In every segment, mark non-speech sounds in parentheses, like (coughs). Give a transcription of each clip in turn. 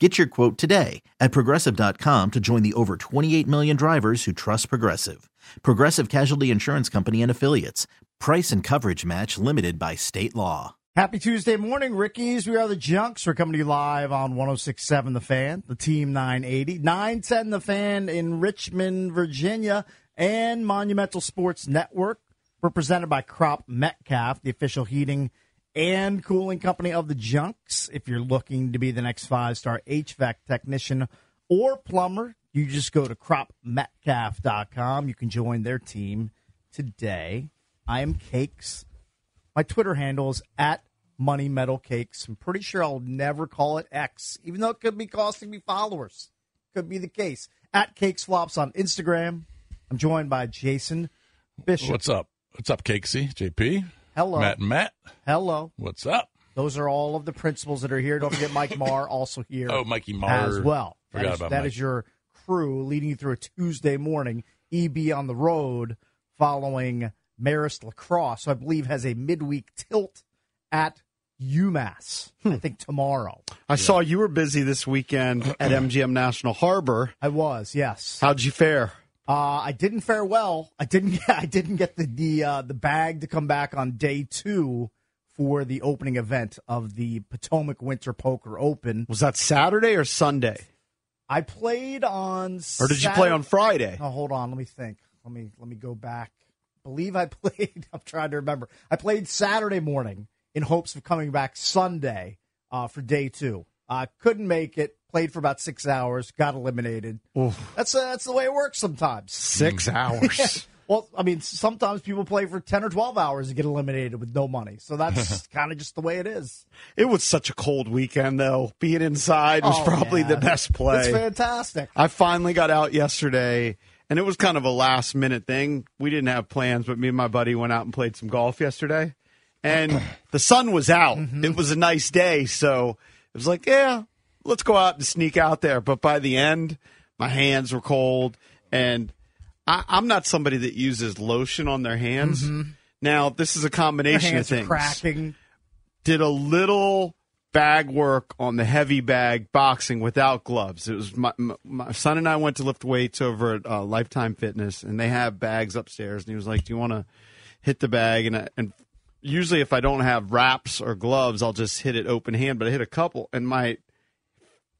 Get your quote today at progressive.com to join the over 28 million drivers who trust Progressive. Progressive Casualty Insurance Company and Affiliates. Price and coverage match limited by state law. Happy Tuesday morning, Rickies. We are the Junks. We're coming to you live on 1067 The Fan, the Team 980, 910 The Fan in Richmond, Virginia, and Monumental Sports Network. We're presented by Cropp-Metcalfe, the official heating and cooling company of the Junks. If you're looking to be the next five star HVAC technician or plumber, you just go to cropmetcalf.com. You can join their team today. I am Cakes. My Twitter handle is at Money Metal Cakes. I'm pretty sure I'll never call it X, even though it could be costing me followers. Could be the case. At Cakes Flops on Instagram. I'm joined by Jason Bishop. What's up? What's up, Cakesy? JP? Hello. Matt and Matt. Hello. What's up? Those are all of the principals that are here. Don't forget Mike Marr (laughs) also here. Oh, Mikey Marr. as well. That Forgot is- about that Mike. is your crew leading you through a Tuesday morning. EB on the road following Marist Lacrosse, who I believe has a midweek tilt at UMass. I hmm. think tomorrow. I saw you were busy this weekend at MGM National Harbor. I was yes. How'd you fare? Uh, I didn't fare well. I didn't. (laughs) I didn't get the the uh, the bag to come back on day two for the opening event of the Potomac Winter Poker Open. Was that Saturday or Sunday? I played on. Or did you play on Friday? Oh, hold on. Let me think. Let me let me go back. believe I (laughs) played. I'm trying to remember. I played Saturday morning in hopes of coming back Sunday uh, for day two. Uh, couldn't make it. Played for about six hours. Got eliminated. That's uh, that's the way it works sometimes. Six hours. (laughs) Well, I mean, sometimes people play for ten or twelve hours and get eliminated with no money. So that's (laughs) kind of just the way it is. It was such a cold weekend, though. Being inside was Oh, probably yeah. the best play. It's fantastic. I finally got out yesterday, and it was kind of a last minute thing. We didn't have plans, but me and my buddy went out and played some golf yesterday. And (clears throat) the sun was out. Mm-hmm. It was a nice day, so it was like, yeah, let's go out and sneak out there. But by the end, my hands were cold, and I, I'm not somebody that uses lotion on their hands. Now, this is a combination Mm-hmm. hands of are things cracking. did a little bag work on the heavy bag boxing without gloves. It was my, my, my son and I went to lift weights over at uh, Lifetime Fitness, and they have bags upstairs. And he was like, "Do you want to hit the bag?" And I, and usually, if I don't have wraps or gloves, I'll just hit it open hand. But I hit a couple, and my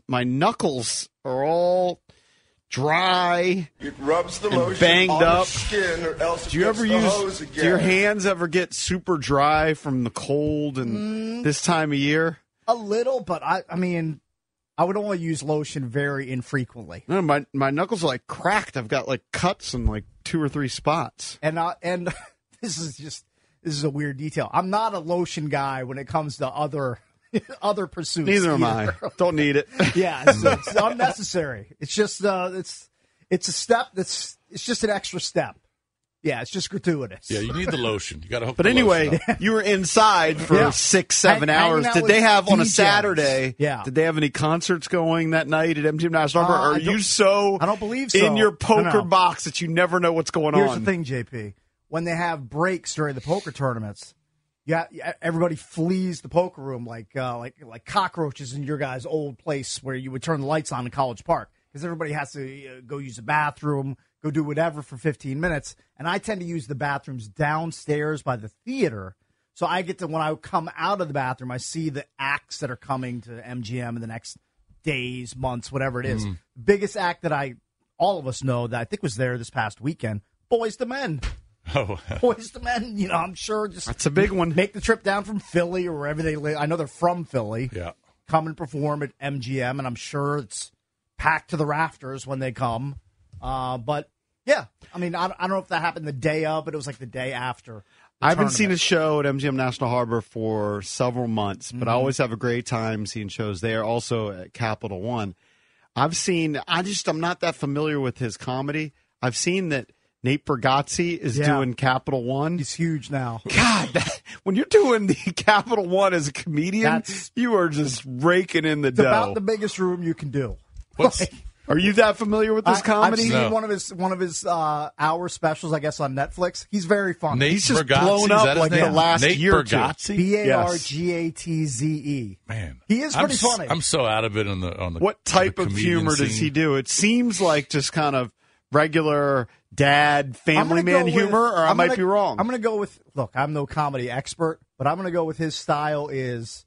my knuckles are all dry. It rubs the And lotion banged on up. the skin, or else it Do you gets ever the use? hose Do your hands ever get super dry from the cold and this time of year? A little, but I, I mean, I would only use lotion very infrequently. No, my my knuckles are like cracked. I've got like cuts in like two or three spots. And uh, and (laughs) this is just this is a weird detail. I'm not a lotion guy when it comes to other (laughs) other pursuits. Neither am I. Don't need it. (laughs) yeah, it's, it's unnecessary. It's just uh, it's it's a step that's it's just an extra step. Yeah, it's just gratuitous. Yeah, you need the lotion. You got to hook. But the anyway, up. you were inside for Yeah. six, seven Hang- hours. Did they have on a Saturday? Yeah. Did they have any concerts going that night at MGM National Harbor? Uh, or are you so I don't believe so. in your No, poker no. box that you never know what's going Here's on? Here's the thing, JP. When they have breaks during the poker tournaments, yeah, everybody flees the poker room like uh, like like cockroaches in your guys' old place where you would turn the lights on in College Park because everybody has to uh, go use the bathroom, go do whatever for 15 minutes, and I tend to use the bathrooms downstairs by the theater. So I get to when I come out of the bathroom, I see the acts that are coming to MGM in the next days, months, whatever it is. Mm. Biggest act that I, all of us know that I think was there this past weekend. Boyz II Men. (laughs) Oh, Boyz II Men. You know, I'm sure just That's a big one. make the trip down from Philly or wherever they live. I know they're from Philly. yeah. Come and perform at MGM, and I'm sure it's packed to the rafters when they come. Uh, but yeah, I mean, I, I don't know if that happened the day of, but it was like the day after. the I haven't seen a show at MGM National Harbor for several months, but I Mm-hmm. always have a great time seeing shows there. Also at Capital One, I've seen. I just I'm not that familiar with his comedy. I've seen that Nate Bargatze is Yeah. doing Capital One. He's huge now. God, that, when you're doing the Capital One as a comedian, That's- you are just raking in the It's dough. about the biggest room you can do. What's Like, are you that familiar with this I, comedy? I've seen No. one of his one of his uh, hour specials, I guess, on Netflix. He's very funny. Nate He's just Bargatze, blown up that his like the name? last Nate year or. Bargatze? B a r g a t z e. Man, He is I'm pretty funny. I'm so out of it on the on the. what type the of comedian humor does he do? It seems like just kind of regular dad, family man humor, with- or I I'm might gonna- be wrong. I'm going to go with look. I'm no comedy expert, but I'm going to go with his style is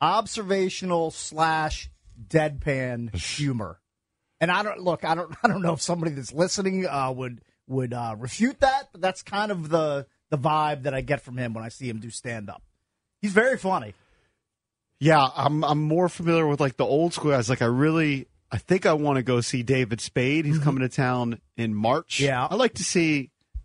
observational slash deadpan humor. And I don't look. I don't. (laughs) I don't know if somebody that's listening uh, would would uh, refute that, but that's kind of the the vibe that I get from him when I see him do stand up. He's very funny. yeah, I'm I'm more familiar with like the old school guys. Like I really, I think I want to go see David Spade. He's coming to town in March. Mm-hmm. Yeah. I like to see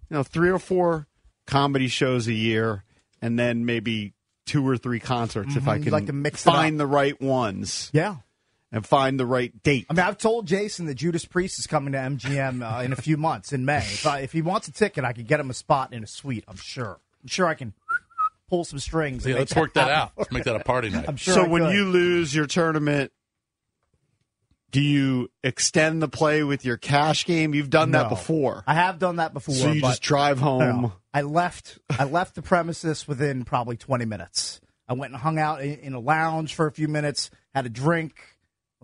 you know three or four comedy shows a year, and then maybe two or three concerts if I Mhm. can Like to mix find the right ones Yeah. and find the right date. I mean, I've told Jason that Judas Priest is coming to MGM uh, in a few months in May. If, I, if he wants a ticket, I could get him a spot in a suite. I'm sure. I'm sure I can pull some strings. Yeah, let's work that happen. out. Let's make that a party (laughs) night. I'm sure. so I when could. you lose your tournament, do you extend the play with your cash game? You've done that before. I have done that before. so you but just drive home. no. I left. I left the premises within probably 20 minutes. I went and hung out in, in a lounge for a few minutes, had a drink,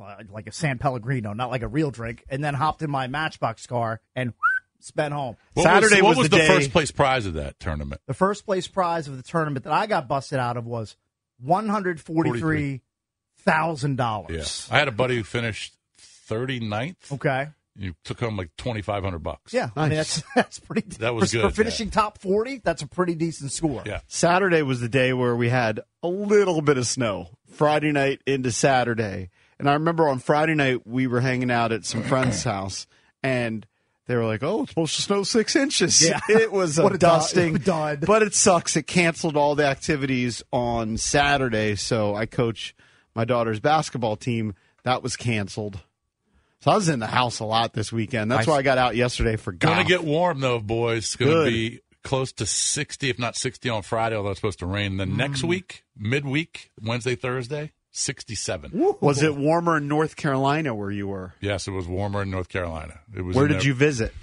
uh, like a San Pellegrino, not like a real drink, and then hopped in my Matchbox car and (laughs) sped home. What Saturday was, what was was the day- first place prize of that tournament? The first place prize of the tournament that I got busted out of was one hundred forty-three thousand Yeah, dollars. I had a buddy who finished 39th. Okay. You took home like 2,500 bucks. Yeah, I mean that's (laughs) that's pretty. That was for, good, for finishing top forty. That's a pretty decent score. Yeah. Saturday was the day where we had a little bit of snow. Friday night into Saturday. And I remember on Friday night we were hanging out at some friend's (clears throat) house and they were like, "Oh, it's supposed to snow six inches." Yeah. (laughs) It was (laughs) a What a dud- dusting, dud. but it sucks. It canceled all the activities on Saturday, so I coach my daughter's basketball team. That was canceled. So I was in the house a lot this weekend. That's I- why I got out yesterday for golf. Going to get warm though, boys. It's going to be close to 60, if not 60 on Friday, although it's supposed to rain. Next Mm. week, midweek, Wednesday, Thursday, 67. was it warmer in North Carolina where you were? Yes, it was warmer in North Carolina. It was. Where did there- you visit?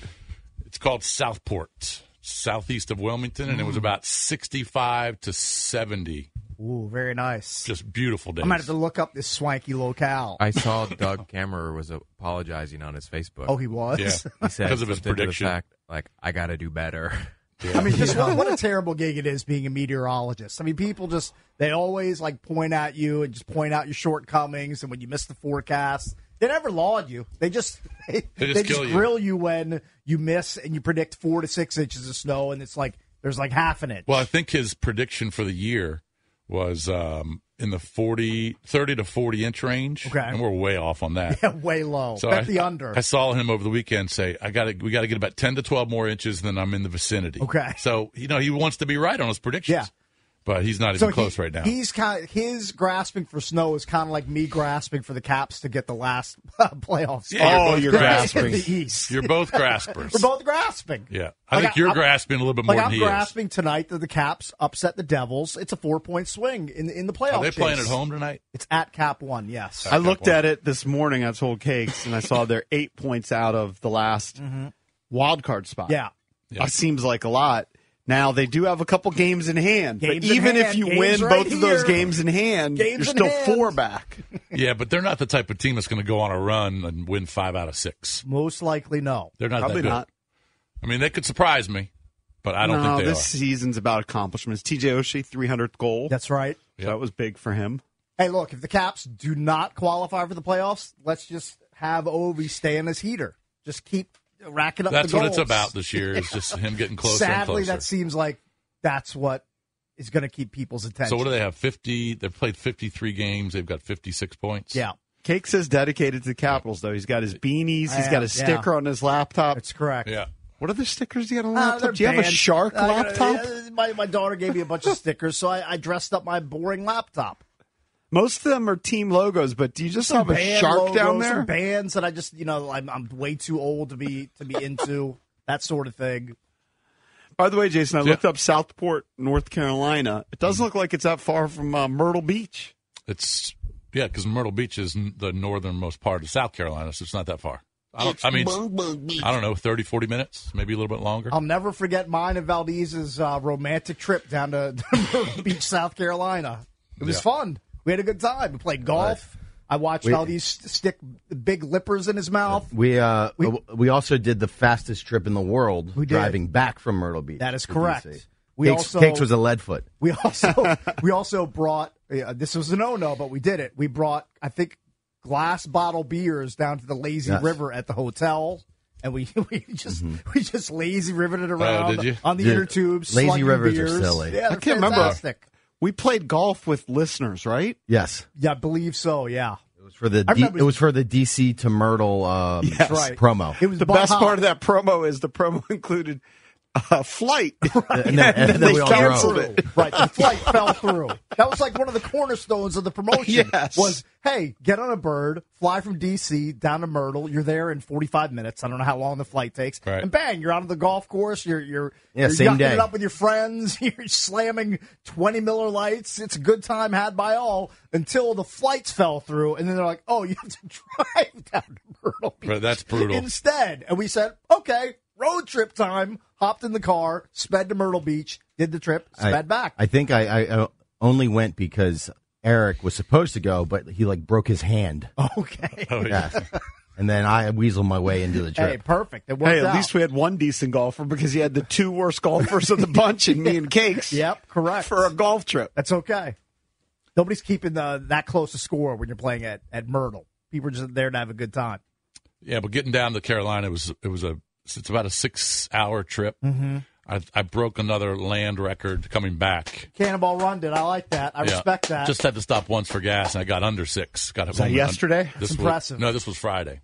It's called Southport, southeast of Wilmington, and it Mm. was about 65 to 70. Ooh, very nice. Just beautiful days. I'm gonna have to look up this swanky locale. I saw (laughs) Doug Kammerer was apologizing on his Facebook. oh, he was. Yeah. (laughs) he said because of his something the prediction. fact, like I got to do better. I mean, just what, what a (laughs) terrible gig it is being a meteorologist. I mean, people just they always like point at you and just point out your shortcomings, and when you miss the forecast, they never laud you. They just they, They just they kill you. grill you when you miss and you predict four to six inches of snow, and it's like there's like half an inch. Well, I think his prediction for the year was um, in the 40, 30 to 40 inch range. Okay. And we're way off on that. (laughs) yeah, way low. So Bet I, the under. I saw him over the weekend say, "I got to, we got to get about ten to twelve more inches than I'm in the vicinity." Okay. So you know he wants to be right on his predictions. Yeah. But he's not so even close he- right now. He's kind of, his grasping for snow is kind of like me grasping for the Caps to get the last (laughs) uh, playoff spot. Yeah, Oh, both you're grasping. (laughs) the East. You're both graspers. We're both grasping. yeah. I Like, think you're I'm- grasping a little bit more Like than I'm he grasping tonight that the Caps upset the Devils. It's a four point swing in in the playoffs. is. Are they playing chase. at home tonight? It's at Cap One. Yes. I looked at it this morning. I told Cakes, and I saw they're eight points out of the last mm-hmm. wild card spot. yeah. Yeah. that seems like a lot. Now they do have a couple games in hand, Games but in even if you Games win right both of those games in hand, Games you're in still hand. four back. (laughs) Yeah, but they're not the type of team that's going to go on a run and win five out of six. Most likely no. They're not Probably that good. not. I mean, they could surprise me, but I don't no, think they this are. season's about accomplishments. TJ Oshie, 300th goal. That's right. So that was big for him. Hey, look, if the Caps do not qualify for the playoffs, let's just have Ovi stay in his heater. Just keep racking up That's the what it's about this year. Is just him getting closer and Sadly, closer. that seems like that's what is going to keep people's attention. so what do they have? Fifty. They've played fifty-three games. They've got fifty-six points. Yeah, Cake says dedicated to the Capitals, though. He's got his beanies. He's got his yeah. sticker on his laptop. that's correct. Yeah. What other stickers do you got on a Uh, laptop? they're do you have a shark Uh, laptop? yeah, my, my daughter gave me a bunch of stickers, so I, I dressed up my boring laptop. Most of them are team logos, but do you just Some have a shark logos, down some there? bands that I just, you know, I'm, I'm way too old to be to be into (laughs) that sort of thing. By the way, Jason, I Yeah. looked up Southport, North Carolina. It doesn't look like it's that far from uh, Myrtle Beach. It's yeah, because Myrtle Beach is n- the northernmost part of South Carolina, so it's not that far. I, don't, I mean, I don't know, 30, 40 minutes, maybe a little bit longer. I'll never forget mine and Valdez's uh, romantic trip down to, to (laughs) Myrtle Beach, South Carolina. It was Yeah. fun. We had a good time. We played golf. I watched We- these stick big lippers in his mouth. We uh We- we, we also did the fastest trip in the world We did. driving back from Myrtle Beach. That is correct. DC. We Cakes, also- Cakes was a lead foot. We (laughs) also we also brought uh, this was a no no, but we did it. We brought I think glass bottle beers down to the lazy Yes. river at the hotel, and we (laughs) we just we just lazy riveted around Oh, did you? on the Dude, inner tubes. lazy slugging rivers are silly. Yeah, I can't remember. Fantastic. We played golf with listeners, right? Yes. Yeah, I believe so. Yeah, It was for the I D, remember- it was for the DC to Myrtle um, Yes. right. promo. It was The Bob best part of that promo is the promo (laughs) included a flight. (laughs) and then, and then they we all canceled drove. it. Right, the flight (laughs) fell through. That was like one of the cornerstones of the promotion. Yes. Was hey, get on a bird, fly from DC down to Myrtle. You're there in 45 minutes. I don't know how long the flight takes, Right. and bang, you're out on the golf course. You're you're Yeah, you're same yucking day. it up with your friends. (laughs) You're slamming 20 Miller Lights. It's a good time had by all until the flights fell through, and then they're like, oh, you have to drive down to Myrtle Beach. Right, that's brutal. Instead, and we said, okay, road trip time. Hopped in the car, sped to Myrtle Beach, did the trip, sped I, back. I think I, I uh, only went because Eric was supposed to go, but he like broke his hand. (laughs) Okay. Oh, yeah. Yes. and then I weaseled my way into the Hey, trip. perfect. It worked Hey, at out. least we had one decent golfer because he had the two worst golfers of the bunch in me and Cakes. Yep, correct. For a golf trip. That's okay. Nobody's keeping the, that close a score when you're playing at, at Myrtle. People are just there to have a good time. Yeah, but getting down to Carolina was it was a it's about a six hour trip. Mm-hmm. I, I broke another land record coming back. Cannonball Run did. I like that. I Yeah. respect that. Just had to stop once for gas, and I got under six. Got that yesterday? This That's was, impressive. No, this was Friday.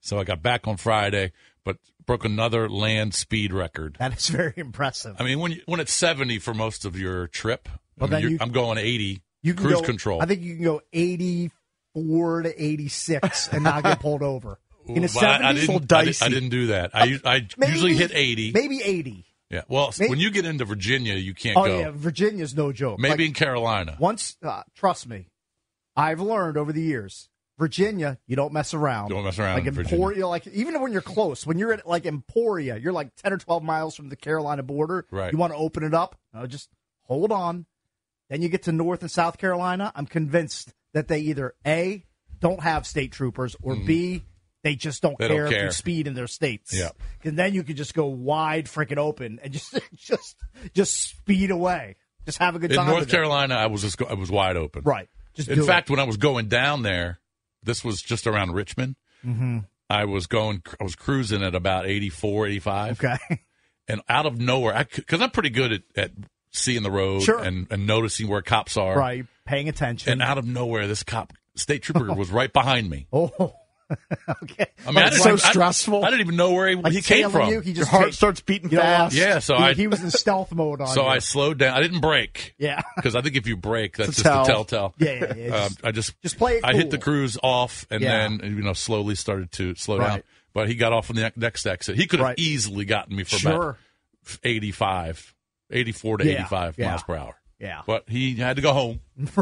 So I got back on Friday, but broke another land speed record. that is very impressive. I mean, when you, when it's seventy for most of your trip, Well, I mean, you- I'm going eighty. you cruise go, control. I think you can go 84 to 86 and not get pulled over. In a Well, I- 70, I, didn't, Full I, did, dicey. I didn't do that. I, I maybe- usually hit eighty. Maybe 80. Yeah. Well, Maybe- when you get into Virginia, you can't Oh, go. yeah. Virginia's no joke. Maybe Like, in Carolina. once, uh, trust me, I've learned over the years. Virginia, you don't mess around. Don't mess around Like. Emporia, like even when you're close, when you're at like Emporia, you're like ten or twelve miles from the Carolina border. Right. You want to open it up? No, just hold on. Then you get to North and South Carolina. I'm convinced that they either a don't have state troopers or b they just don't. They don't care if you speed in their states. Yeah. And then you could just go wide freaking open and just (laughs) just just speed away. Just have a good in time. North with it. Carolina, I was just go, I was wide open. Right. Just In do it. fact, when I was going down there, this was just around Richmond. Mm-hmm. I was going. I was cruising at about 84, 85. Okay. (laughs) And out of nowhere, because I'm pretty good at, at seeing the road Sure. and, and noticing where cops are. Right. Paying attention. And out of nowhere, this cop, state trooper, (laughs) was right behind me. oh. (laughs) okay. I mean, I It's so I- stressful. I, didn't even know where he, Like he came from. You, he Your just heart take- starts beating you know fast. Yeah, so he, I- he was in stealth mode on (laughs) so you. I slowed down. I didn't break. Yeah. (laughs) Because I think if you break, that's It's just a tell. telltale. Yeah, yeah, yeah, Um, just- I just just play it I hit the cruise off, and Yeah. then you know slowly started to slow down. But he got off on the next exit. He could have Right. easily gotten me for Sure. about 85, 84 to Yeah, 85 yeah. miles per hour. Yeah. But he had to go home.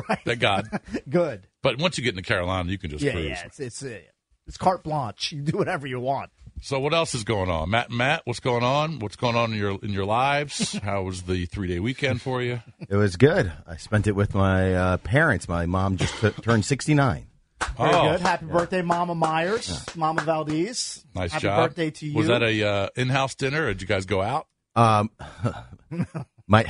right. Thank God. Good. But once you get into Carolina, you can just Yeah, cruise. yeah. It's it's uh, it's carte blanche. You do whatever you want. So what else is going on, Matt? Matt, what's going on? What's going on in your in your lives? (laughs) How was the three day weekend for you? It was good. I spent it with my uh, parents. My mom just t- turned 69. Very oh, good. Happy birthday, Mama Myers, Mama Valdez. nice Happy job. birthday to you. Was that a uh, in house dinner, or did you guys go out? Um, (laughs) My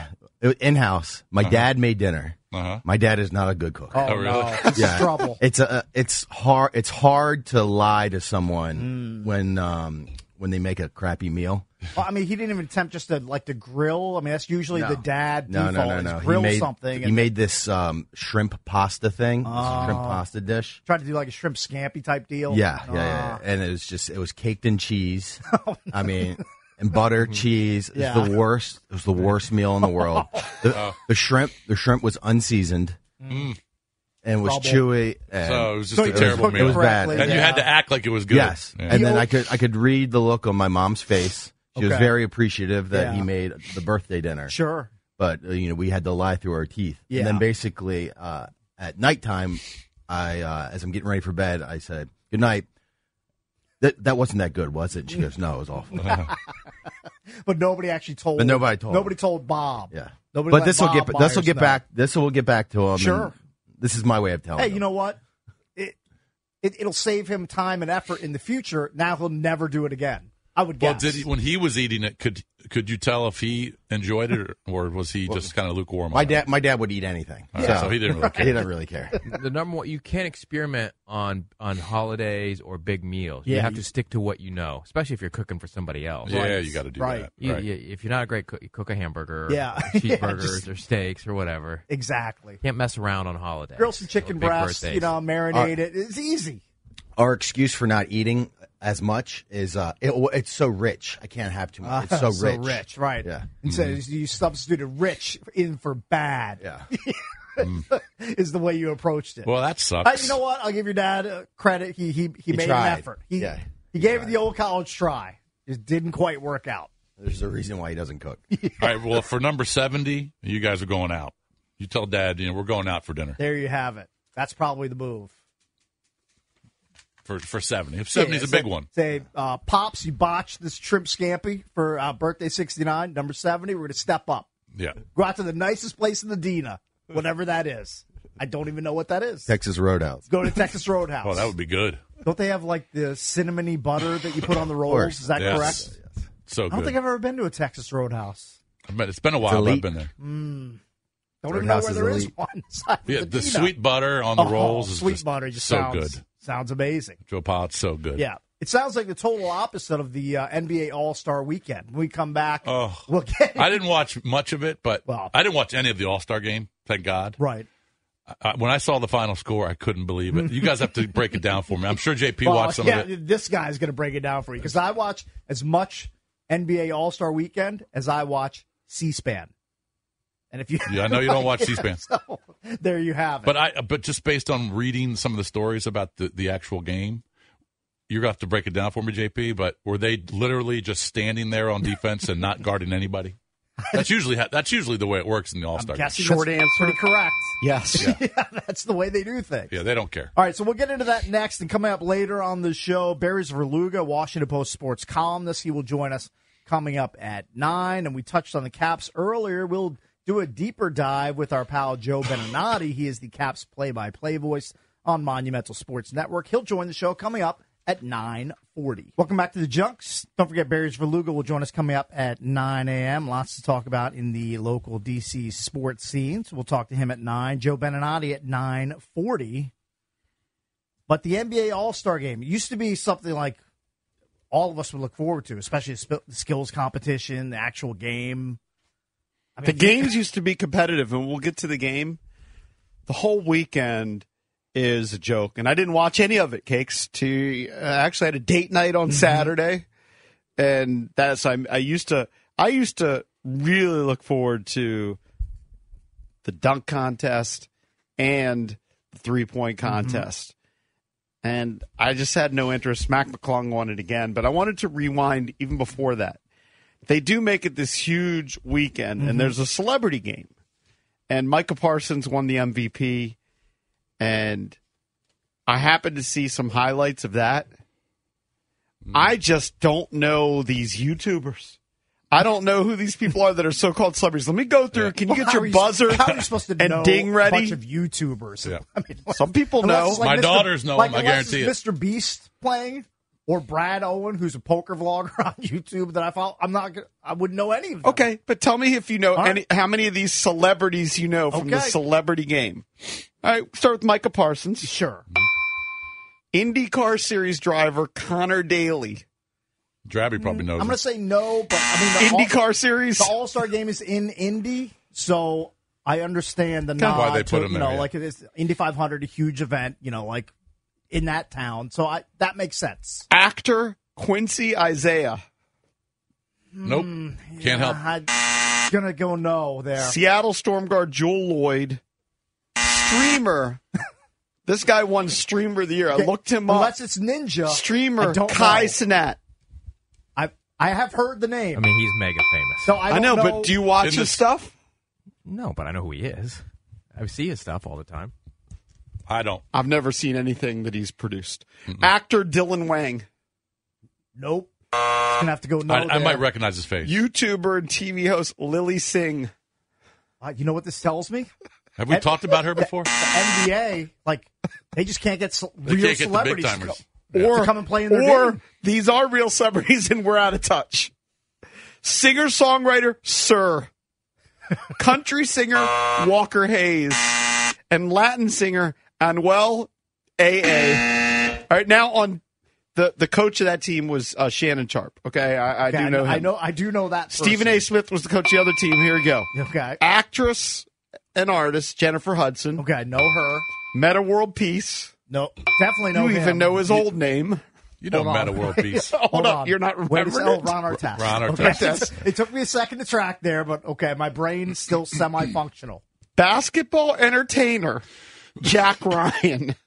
in house. My dad made dinner. Uh-huh. My dad is not a good cook. Oh, Oh, really? no. (laughs) It's Yeah. trouble. It's a it's hard it's hard to lie to Mm. someone when um when they make a crappy meal. Well, I mean, he didn't even attempt just to like to grill. I mean, that's usually the dad No, default. no, no, is no. Grill he made something. he and made this um shrimp pasta thing, this shrimp pasta dish. tried to do like a shrimp scampi type deal. Yeah, yeah, yeah, Ah. and it was just it was caked in cheese. (laughs) I mean, and butter, cheese. It was Yeah. the worst. It was the worst meal in the world. (laughs) The, the shrimp, the shrimp was unseasoned and was Trouble. chewy. And So it was just So a you terrible cooked it it meal. was bad. correctly. and you had to act like it was good. Yes, Yeah. and then I could I could read the look on my mom's face. She was Okay. very appreciative that he Yeah. made the birthday dinner. Sure. but uh, you know we had to lie through our teeth. Yeah. And then basically uh, at nighttime, I uh, as I'm getting ready for bed, I said good night. That that wasn't that good, was it? And she (laughs) goes, no, it was awful. (laughs) But nobody actually told. But nobody told. Nobody told Bob. yeah, Nobody but this will get this will get know. back. This will get back to him. Sure. This is my way of telling. Hey, him. you know what? It, it it'll save him time and effort in the future. Now he'll never do it again. I would Well, guess. did he, when he was eating it, could could you tell if he enjoyed it, or, or was he just kind of lukewarm? my dad, my dad would eat anything. All right, so he didn't really (laughs) care. he didn't really care. (laughs) the number one you can't experiment on on holidays or big meals. Yeah, you have you- to stick to what you know, especially if you're cooking for somebody else. Yeah, Right. you got to do Right. that. You- right. you- if you're not a great cook, you cook a hamburger, Yeah. or Yeah, (laughs) cheeseburgers just- or steaks or whatever. exactly. Can't mess around on holidays. Grill some chicken big breast. You know, marinate it. It's easy. Our excuse for not eating as much is uh, it, it's so rich. I can't have too much. It's so (laughs) rich. so rich, right? Yeah. And so you substituted rich in for bad. Yeah. (laughs) is the way you approached it. Well, that sucks. Uh, you know what? I'll give your dad uh, credit. He he he, made tried. an effort. He Yeah, he, gave it the old college try. It didn't quite work out. There's a reason why he doesn't cook. (laughs) All right. Well, for number seventy, you guys are going out. You tell Dad, you know, we're going out for dinner There you have it. That's probably the move. For for seventy. If seventy's Yeah, a big say- one, Say, uh, pops, you botched this shrimp scampi for uh, birthday sixty nine, number seventy. We're going to step up. yeah. Go out to the nicest place in the Dina, whatever that is. I don't even know what that is. Texas Roadhouse. Go to Texas Roadhouse. (laughs) Oh, that would be good. Don't they have like the cinnamony butter that you put on the rolls? Is that Yes. correct? So good. I don't think I've ever been to a Texas Roadhouse. But it's been a while. I've been there. Don't even know Roadhouse where is there is elite. one. (laughs) Yeah, the the sweet butter on the Oh, rolls is sweet just butter just so sounds, good. Sounds amazing. Joe Pal, so good. Yeah. It sounds like the total opposite of the uh, NBA All Star Weekend. When we come back, Oh. we'll get I didn't watch much of it, but Well- I didn't watch any of the All Star game. Thank God. right. I, when I saw the final score, I couldn't believe it. You guys have to break it down for me. I'm sure JP Well, watched some yeah, of it. this guy's going to break it down for you because I watch as much NBA All Star Weekend as I watch C-SPAN. And if you, Yeah, I know you don't watch (laughs) C-SPAN. (laughs) so, there you have it. But I, but just based on reading some of the stories about the, the actual game, you're gonna have to break it down for me, JP. But were they literally just standing there on defense and not guarding anybody? That's usually ha- that's usually the way it works in the All I'm Star. Short that's answer. pretty correct. Yes. (laughs) yeah, that's the way they do things. Yeah, they don't care. All right, so we'll get into that next. And coming up later on the show, Barry Svrluga, Washington Post sports columnist. He will join us coming up at 9. And we touched on the Caps earlier. We'll do a deeper dive with our pal Joe Beninati. he is the Caps play by play voice on Monumental Sports Network. He'll join the show coming up at 9.40. Welcome back to the Junks. Don't forget Barry Svrluga will join us coming up at 9 a.m. Lots to talk about in the local D.C. sports scene. So we'll talk to him at 9. Joe Beninati at 9.40. But the NBA All Star Game used to be something like all of us would look forward to, especially the skills competition, the actual game. I The games used to be competitive, and we'll get to the game. The whole weekend is a joke, and I didn't watch any of it. Cakes to uh, actually had a date night on Saturday, and that's I, I used to I used to really look forward to the dunk contest and the three point contest. And I just had no interest. Mac McClung won it again, but I wanted to rewind even before that they do make it this huge weekend, and mm-hmm. there's a celebrity game. And Micah Parsons won the MVP, and I happened to see some highlights of that. Mm-hmm. I just don't know these YouTubers. I don't know who these people are that are so-called celebrities. Let me go through. Can you Well, get your you- buzzer How are you supposed to and know ding a ready? bunch of YouTubers? Yeah. (laughs) I mean, Some people know. it's My Mr. daughters know like, him, I guarantee it's Mr. Beast playing. Or Brad Owen, who's a poker vlogger (laughs) on YouTube that I follow. I'm not. gonna- I wouldn't know any of them. Okay, but tell me if you know All right. any, how many of these celebrities you know from the celebrity game. All right, start with Micah Parsons. Sure. IndyCar Series driver Connor Daly. Drabby probably mm, knows. I'm going to say no, but I mean the All- IndyCar Series. the All Star game is in Indy, so I understand the nod Why they to put him you there, know yeah. like it is Indy 500, a huge event, you know, like in that town. So I that makes sense. Actor Quincy Isaiah. Hmm, nope. Can't help. I'm gonna go no there. Seattle Storm Guard Jewell Loyd. Streamer. (laughs) this guy won Streamer of the Year. I looked him up. Unless it's Ninja. Streamer I don't Kai know. Cenat. I I have heard the name. I mean, he's mega famous. so I, I, don't know, but do you watch In his this- stuff? no, but I know who he is. I see his stuff all the time. I don't. I've never seen anything that he's produced. Actor Dylan Wang. Nope. Gonna have to go no. I, I might recognize his face. YouTuber and TV host Lilly Singh. Uh, you know what this tells me? Have we talked about her before? The NBA, like they just can't get ce- real can't get the big celebrities. timers. Or, To come and play in their or game. these are real celebrities and we're out of touch. Singer songwriter Sir. Country singer Walker Hayes. And Latin singer Anuel AA. All right, now on the, the coach of that team was uh, Shannon Sharpe. Okay, I, I Okay, do know him. I know. I do know that. Stephen A. Smith was the coach of the other team. Here we go. Okay. Actress and artist Jennifer Hudson. Okay. I know her. Meta World Peace. No, definitely know you him. even know his old name. You know Hold on. Meta World Peace. (laughs) Hold, Hold up, on. you're not Wait a remembering second. Oh, it? Ron Artest. Ron Okay. Artest. (laughs) it took me a second to track there, but okay, my brain's still semi-functional. Basketball entertainer Jack Ryan. (laughs)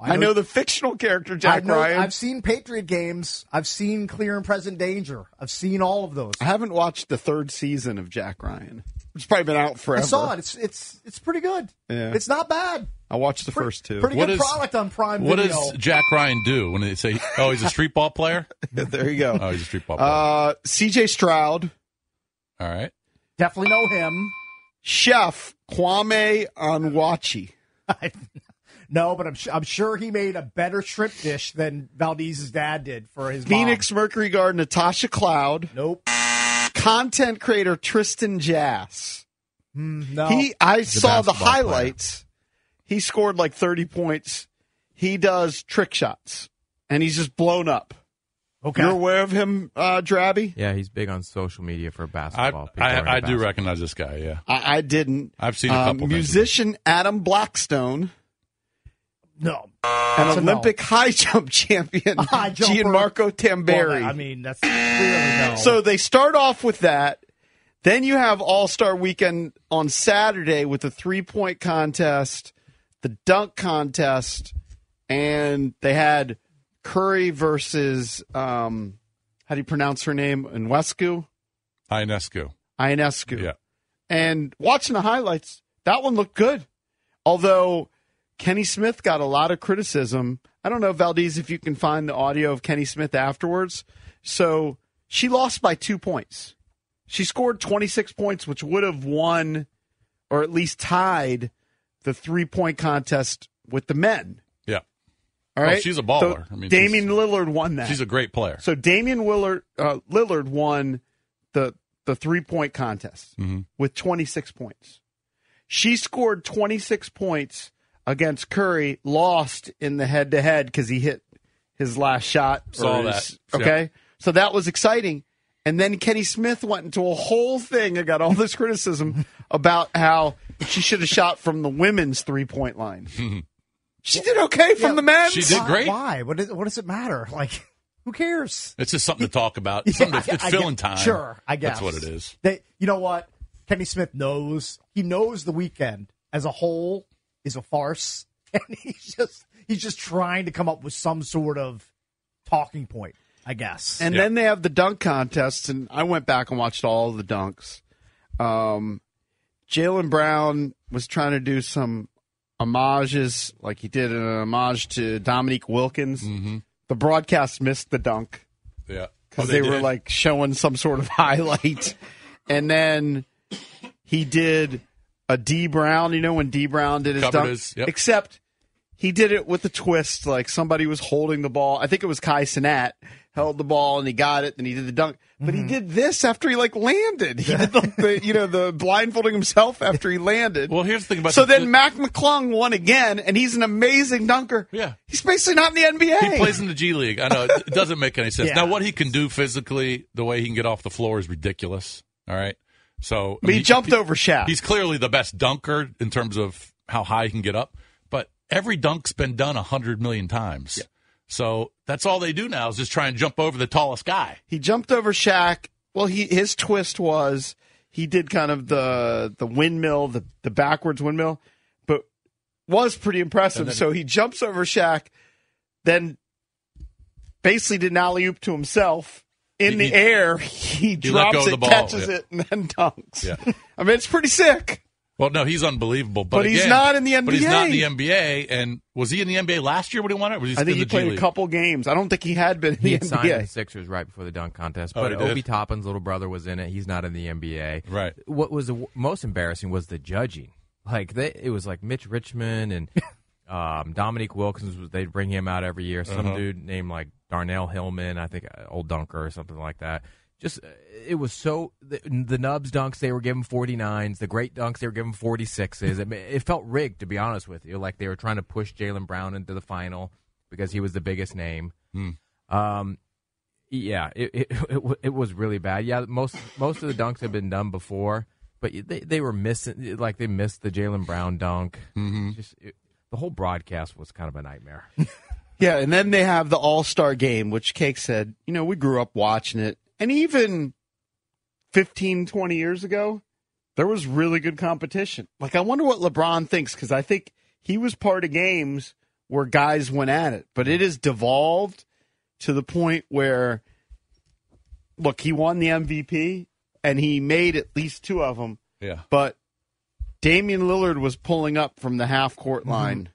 I know the fictional character I Jack know, Ryan. I've seen Patriot games. I've seen Clear and Present Danger. I've seen all of those. I haven't watched the third season of Jack Ryan. It's probably been out forever. I saw it. It's it's it's pretty good. Yeah. It's not bad. I watched the Pretty- first two. Pretty What good is- product on Prime What Video. does Jack Ryan do when they say, (laughs) "Oh, he's a street ball player"? (laughs) there you go. Oh, he's a street ball player. Uh, CJ Stroud, All right. Definitely know him. chef Kwame Onwuachi. (laughs) No, but I'm su- I'm sure he made a better shrimp dish than Valdez's dad did for his mom. Phoenix Mercury Guard Natasha Cloud. Nope. Content creator Tristan Jass. Hmm, no. He, I saw the basketball player. highlights. He scored like 30 points. He does trick shots, and he's just blown up. Okay. You're aware of him, uh, Drabby? Yeah, he's big on social media for basketball. People are into I, I do recognize this guy. Yeah. I, I didn't. I've seen a Um, couple things. musician Adam Blackstone, no. an That's a no. Olympic (laughs) high jump champion, (laughs) High jumper. Gianmarco Well, Tamberi. I mean, that's clearly no. So they start off with that. Then you have All Star Weekend on Saturday with the three point contest, the dunk contest, and they had Curry versus um, how do you pronounce her name? Nwescu, Ionescu. Ionescu. Yeah. And watching the highlights, that one looked good. Although Kenny Smith got a lot of criticism. I don't know, Valdez, if you can find the audio of Kenny Smith afterwards. So she lost by two points. She scored 26 points, which would have won or at least tied the three point contest with the men. Yeah. All Oh, she's a baller. I mean, Damian Lillard won that. She's a great player. So Damian Willard, uh, Lillard won the the three point contest Mm-hmm. with 26 points. She scored 26 points against Curry, lost in the head to head because he hit his last shot. Saw his- that. Okay, so that was exciting. And then Kenny Smith went into a whole thing and got all this criticism about how she should have shot from the women's three point line. (laughs) she did okay from Yeah, the men's. she did great. Why? What, is, what does it matter? (laughs) Like, who cares? It's just something to talk about. Something Yeah, to, it's I filling get- time. Sure, I guess That's what it is. They, you know what? Kenny Smith knows. He knows the weekend as a whole is a farce, (laughs) and he's just he's just trying to come up with some sort of talking point. I guess. And Yeah. then they have the dunk contests, and I went back and watched all of the dunks. Um, Jaylen Brown was trying to do some homages, like he did an homage to Dominique Wilkins. Mm-hmm. The broadcast missed the dunk Yeah. because Oh, they, were like showing some sort of (laughs) highlight. and then he did a Dee Brown, you know, when Dee Brown did his Covered dunk. his- yep. Except he did it with a twist, like somebody was holding the ball. I think it was Kai Cenat held the ball and he got it, and he did the dunk. But he mm-hmm. did this after he like landed. He did the, the you know the blindfolding himself after he landed. Well, here's the thing about so the- then Mac McClung won again, and he's an amazing dunker. Yeah. he's basically not in the NBA. He plays in the G League. I know it it doesn't make any sense. Yeah. Now, what he can do physically, the way he can get off the floor is ridiculous. All right. So I I mean, he jumped over Shaq. He's clearly the best dunker in terms of how high he can get up. But every dunk's been done a hundred million times. So that's all they do now is just try and jump over the tallest guy. he jumped over Shaq. Well, he his twist was he did kind of the the windmill, the the backwards windmill, but was pretty impressive. Then- so he jumps over Shaq, then basically did an alley oop to himself in He- the air. (laughs) He he drops it, the ball, catches yeah. it, and then dunks. Yeah. (laughs) I mean, it's pretty sick. Well, no, he's unbelievable. But, But he's again- not in the NBA. But he's not in the NBA. NBA. And was he in the NBA last year when he won it? Was he I think in he G played a couple games. I don't think he had been in He the had signed the NBA. Sixers right before the dunk contest, Oh, but he did? Obi Toppin's little brother was in it. He's not in the NBA. Right. What was the w- most embarrassing was the judging. Like they, it was like Mitch Richmond and (laughs) um, Dominique Wilkins. They'd bring him out every year. Some Uh-huh. dude named like Darnell Hillman, I think, uh, old dunker or something like that. Just uh, it was so the, the Nubs dunks they were giving 49s, the great dunks they were giving 46s. I mean, it felt rigged to be honest with you. Like they were trying to push Jaylen Brown into the final because he was the biggest name. Um, yeah, it, it (laughs) it it was really bad. Yeah, most most of the dunks had been done before, but they they were missing like they missed the Jaylen Brown dunk. Mm-hmm. Just it, the whole broadcast was kind of a nightmare. (laughs) Yeah, and then they have the All Star game, which Cake said, you know, we grew up watching it. And even 15, 20 years ago, there was really good competition. Like, I wonder what LeBron thinks, because I think he was part of games where guys went at it. But it has devolved to the point where, look, he won the MVP and he made at least two of them. Yeah. But Damian Lillard was pulling up from the half court mm-hmm. line.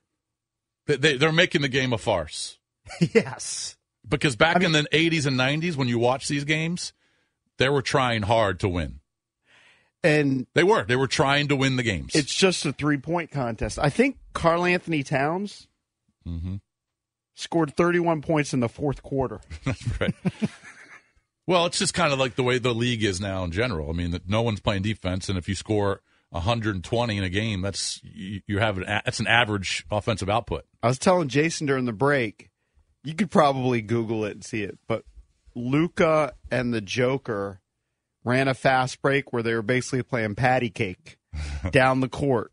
They, they, they're making the game a farce. (laughs) yes. Because back in the 80s and 90s, when you watch these games, they were trying hard to win. And They were. They were trying to win the games. It's just a three point contest. I think Karl-Anthony Towns Mm-hmm. scored 31 points in the fourth quarter. (laughs) That's right. well, it's just kind of like the way the league is now in general. I mean, that no one's playing defense, and if you score 120 in a game, that's you, you have an that's an average offensive output. I was telling Jason during the break, you could probably Google it and see it, but Luka and the Joker ran a fast break where they were basically playing patty cake (laughs) down the court,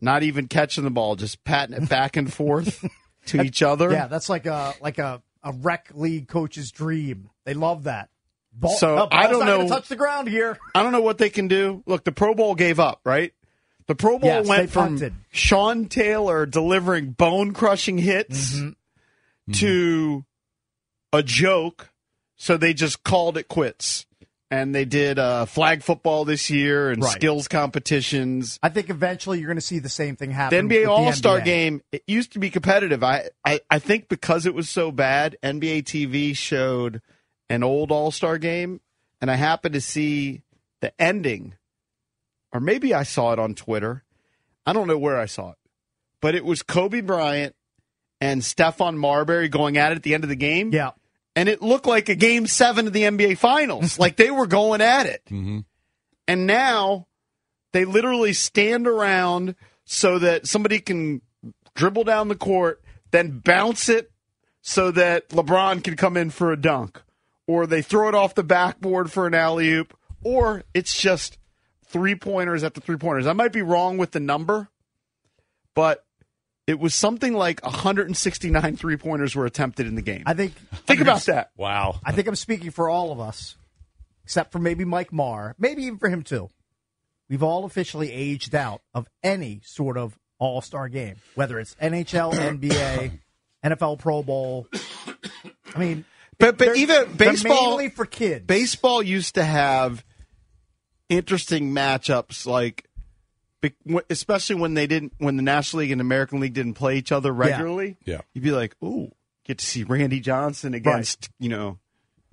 not even catching the ball, just patting it back and forth (laughs) to each other. Yeah, that's like a like a, a rec league coach's dream. They love that. Ball, So, no, I don't not know- Touch the ground here. I don't know what they can do. Look, the Pro Bowl gave up, right? The Pro Bowl Yes, went they from punted. Sean Taylor delivering bone crushing hits Mm-hmm. to a joke, so they just called it quits. And they did uh, flag football this year and Right. skills competitions. I think eventually you're going to see the same thing The happen. NBA with All Star NBA. game, it used to be competitive. I, I, I think because it was so bad, NBA TV showed an old All Star game, and I happened to see the ending, or maybe I saw it on Twitter. I don't know where I saw it, but it was Kobe Bryant and Stephon Marbury going at it at the end of the game. Yeah. And it looked like a game seven of the NBA Finals. (laughs) like they were going at it. Mm-hmm. And now they literally stand around so that somebody can dribble down the court, then bounce it so that LeBron can come in for a dunk. Or they throw it off the backboard for an alley oop. Or it's just three pointers after three pointers. I might be wrong with the number, but it was something like 169 three pointers were attempted in the game. I think Think about that. Wow. I think I'm speaking for all of us, except for maybe Mike Marr, maybe even for him too. We've all officially aged out of any sort of All Star game, whether it's NHL, (coughs) NBA, NFL Pro Bowl. I mean, But, but even baseball. mainly for kids. baseball used to have interesting matchups like be- especially when they didn't when the national league and american league didn't play each other regularly Yeah. you'd be like ooh get to see randy johnson against you know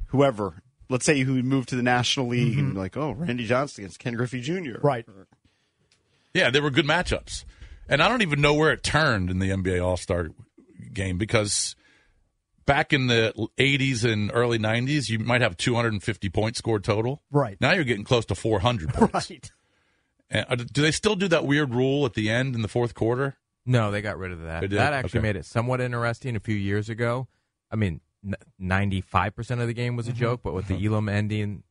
whoever let's say who moved to the national league and mm-hmm. like oh randy johnson against ken griffey jr right. Yeah, they were good matchups. And I don't even know where it turned in the NBA All Star game because back in the 80s and early 90s, you might have 250 points scored total. Right. Now you're getting close to 400 points. (laughs) Right. And, uh, do they still do that weird rule at the end in the fourth quarter? No, they got rid of that. That actually Okay. made it somewhat interesting a few years ago. I mean, ninety-five percent of the game was Mm-hmm. a joke, but with the Elam ending,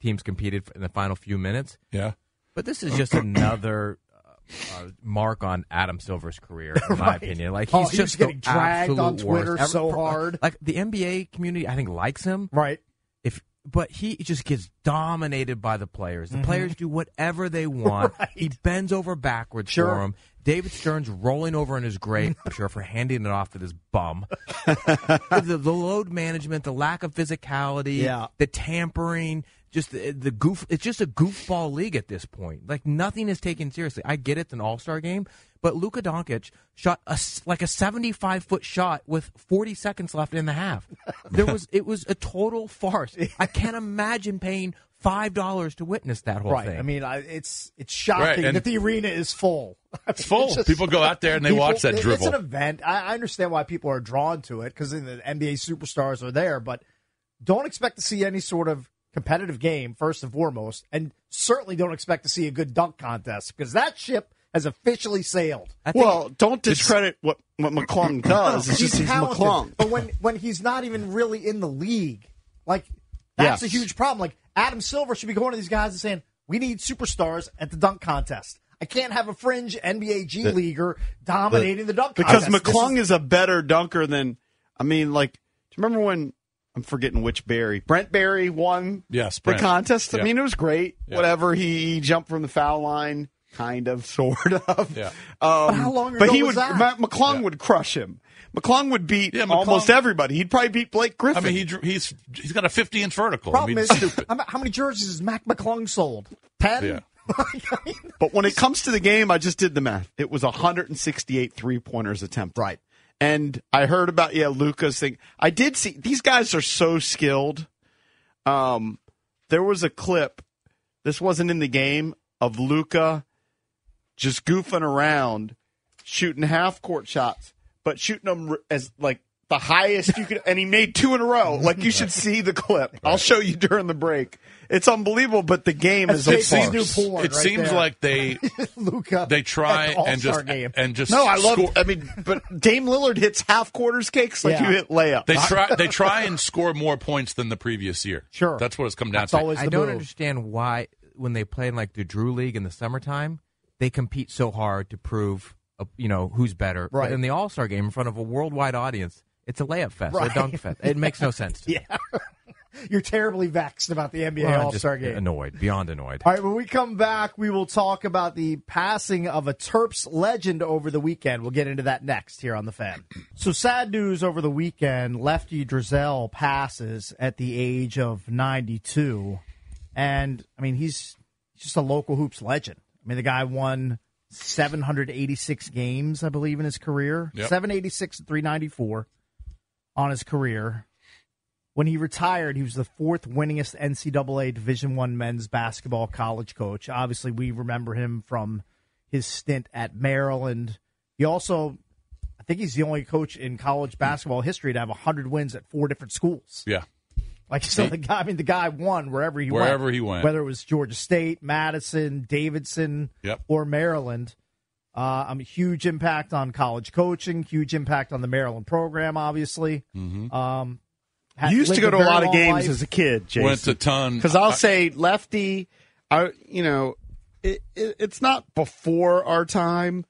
teams competed in the final few minutes. Yeah. But this is just (clears throat) another uh, uh, mark on Adam Silver's career, in my (laughs) Right. opinion. Like Oh, he's he was just getting dragged on worst. Twitter so hard. Like the NBA community, I think likes him. Right. If but he just gets dominated by the players. The players do whatever they want. Mm-hmm. (laughs) Right. He bends over backwards Sure. for him. David Stern's rolling over in his grave, (laughs) I'm sure, for handing it off to this bum. (laughs) the, the load management, the lack of physicality, Yeah. the tampering, just the, the goof. It's just a goofball league at this point. Like nothing is taken seriously. I get it, it's an All Star game, but Luka Doncic shot a s like a seventy-five foot shot with forty seconds left in the half. There was it was a total farce. (laughs) I can't imagine paying five dollars to witness that whole Right. thing. I mean, I, it's it's shocking Right, that the arena is full. I (laughs) mean, It's full. just- People go out there and they people- watch that it- dribble. It's an event. I, I understand why people are drawn to it because the NBA superstars are there, but don't expect to see any sort of competitive game first and foremost, and certainly don't expect to see a good dunk contest because that ship has officially sailed. I think Well, don't discredit what what McClung (clears throat) does. It's just he's talented, McClung. But when when he's not even really in the league, like that's a huge problem. Like Adam Silver should be going to these guys and saying, "We need superstars at the dunk contest. I can't have a fringe NBA G leaguer dominating the, dunk because contest." This McClung is- is, a better dunker than. I mean, like, do you remember when I'm forgetting which Barry Brent Barry won Yes, the contest? I Yeah. mean, it was great. Yeah. Whatever he, he jumped from the foul line, kind of, (laughs) sort of. Yeah. Um, how long But he was would. that? Ma- McClung would crush him. McClung would beat Yeah, McClung- almost everybody. He'd probably beat Blake Griffin. I mean, he, he's he's got a 50 inch vertical. problem I mean, is stupid. how, many jerseys has Mac McClung sold? Ten. Yeah. (laughs) But when it comes to the game, I just did the math. It was 168 three pointers attempted. Right. And I heard about yeah Luka's thing. I did see these guys are so skilled. Um, there was a clip. This wasn't in the game of Luka just goofing around, shooting half court shots, but shooting them as like the highest you could. And he made two in a row. Like you should see the clip. (laughs) I'll show you during the break. It's unbelievable, but the game That's is a JP's new porn it right seems there. like they (laughs) Luka. Uh, they try the and just game. and just No, I love. score- I mean, but Dame Lillard hits half quarters cakes like Yeah. you hit layup. They try they try and score more points than the previous year. Sure. That's what it's come down That's to. always I the don't move. understand why when they play in like the Drew League in the summertime, they compete so hard to prove uh, you know who's better. Right. But in the All Star game in front of a worldwide audience, it's a layup fest Right. a dunk fest. It makes no (laughs) sense. To me. Yeah. (laughs) You're terribly vexed about the NBA Well, All Star game. Annoyed, beyond annoyed. All right, when we come back, we will talk about the passing of a Terps legend over the weekend. We'll get into that next here on the fan. (clears throat) So sad news over the weekend. Lefty Driesell passes at the age of 92. And, I mean, he's just a local hoops legend. I mean, the guy won 786 games, I believe, in his career. Yep. 786 and 394 on his career. When he retired, he was the fourth winningest NCAA Division One men's basketball college coach. Obviously, we remember him from his stint at Maryland. He also, I think, he's the only coach in college basketball history to have hundred wins at four different schools. yeah. Like (laughs) so, the guy. I mean, the guy won wherever he went. Wherever he went. whether it was Georgia State, Madison, Davidson, Yep. or Maryland. Uh, um, huge impact on college coaching. Huge impact on the Maryland program. Obviously, Mm-hmm. um, had- You used to lived go to a lot of games life. as a kid, Jason. Went a ton. Because I'll I- say lefty, I you know, it, it, it's not before our time,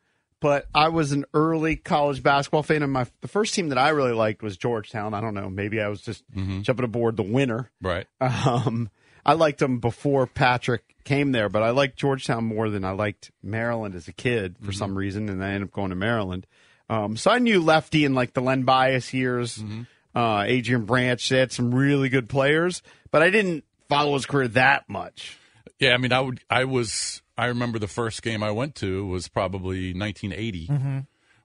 but I was an early college basketball fan, and my the first team that I really liked was Georgetown. I don't know, maybe I was just jumping aboard the winner. Right. Um, I liked them before Patrick came there, but I liked Georgetown more than I liked Maryland as a kid for some reason, and I ended up going to Maryland. Um, so I knew Lefty in like the Len Bias years, uh, Adrian Branch. They had some really good players, but I didn't follow his career that much. Yeah, I mean, I would. I was. I remember the first game I went to was probably 1980 Mm-hmm.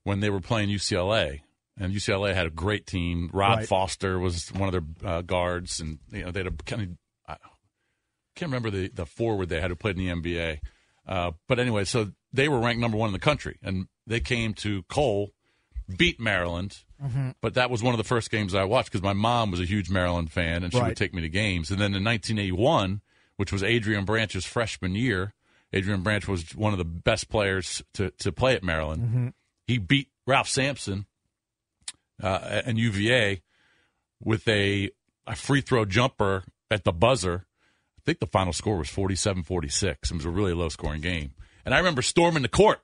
when they were playing UCLA, and UCLA had a great team. Rod Right. Foster was one of their uh, guards, and you know they had a kind of. I can't remember the the forward they had who played in the NBA, uh, but anyway, so they were ranked number one in the country, and they came to Cole, beat Maryland. Mm-hmm. But that was one of the first games I watched because my mom was a huge Maryland fan and she Right. would take me to games. And then in 1981, which was Adrian Branch's freshman year, Adrian Branch was one of the best players to, to play at Maryland. Mm-hmm. He beat Ralph Sampson uh, and UVA with a, a free throw jumper at the buzzer. I think the final score was 47 46. It was a really low scoring game. And I remember storming the court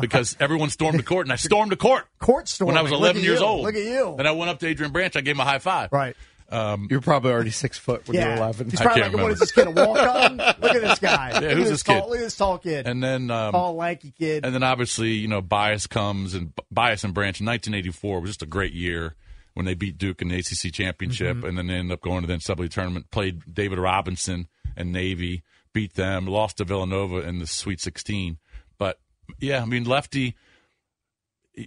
because (laughs) everyone stormed the court, and I stormed the court Court storm. when I was 11 years you. old. Look at you. And I went up to Adrian Branch. I gave him a high five. Right. You're probably already six foot when yeah. you're 11. He's I probably can't like, what remember. is this kid, a walk on? (laughs) Look at this guy. Yeah, who's at this tall, kid? Look at this tall kid. And then, um, tall, lanky kid. and then obviously, you know, Bias comes and Bias and Branch in 1984 was just a great year when they beat Duke in the ACC championship, Mm-hmm. and then they ended up going to the NCAA tournament. Played David Robinson and Navy, beat them, lost to Villanova in the Sweet 16. But yeah, I mean, Lefty.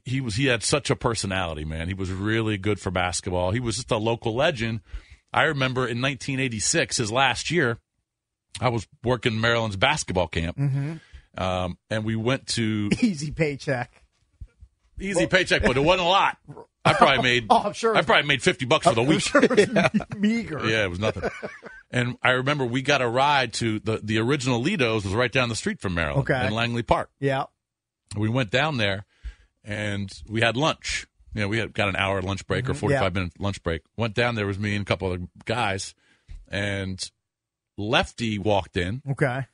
He was he had such a personality, man. He was really good for basketball. He was just a local legend. I remember in 1986, his last year, I was working Maryland's basketball camp, Mm-hmm. um, and we went to (laughs) Easy paycheck. easy paycheck, but it wasn't a lot. I probably (laughs) made. Oh, I'm sure. I probably made fifty bucks for the I'm week. sure it was (laughs) meager. Yeah, it was nothing. and I remember we got a ride to the the original Lido's was right down the street from Maryland Okay. in Langley Park. Yeah. We went down there, and we had lunch. You know, we had got an hour lunch break or mm-hmm. forty five Yeah. minute lunch break. Went down there was me and a couple other guys, and Lefty walked in, Okay.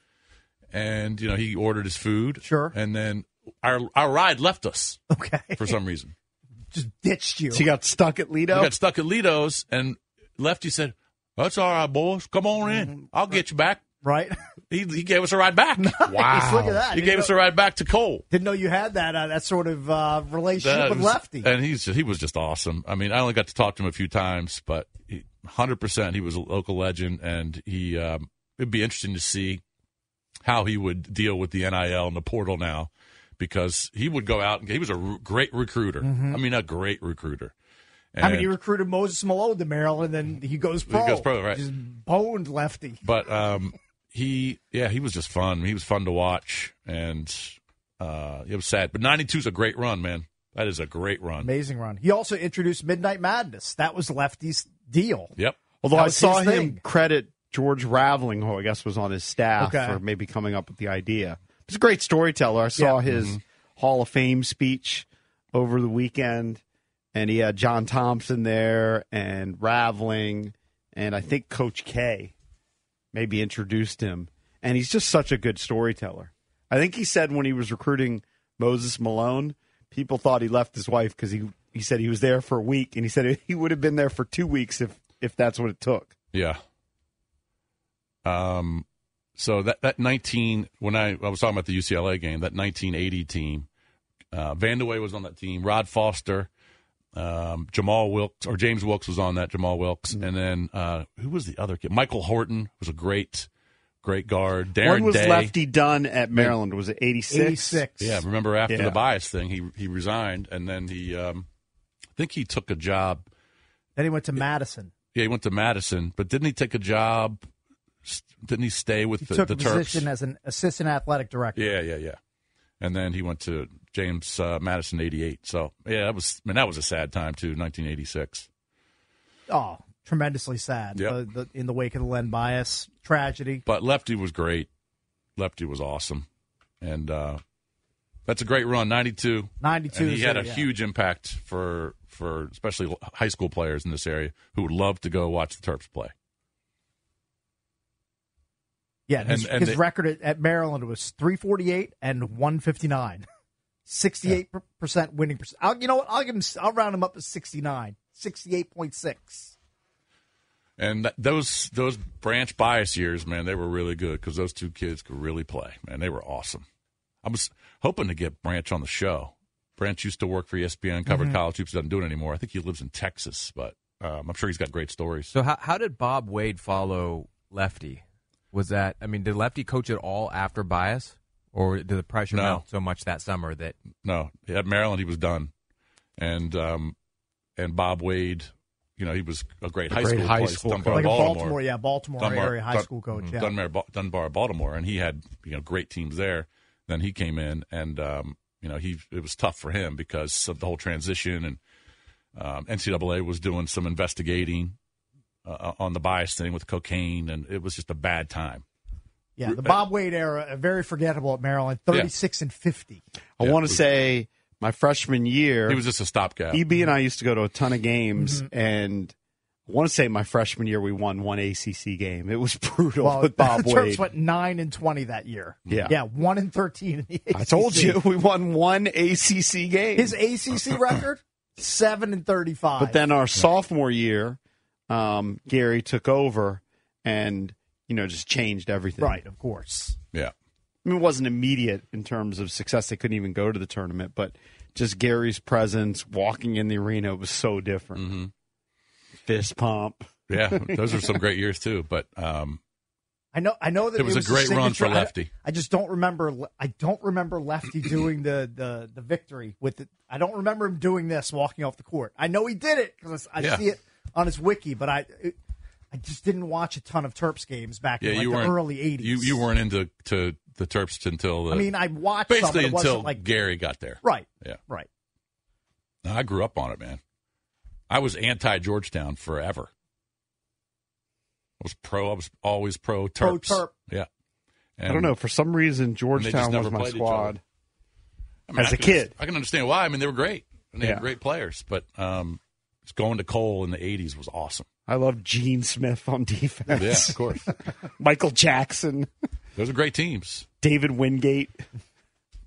and you know he ordered his food. Sure. And then our our ride left us Okay. for some reason. (laughs) Just ditched you. So you got stuck at Lido? We got stuck at Lido's, and Lefty said, "That's all right, boys. Come on in. Mm-hmm. I'll get you back." right? (laughs) He, he gave us a ride back. (laughs) Nice. Look at that. He Didn't gave us a ride back to Cole. Didn't know you had that uh, that sort of uh, relationship That with was- Lefty. and he's he was just awesome. I mean, I only got to talk to him a few times, but hundred percent, he was a local legend, and he um, it'd be interesting to see how he would deal with the NIL and the portal now, because he would go out and he was a r- great recruiter. I mean, a great recruiter. Mm-hmm. I mean, he recruited Moses Malone to Maryland, and then he goes pro. He goes pro, right. Just boned Lefty. but um, he yeah he was just fun. He was fun to watch, and uh, it was sad. But '92 is a great run, man. That is a great run. Amazing run. He also introduced Midnight Madness. That was Lefty's deal. Yep. Although I saw him thing. credit George Raveling, who I guess was on his staff, Okay. for maybe coming up with the idea. He's a great storyteller. I saw Yeah. his Hall of Fame speech over the weekend, and he had John Thompson there and Raveling, and I think Coach K maybe introduced him. And he's just such a good storyteller. I think he said when he was recruiting Moses Malone, people thought he left his wife because he he said he was there for a week, and he said (laughs) he would have been there for two weeks if if that's what it took. Yeah. Um. So that that 19 when I I was talking about the UCLA game that 1980 team, uh, Vandeweghe was on that team. Rod Foster. Um, Jamal Wilkes or James Wilkes was on that. Jamal Wilkes, Mm-hmm. and then uh, who was the other kid? Michael Holton was a great, great guard. Darren when was Day. Lefty done at Maryland? Was it 86? 86. Yeah, remember after Yeah. the bias thing, he he resigned, and then he, um, I think he took a job. Then he went to Madison. Yeah, he went to Madison, but didn't he take a job? Didn't he stay with He the, took the a Terps? position as an assistant athletic director. Yeah, yeah, yeah. And then he went to James uh, Madison '88. So yeah, that was. I mean, that was a sad time too. 1986. Oh, tremendously sad. Yep. The, the, in the wake of the Len Bias tragedy. But Lefty was great. Lefty was awesome, and uh, that's a great run. '92. 92 And he had a yeah. huge impact for for especially high school players in this area who would love to go watch the Terps play. Yeah, his, And- and his they- record at, at Maryland was 348 and 159. 68% winning percent. I'll, you know what? I'll give him I'll round him up to 69. 68.6. And that, those those branch bias years, man, they were really good because those two kids could really play. Man, they were awesome. I was hoping to get Branch on the show. Branch used to work for ESPN, covered college hoops, doesn't do it anymore. I think he lives in Texas, but um, I'm sure he's got great stories. So how how did Bob Wade follow Lefty? Was that I mean, did Lefty coach at all after bias, or did the pressure No. mount so much that summer that No, at Maryland he was done, and um, and Bob Wade, you know, he was a great high great school high player, school Dunbar, Like Baltimore. Baltimore, yeah, Baltimore Dunbar- area high Dun- school coach. Yeah. Dunbar, Dunbar, Baltimore, and he had you know great teams there. Then he came in, and um, You know, he it was tough for him because of the whole transition, and um, NCAA was doing some investigating uh, on the bias thing with cocaine, and it was just a bad time. Yeah, the Bob Wade era, very forgettable at Maryland, 36 and 50. I Yeah, want to say my freshman year, He was just a stopgap. EB and I used to go to a ton of games, Mm-hmm. and I want to say my freshman year we won one ACC game. It was (laughs) brutal Well, with Bob (laughs) the Terps Wade. went 9 and 20 that year. Yeah. Yeah, 1 and 13 in the ACC. I told you we won one ACC game. His ACC (laughs) record, 7 and 35. But then our sophomore year, um, Gary took over and you know just changed everything. Right, of course. yeah. I mean, it wasn't immediate in terms of success. They couldn't even go to the tournament, but just Gary's presence, walking in the arena was so different. Mm-hmm. Fist pump. Yeah, (laughs) those are some great years too. But um, I know. I know that It was a a great run for signature- I- Lefty. I, just don't remember. I don't remember Lefty doing the the the victory with it. I don't remember him doing this walking off the court. I know he did it because I Yeah. see it on his wiki, but I it, I just didn't watch a ton of Terps games back yeah, in like you the weren't early '80s. You you weren't into to the Terps until the, I mean, I watched some, but basically it wasn't until like Gary got there. right, Yeah, right. I grew up on it, man. I was anti Georgetown forever. I was pro. I was always pro Terps. Pro Terp. Yeah. I don't know. For some reason, Georgetown was my squad. I mean, As I a can- kid. I can understand why. I mean, they were great. And they Yeah. had great players, but um, just going to Cole in the '80s was awesome. I love Gene Smith on (laughs) defense. Yeah, of course. (laughs) Michael Jackson, Those are great teams. David Wingate.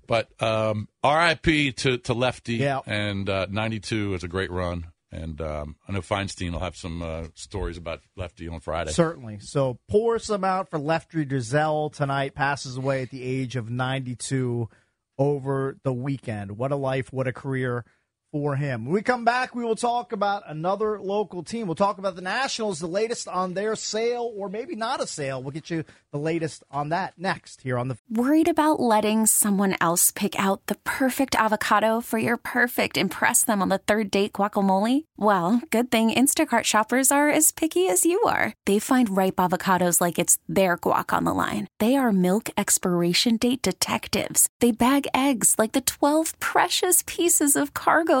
But um, RIP to, to Lefty. Yeah. And uh, 92 is a great run. And um, I know Feinstein will have some uh, stories about Lefty on Friday. Certainly. So pour some out for Lefty Driesell tonight. Passes away at the age of 92 over the weekend. What a life, what a career for him. When we come back, we will talk about another local team. We'll talk about the Nationals, the latest on their sale, or maybe not a sale. We'll get you the latest on that next here on the Worried about letting someone else pick out the perfect avocado for your perfect impress them on the third date guacamole? Well, good thing Instacart shoppers are as picky as you are. They find ripe avocados like it's their guac on the line. They are milk expiration date detectives. They bag eggs like the 12 precious pieces of cargo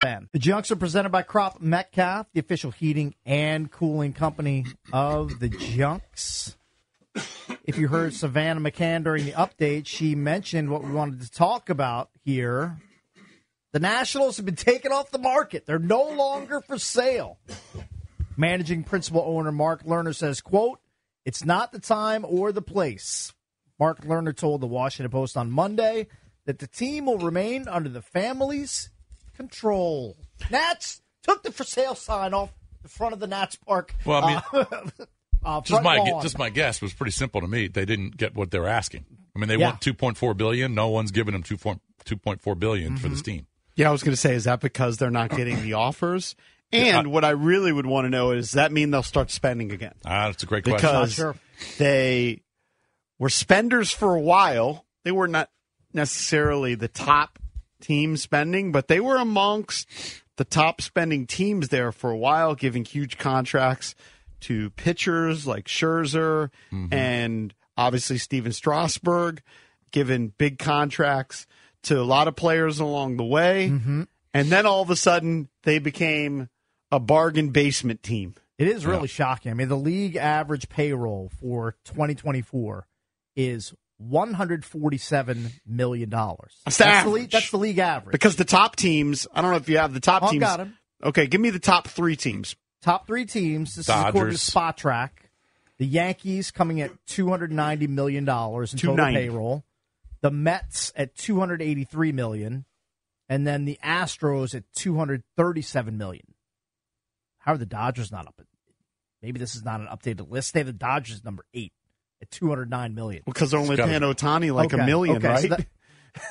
Fan. The Junks are presented by Cropp-Metcalfe, the official heating and cooling company of the Junks. If you heard Savannah McCann during the update, she mentioned what we wanted to talk about here. The Nationals have been taken off the market. They're no longer for sale. Managing principal owner Mark Lerner says, quote, it's not the time or the place. Mark Lerner told the Washington Post on Monday that the team will remain under the family's control. Nats took the for sale sign off the front of the Nats Park. Well, I mean, uh, (laughs) uh, (laughs) just my lawn. just my guess was pretty simple to me. They didn't get what they're asking. I mean, they Yeah. want 2.4 billion. No one's giving them 2 2.4 billion for Mm-hmm. this team. Yeah, I was going to say, is that because they're not getting the offers? (clears throat) And what I really would want to know is, does that mean they'll start spending again? Ah, that's a great question. Because sure. they were spenders for a while. They were not necessarily the top team spending, but they were amongst the top spending teams there for a while, giving huge contracts to pitchers like Scherzer mm-hmm. and obviously Steven Strasburg. giving big contracts to a lot of players along the way. Mm-hmm. And then all of a sudden, they became a bargain basement team. It is really shocking. I mean, the league average payroll for 2024 is 147 million dollars. That's That's, the league, average. that's the league average. Because the top teams, I don't know if you have the top Oh, I've teams. got 'em. Okay, give me the top three teams. Top three teams. This is according to Dodgers. Spotrac. The Yankees coming at 290 million dollars in total payroll. The Mets at 283 million, and then the Astros at 237 million. How are the Dodgers not up? Maybe this is not an updated list. They have the Dodgers number eight at 209 million. Because they're only gotta paying. Ohtani like a million, okay, right? so that- (laughs)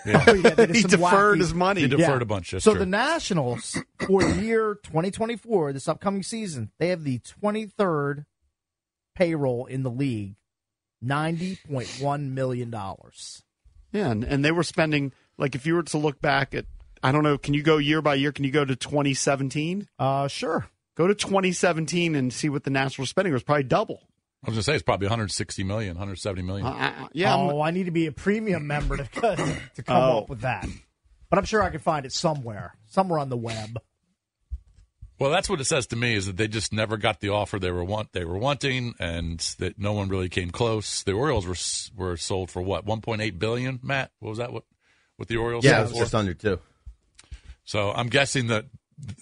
Yeah. Oh, yeah, he deferred wacky- his money. He deferred a bunch, that's so true. the Nationals for the year 2024, this upcoming season, they have the 23rd payroll in the league, 90.1 million dollars. Yeah, and, and they were spending like if you were to look back at I don't know, can you go year by year? Can you go to 2017? Uh, sure. Go to 2017 and see what the National spending was. Probably double. I was going to say it's probably 160 million, 170 million. Uh, uh, yeah, I'm- oh, I need to be a premium member to, (laughs) to come Oh. up with that. But I'm sure I can find it somewhere, somewhere on the web. Well, that's what it says to me is that they just never got the offer they were want they were wanting, and that no one really came close. The Orioles were were sold for what 1.8 billion. Matt, what was that? What what the Orioles? Yeah, sold it was for? just under two. So I'm guessing that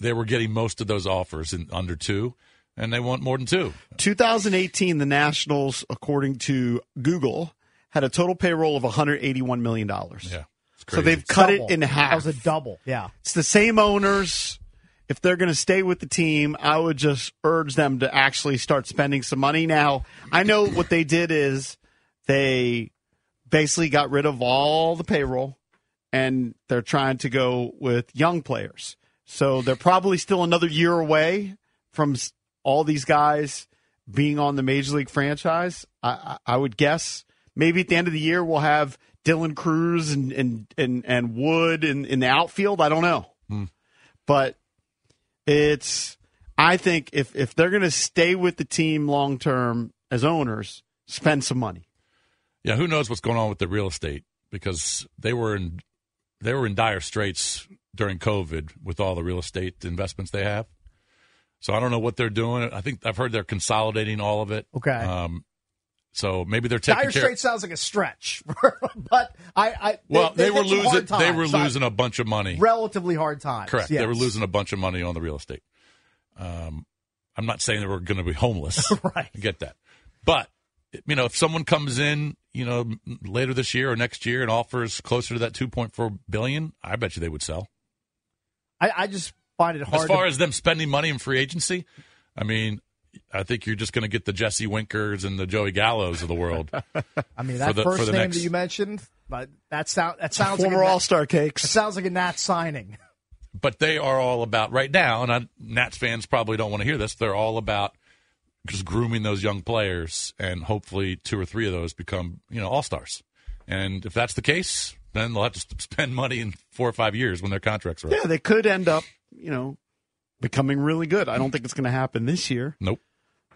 they were getting most of those offers in under two, and they want more than two. 2018, the Nationals, according to Google, had a total payroll of 181 million dollars. Yeah, it's So they've cut Double. it in half. That was a double. Yeah. It's the same owners. If they're going to stay with the team, I would just urge them to actually start spending some money. Now, I know what they did is they basically got rid of all the payroll and they're trying to go with young players. So they're probably still another year away from s- all these guys being on the major league franchise. I, I, would guess maybe at the end of the year we'll have Dylan Crews and and and, and Wood in, in the outfield. I don't know, hmm. but it's. I think if if they're going to stay with the team long term as owners, spend some money. Yeah, who knows what's going on with the real estate because they were in they were in dire straits during COVID with all the real estate investments they have. So I don't know what they're doing. I think I've heard they're consolidating all of it. Okay. Um, so maybe they're taking Dire care. Straits sounds like a stretch, (laughs) but I, I well, they, were hit some losing. hard They were. So losing a bunch of money. relatively hard times. Correct. They were losing a bunch of money on the real estate. Um, I'm not saying they were going to be homeless. (laughs) Right. I get that. But, you know, if someone comes in, you know, later this year or next year and offers closer to that 2.4 billion, I bet you they would sell. I, I just find it hard. As far to, as them spending money in free agency, I mean, I think you're just going to get the Jesse Winkers and the Joey Gallos of the world. (laughs) I mean, that the- first name next- that you mentioned, but that sound that sounds like Former a Nat- All Star It cakes. sounds like a Nat signing. (laughs) but they are all about right now, and I, Nats fans probably don't want to hear this. They're all about just grooming those young players, and hopefully two or three of those become you know all stars. And if that's the case, then they'll have to spend money in four or five years when their contracts are up. Yeah, they could end up, you know, becoming really good. I don't think it's going to happen this year. Nope.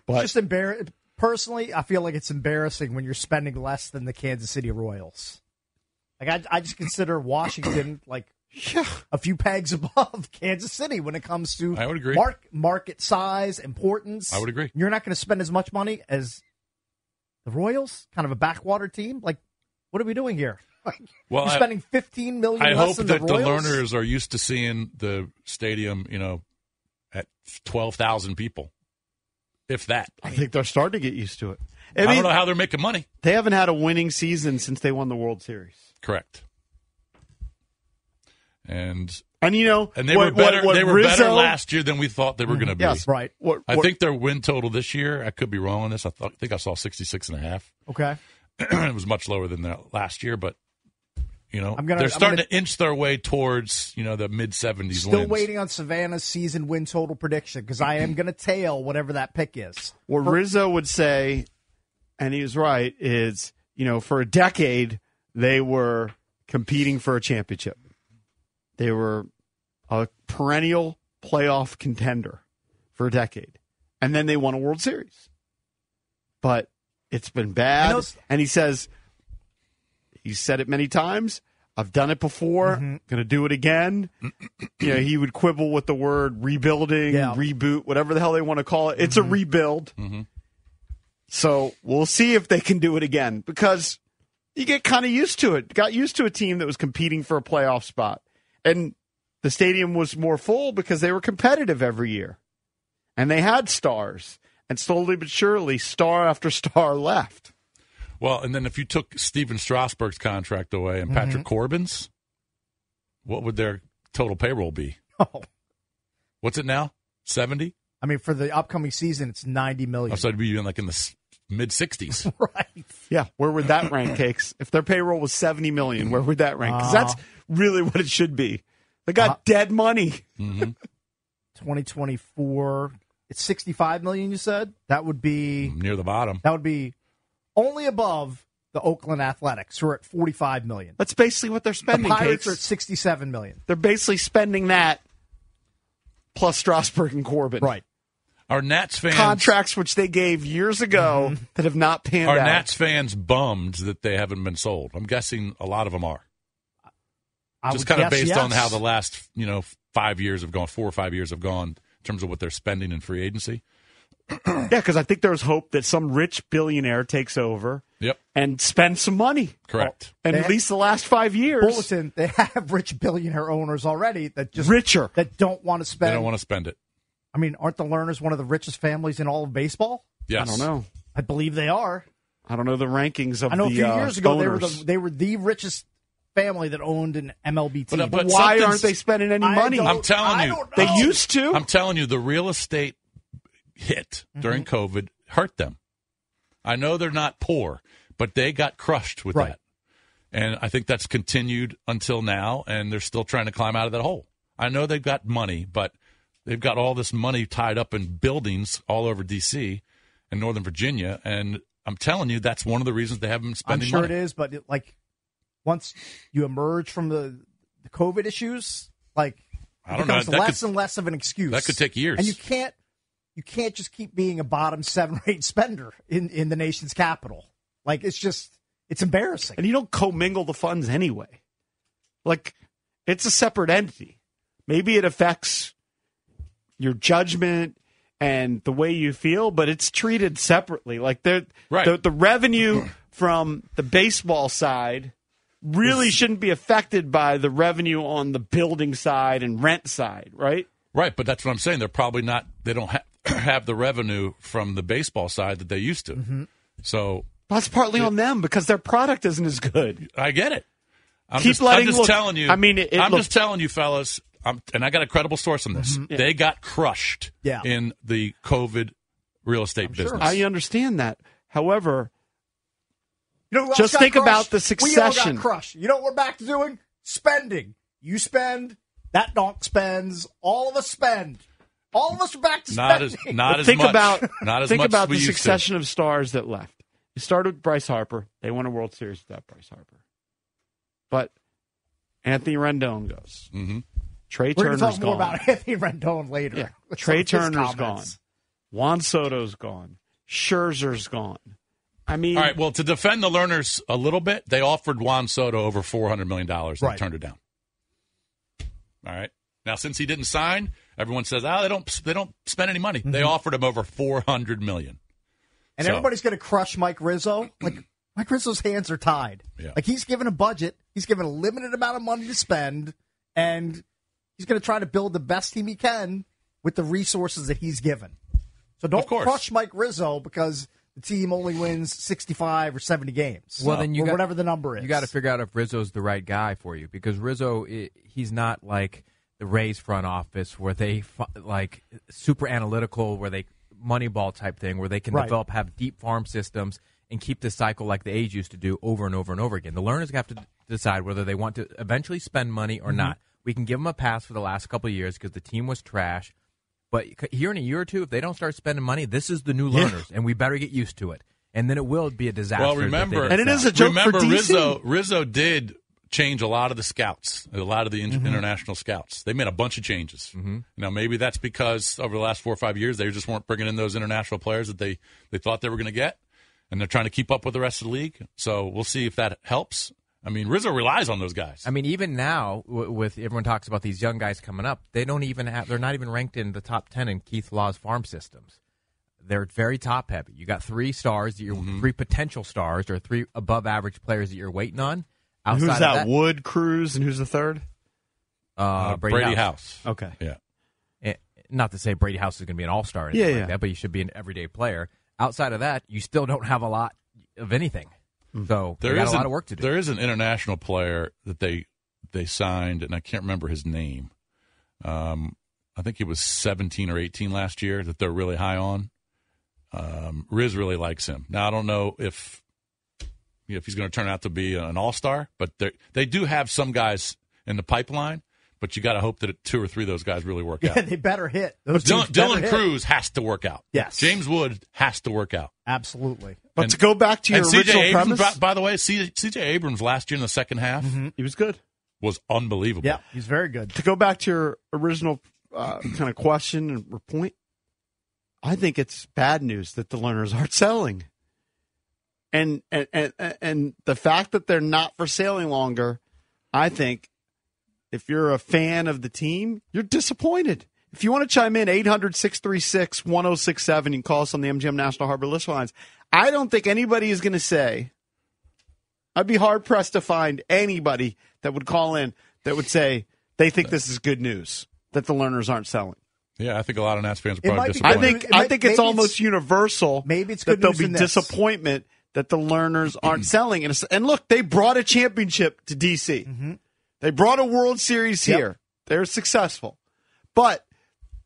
But just embar- Personally, I feel like it's embarrassing when you're spending less than the Kansas City Royals. Like I, I just consider Washington (clears throat) like yeah, a few pegs (laughs) above Kansas City when it comes to I would agree. mark, market size, importance. I would agree. You're not going to spend as much money as the Royals, kind of a backwater team. Like, what are we doing here? (laughs) Like, Well, you're I- spending 15 million I less hope that the the Lerners are used to seeing the stadium, you know, at twelve thousand people, if that. I think they're starting to get used to it. I, I mean, don't know how they're making money. they haven't had a winning season since they won the World Series. Correct. And And you know, and they what, were better. What, what they were Rizzo, better last year than we thought they were going to be. Yes, right. What, I think their win total this year. I could be wrong on this. I, thought, I think I saw 66 and a half. Okay. (clears throat) it was much lower than that last year, but you know I'm gonna- they're I'm starting gonna- to inch their way towards you know the mid 70s. Still wins. waiting on Savannah's season win total prediction because I am going to tail whatever that pick is. what Rizzo would say, and he was right, is you know, for a decade they were competing for a championship. They were a perennial playoff contender for a decade, and then they won a World Series. But it's been bad, and he says He said it many times. I've done it before. Mm-hmm. Going to do it again. (clears throat) you know, he would quibble with the word rebuilding, Yeah. reboot, whatever the hell they want to call it. It's a rebuild. Mm-hmm. So we'll see if they can do it again because you get kind of used to it. Got used to a team that was competing for a playoff spot. And the stadium was more full because they were competitive every year. And they had stars. And slowly but surely, star after (laughs) star left. Well, and then if you took Steven Strasburg's contract away and Patrick Corbin's, what would their total payroll be? Oh, What's it now? 70? I mean, for the upcoming season, it's ninety million. I said it'd be like in the mid 60s. (laughs) right. Yeah, where would that rank, Cakes? If their payroll was seventy million, where would that rank? Because Uh, that's really what it should be. They got Uh, dead money. (laughs) hmm 2024, it's 65 million. You said that would be Near the bottom. that would be only above the Oakland Athletics, who are at 45 million. That's basically what they're The spending. Pirates Cakes. are at 67 million. They're basically spending that plus Strasburg and Corbin. Right. Are Nats fans Contracts which they gave years ago Mm-hmm. that have not panned are out. Nats fans bummed that they haven't been sold? I'm guessing a lot of them are. I Just would kind of guess based on how the last, you know, 5 years have gone, 4 or 5 years have gone in terms of what they're spending in free agency. (clears throat) yeah, because I think there's hope that some rich billionaire takes over Yep, and spends some money. correct. And They- at least the last five years, Bulletin, they have rich billionaire owners already that just richer. that don't want to spend. They don't want to spend it. I mean, aren't the Lerners one of the richest families in all of baseball? Yes. I don't know. I believe they are. I don't know the rankings of I know the a few uh, years ago they were the they were the richest family that owned an MLB team. But, uh, But but why aren't they spending any money? I'm telling I you, don't They used to. I'm telling you, the real estate hit during Mm-hmm. COVID hurt them. I know they're not poor, but they got crushed with Right. that. And I think that's continued until now, and they're still trying to climb out of that hole. I know they've got money, but they've got all this money tied up in buildings all over D.C. and Northern Virginia, and I'm telling you, that's one of the reasons they haven't been I'm sure money. it is, but it, like once you emerge from the, the COVID issues, like I it don't know. Less could- and less of an excuse. that could take years. and you can't you can't just keep being a bottom (laughs) seven or eight spender in in the nation's capital. Like it's just it's embarrassing. and you don't commingle the funds anyway. Like it's a separate entity. Maybe it affects your judgment and the way you feel, but it's treated separately. Like the Right. the, the revenue (clears throat) from the baseball side really shouldn't be affected by the revenue on the building side and rent side, right? Right, but that's what I'm saying. They're probably not. They don't ha- (coughs) have the revenue from the baseball side that they used to. Mm-hmm. So That's partly on them because their product isn't as good. I get it. I'm Keep just, letting- I'm just look, telling you. I mean, it- it I'm look- just telling you, fellas. I'm, and I got a credible source on this. They got crushed Yeah. in the COVID real estate sure. business. I understand that. However, You know Just think crushed? about the We succession. all got crushed. You know what we're back to doing? Spending. You spend. That donk spends. All of us spend. All of us are back to not as spending. not as think much. about (laughs) not as think much about as we the used to. succession of stars that left. You started with Bryce Harper. They won a World Series without Bryce Harper. But Anthony Rendon goes. hmm Trey We're going Turner's to talk more gone. about (laughs) Anthony Rendon later. Yeah. Trey Turner's gone. Juan Soto's gone. Scherzer's gone. I mean, All right. Well, to defend the Lerners a little bit, they offered Juan Soto over four hundred million dollars and Right. turned it down. All right. Now, since he didn't sign, everyone says, "Oh, they don't they don't spend any money." They mm-hmm. offered him over four hundred million. And So- everybody's going to crush Mike Rizzo. (clears throat) Like Mike Rizzo's hands are tied. Yeah. Like he's given a budget. He's given a limited amount of money to spend, and he's going to try to build the best team he can with the resources that he's given. So don't crush Mike Rizzo because the team only wins sixty-five or seventy games. Well, then you or got- whatever the number is. You got to figure out if Rizzo's the right guy for you because Rizzo, i he's not like the Rays front office where they like super analytical, where they Moneyball type thing, where they can Right. develop have deep farm systems and keep the cycle like the A's used to do over and over and over again. The Lerners have to decide whether they want to eventually spend money or mm-hmm. not. We can give them a pass for the last couple of years because the team was trash. But here in a year or two, if they don't start spending money, this is the new Lerners, and we better get used to it. And then it will be a disaster. Well, if they remember, And it is a joke remember for DC. Rizzo. Rizzo did change a lot of the scouts, a lot of the in- international scouts. They made a bunch of changes. Mm-hmm. Now, maybe that's because over the last four or five years, they just weren't bringing in those international players that they they thought they were going to get, and they're trying to keep up with the rest of the league. So we'll see if that helps. I mean, Rizzo relies on those guys. I mean, even now, w- with everyone talks about these young guys coming up, they don't even have. They're not even ranked in the top ten in Keith Law's farm systems. They're very top heavy. You got three stars, that you're Mm-hmm. three potential stars, or three above average players that you're waiting on. And Outside who's of that? that, Wood, Crews, and who's the third? uh, Uh, Brady, Brady House. House. Okay. Yeah. Eh, Not to say Brady House is going to be an all star, Yeah, like yeah. that, but he should be an everyday player. Outside of that, you still don't have a lot of anything. So There got is a lot an- of work to do. There is an international player that they they signed, and I can't remember his name. Um, I think he was 17 or 18 last year that they're really high on. Um, Riz really likes him. Now I don't know if you know, if he's going to turn out to be an all star, but they they do have some guys in the pipeline. But you got to hope that two or three of those guys really work Yeah, out. they better hit. Those Dylan, better Dylan hit. Crews has to work out. Yes. James Wood has to work out. Absolutely. But And- to go back to your original Abrams, premise, by, by the way, CJ Abrams last year in the second half he was good. was unbelievable. Yeah, he's very good. To go back to your original uh, kind of question and point, I think it's bad news that the Lerners aren't selling, and and and and the fact that they're not for sale any longer, I think, if you're a fan of the team, you're disappointed. If you want to chime in, 800 636 1067, you can call us on the MGM National Harbor List lines. I don't think anybody is going to say, I'd be hard pressed to find anybody that would call in that would say they think this is good news that the Lerners aren't selling. Yeah, I think a lot of Nats fans are probably might be- disappointed. I think It I think it's almost it's- universal. maybe it's that good there'll news be disappointment that the Lerners aren't (clears throat) selling. And, and look, they brought a championship to DC. Mm-hmm. They brought a World Series Yep. here. They're successful, but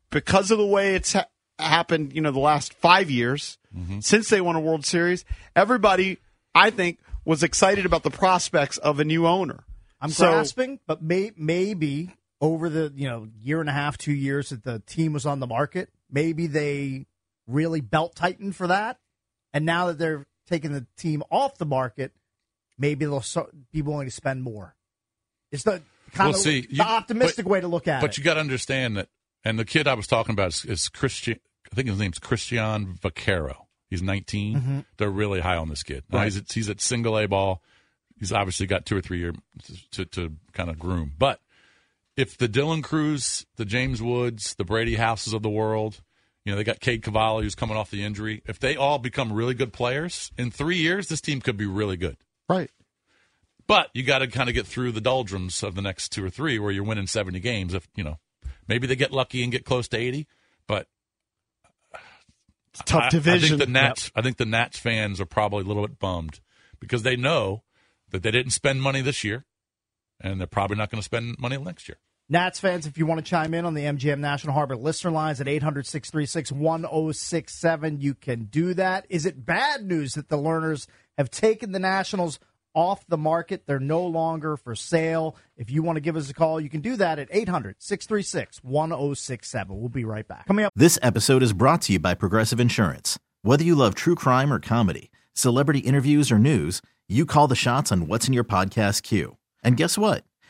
because of the way it's ha- happened, you know, the last five years mm-hmm. since they won a World Series, everybody, I think, was excited about the prospects of a new owner. I'm So- grasping, but may, maybe over the you know year and a half, two years that the team was on the market, maybe they really belt tightened for that, and now that they're taking the team off the market, maybe they'll so, be willing to spend more. It's the kind Well, of see, the you- optimistic but- way to look at But it. But you got to understand that, and the kid I was talking about is, is Christian. I think his name's Christian Vaquero. He's 19. Mm-hmm. They're really high on this kid. Now, he's at, he's at single A ball. He's obviously got two or three years to, to kind of groom. But if the Dylan Crews, the James Woods, the Brady Houses of the world, you know, they got Cade Cavalli who's coming off the injury. If they all become really good players in three years, this team could be really good. Right. But you got to kind of get through the doldrums of the next two or three where you're winning 70 games. If, you know, maybe they get lucky and get close to 80, but It's tough I, division. I think the Nats, I think the Nats fans are probably a little bit bummed because they know that they didn't spend money this year and they're probably not going to spend money next year. Nats fans, if you want to chime in on the MGM National Harbor listener lines at 800 636 1067, you can do that. Is it bad news that the Lerners have taken the Nationals off the market? They're no longer for sale. If you want to give us a call, you can do that at 800 636 1067. We'll be right back. Coming up. This episode is brought to you by Progressive Insurance. Whether you love true crime or comedy, celebrity interviews or news, you call the shots on what's in your podcast queue. And guess what?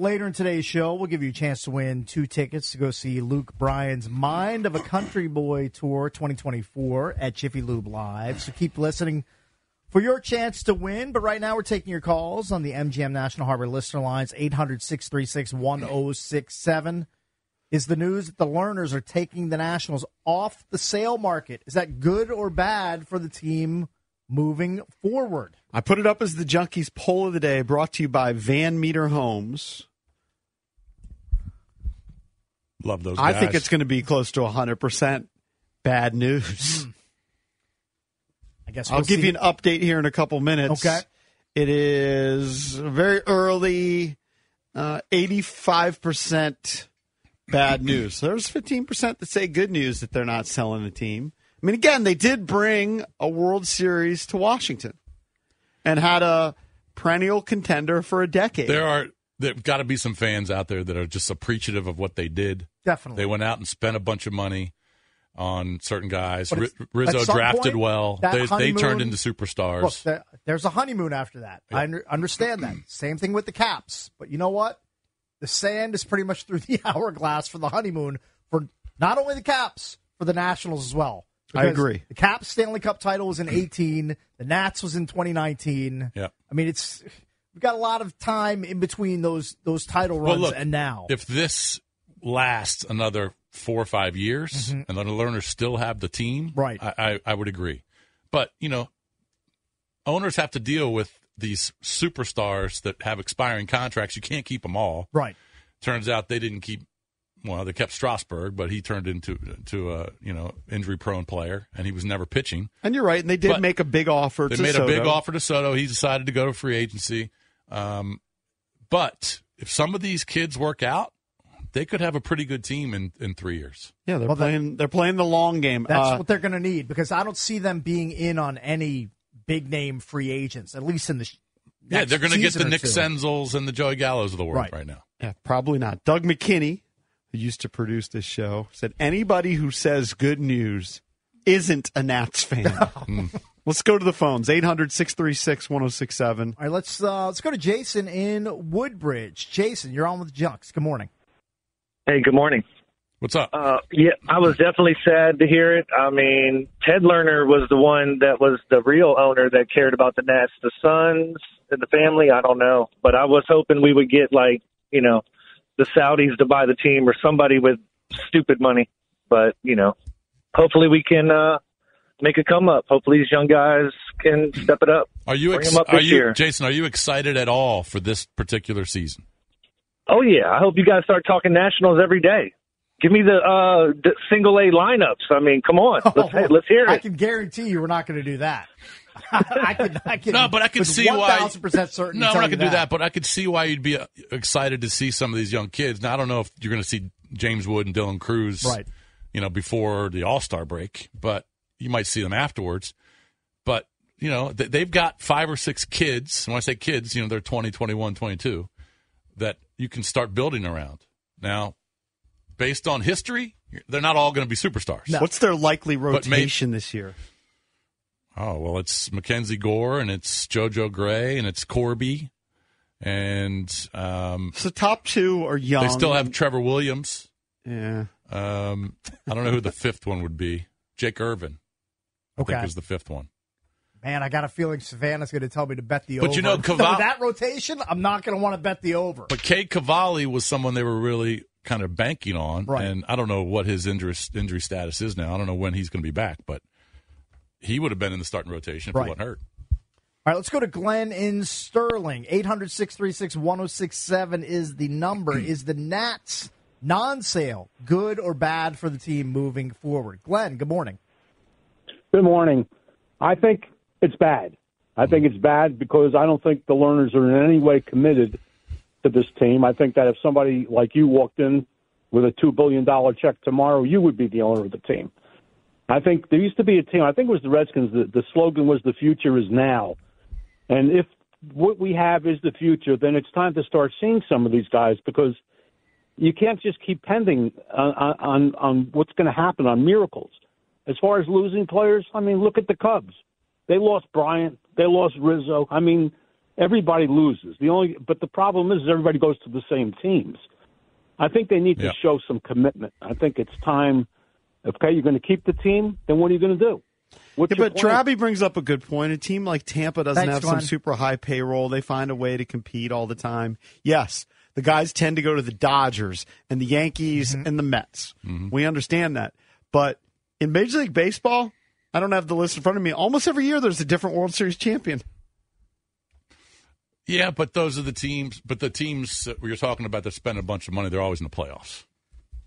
Later in today's show, we'll give you a chance to win two tickets to go see Luke Bryan's Mind of a Country Boy Tour 2024 at Jiffy Lube Live. So keep listening for your chance to win. But right now, we're taking your calls on the MGM National Harbor listener lines 800 636 1067. Is the news that the Lerners are taking the Nationals off the sale market? Is that good or bad for the team moving forward? I put it up as the Junkies poll of the day, brought to you by Van Meter Homes. Love those. I think it's going to be close to 100% bad news. I guess I'll we'll give see. you an update here in a couple minutes. Okay. It is very early, uh, 85% bad (clears throat) news. There's 15% that say good news that they're not selling the team. I mean, again, they did bring a World Series to Washington and had a perennial contender for a decade. There are there've got to be some fans out there that are just appreciative of what they did. Definitely. They went out and spent a bunch of money on certain guys. But Ri- it's- Rizzo drafted point, well. They, they turned into superstars. Look, there, there's a honeymoon after that. I under, understand that. (clears throat) Same thing with the Caps. But you know what? The sand is pretty much through (laughs) the hourglass for the honeymoon for not only the Caps, for the Nationals as well. I agree. The Caps Stanley Cup title was in 18. The Nats was in 2019. yeah. I mean, it's we've got a lot of time in between those those title Well, runs look, and now. if this lasts another four or five years and the Lerners still have the team, Mm-hmm. Right. I, I, I would agree. But, you know, owners have to deal with these superstars that have expiring contracts. You can't keep them all. right. Turns out they didn't keep. Well, they kept Strasburg, but he turned into to a you know injury prone player, and he was never pitching. and you're right. And they did But make a big offer They to made a big offer to Soto. He decided to go to free agency. Um, but if some of these kids work out, they could have a pretty good team in, in three years. Yeah, they're Well, that- playing. they're playing the long game. That's Uh, what they're going to need because I don't see them being in on any big name free agents, at least in the. sh- Yeah, they're going to get the or Nick two. Senzels and the Joey Gallos of the world Right. right, now. Yeah, probably not. Doug McKinney, who used to produce this show, said anybody who says good news isn't a Nats fan. (laughs) Let's go to the phones 800 636 1067. All right, let's uh, let's go to Jason in Woodbridge. Jason, you're on with Junks. Good morning. Hey, good morning. What's up? Uh, yeah, I was definitely sad to hear it. I mean, Ted Lerner was the one that was the real owner that cared about the Nats. The sons and the family, I don't know. But I was hoping we would get, like, you know, the Saudis to buy the team or somebody with stupid money. But, you know, hopefully we can uh, make a come up. Hopefully these young guys can step it up. Are you ex- up are you year. Jason? Are you excited at all for this particular season? Oh yeah, I hope you guys start talking Nationals every day. Give me the uh the single A lineups. I mean, come on, (laughs) let's let's hear it. I can guarantee you we're not going to do that. (laughs) I can, I can, No, but I can with see why. 1000% certain. No, we're not going to do that. But I could see why you'd be uh, excited to see some of these young kids. Now, I don't know if you're going to see James Wood and Dylan Crews, Right. You know, before the All Star break, but you might see them afterwards. But you know, they've got five or six kids. And when I say kids, you know, they're 20, 21, 22, that you can start building around. Now, based on history, they're not all going to be superstars. What's their likely But may- rotation this year? Oh well, it's Mackenzie Gore and it's JoJo Gray and it's Corby, and um, So top two are young. they still have Trevor Williams. Yeah. Um, I don't know who the fifth one would be. Jake Irvin, I Okay. think was the fifth one. Man, I got a feeling Savannah's going to tell me to bet the But over. But you know, With Caval- (laughs) that rotation, I'm not going to want to bet the over. But Cade Cavalli was someone they were really kind of banking on, Right. and I don't know what his injury injury status is now. I don't know when he's going to be back, but he would have been in the starting rotation if Right. he wasn't hurt. All right, let's go to Glenn in Sterling. 800 636 1067 is the number. (clears throat) is the Nats non sale good or bad for the team moving forward? Glenn, good morning. Good morning. I think it's bad. I think it's bad because I don't think the Lerners are in any way committed to this team. I think that if somebody like you walked in with a $2 billion check tomorrow, you would be the owner of the team. I think there used to be a team, I think it was the Redskins, the, the slogan was the future is now. And if what we have is the future, then it's time to start seeing some of these guys because you can't just keep pending on, on, on what's going to happen on miracles. As far as losing players, I mean, look at the Cubs. They lost Bryant. They lost Rizzo. I mean, everybody loses. The only, but the problem is everybody goes to the same teams. I think they need Yeah. to show some commitment. I think it's time. Okay, you're going to keep the team. Then what are you going to do? What's Yeah, but plan? Traby brings up a good point. A team like Tampa doesn't Thanks, have some super high payroll. They find a way to compete all the time. Yes, the guys tend to go to the Dodgers and the Yankees Mm-hmm. and the Mets. We understand that. But in Major League Baseball, I don't have the list in front of me. Almost every year there's a different World Series champion. Yeah, but those are the teams. But the teams that you're talking about that spend a bunch of money, they're always in the playoffs.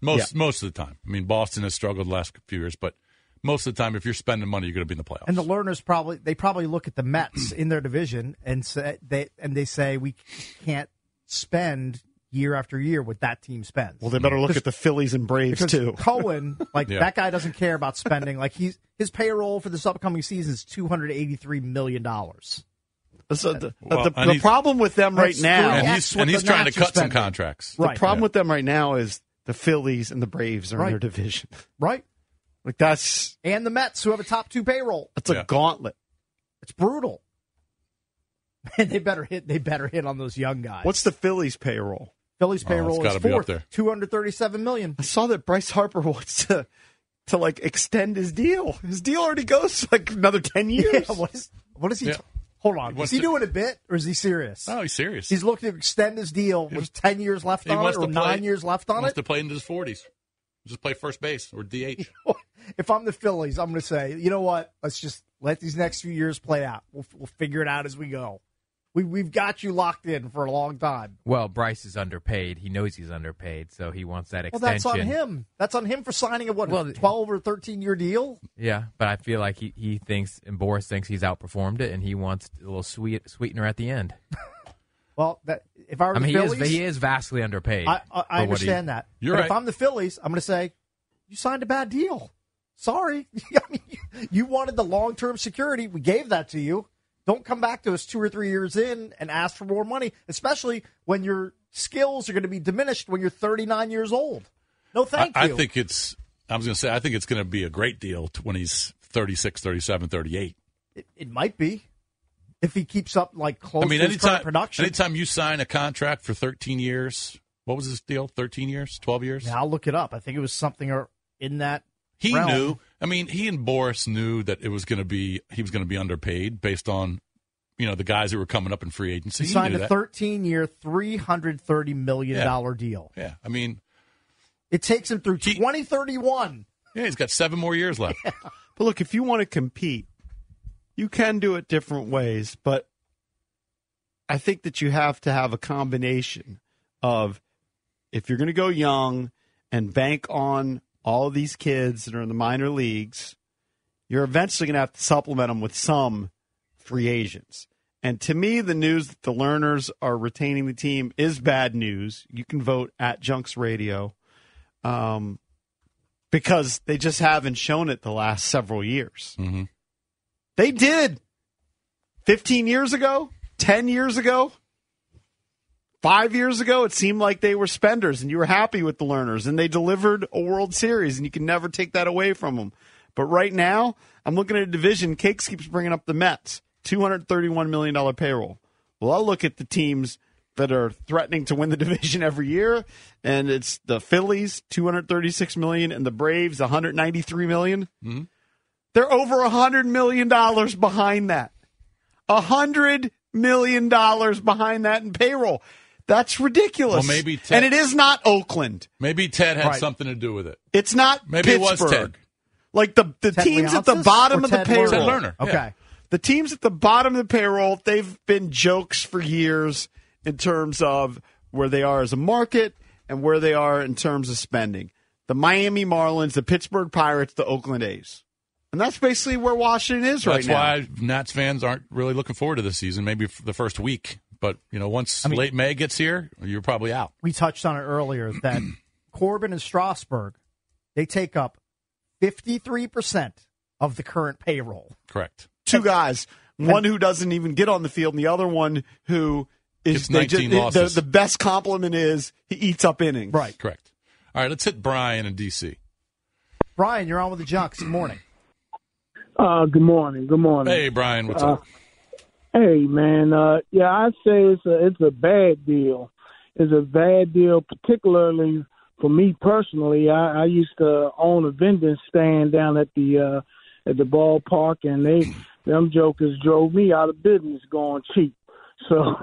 Most most of the time. I mean, Boston has struggled the last few years, but most of the time, if you're spending money, you're going to be in the playoffs. And the Lerners probably they probably look at the Mets in their division and say they and they say we can't spend year after year what that team spends. Well, they better look at the Phillies and Braves too. Cohen, (laughs) like Yeah. that guy, doesn't care about spending. Like he's his payroll for this upcoming season is two hundred eighty three million dollars. So the, uh, Well, the, the problem with them right now, three and he's and he's trying to Nats are cut some spending. contracts. the Right. problem with them right now is the Phillies and the Braves are in their division. Right, Like that's and the Mets who have a top two payroll. that's a Yeah. gauntlet. It's brutal. (laughs) And they better hit. They better hit on those young guys. What's the Phillies payroll? Phillies Oh, payroll it's is fourth, two hundred thirty seven million. I saw that Bryce Harper (laughs) wants to to like extend his deal. His deal already goes like another ten years. Yeah, what is what is he? Yeah. hold on, He is he to- doing a bit or is he serious? Oh, he's serious. He's looking to extend his deal with ten years left he on it or play, nine years left he on wants it. to play into his 40s. Just play first base or DH. (laughs) if I'm the Phillies, I'm going to say, you know what? Let's just let these next few years play out. We'll, we'll figure it out as we go. We, we've got you locked in for a long time. Well, Bryce is underpaid. He knows he's underpaid, so he wants that extension. Well, that's on him. That's on him for signing a what, Well, 12 or 13 year deal? Yeah, but I feel like he, he thinks and Boras thinks he's outperformed it, and he wants a little sweet sweetener at the end. (laughs) Well, that if I were I mean, the he is Phillies, he is vastly underpaid. I, I, I for what he- understand that. You're but if. I'm the Phillies, I'm going to say, you signed a bad deal. Sorry. (laughs) I mean, you- you wanted the long term security. We gave that to you. Don't come back to us two or three years in and ask for more money, especially when your skills are going to be diminished when you're 39 years old. No, thank I, you. I think it's, I was going to say, I think it's going to be a great deal when he's 36, 37, 38. it, it might be if he keeps up like close I mean, anytime, production. anytime you sign a contract for 13 years, what was his deal? 13 years? 12 years? Yeah, I'll look it up. I think it was something or- in that. He realm. knew. I mean, he and Boras knew that it was going to be he was going to be underpaid based on you know the guys who were coming up in free agency. He He signed a that. 13 year, $330 million Yeah. deal. Yeah, I mean, It takes him through 2031. yeah, he's got seven more years left. (laughs) But look, if you want to compete, you can do it different ways. But I think that you have to have a combination of if you're going to go young and bank on all of these kids that are in the minor leagues, you're eventually going to have to supplement them with some free agents. And to me, the news that the Lerners are retaining the team is bad news. You can vote at Junks Radio. Um, because they just haven't shown it the last several years. Mm-hmm. They did 15 years ago, 10 years ago, five years ago. It seemed like they were spenders and you were happy with the Lerners and they delivered a World Series and you can never take that away from them. But right now, I'm looking at a division. Cakes keeps bringing up the Mets, $231 million payroll. Well, I'll look at the teams that are threatening to win the (laughs) division every year, and it's the Phillies, 236 million, and the Braves, 193 million. Mhm. They're over a hundred million dollars behind that. A hundred million dollars behind that in payroll. That's ridiculous. Well, maybe Ted- and it is not Oakland. Maybe Ted had Right. something to do with it. It's not Maybe it was Pittsburgh. Ted. Like the the Ted teams at the bottom or of the payroll. Lerner? Ted Lerner, Okay. yeah. The teams at the bottom of the payroll, they've been jokes for years in terms of where they are as a market and where they are in terms of spending. The Miami Marlins, the Pittsburgh Pirates, the Oakland A's. And that's basically where Washington is right now. That's why Nats fans aren't really looking forward to this season. Maybe f- the first week, but you know, once late May gets here, you're probably out. We touched on it earlier that (clears throat) Corbin and Strasburg, they take up 53% of the current payroll. Correct. Two guys, one who doesn't even get on the field, and the other one who is they 19 the- losses. The, the best compliment is he eats up innings. Right. Correct. All right, let's hit Brian in D.C. Brian, you're on with the Junks. Good morning. Uh, good morning. Good morning. Hey, Brian, what's Uh, up? Hey man, uh, yeah, I'd say it's a it's a bad deal. It's a bad deal, particularly for me personally. I, I used to own a vending stand down at the uh, at the ballpark, and they them jokers drove me out of business going cheap. So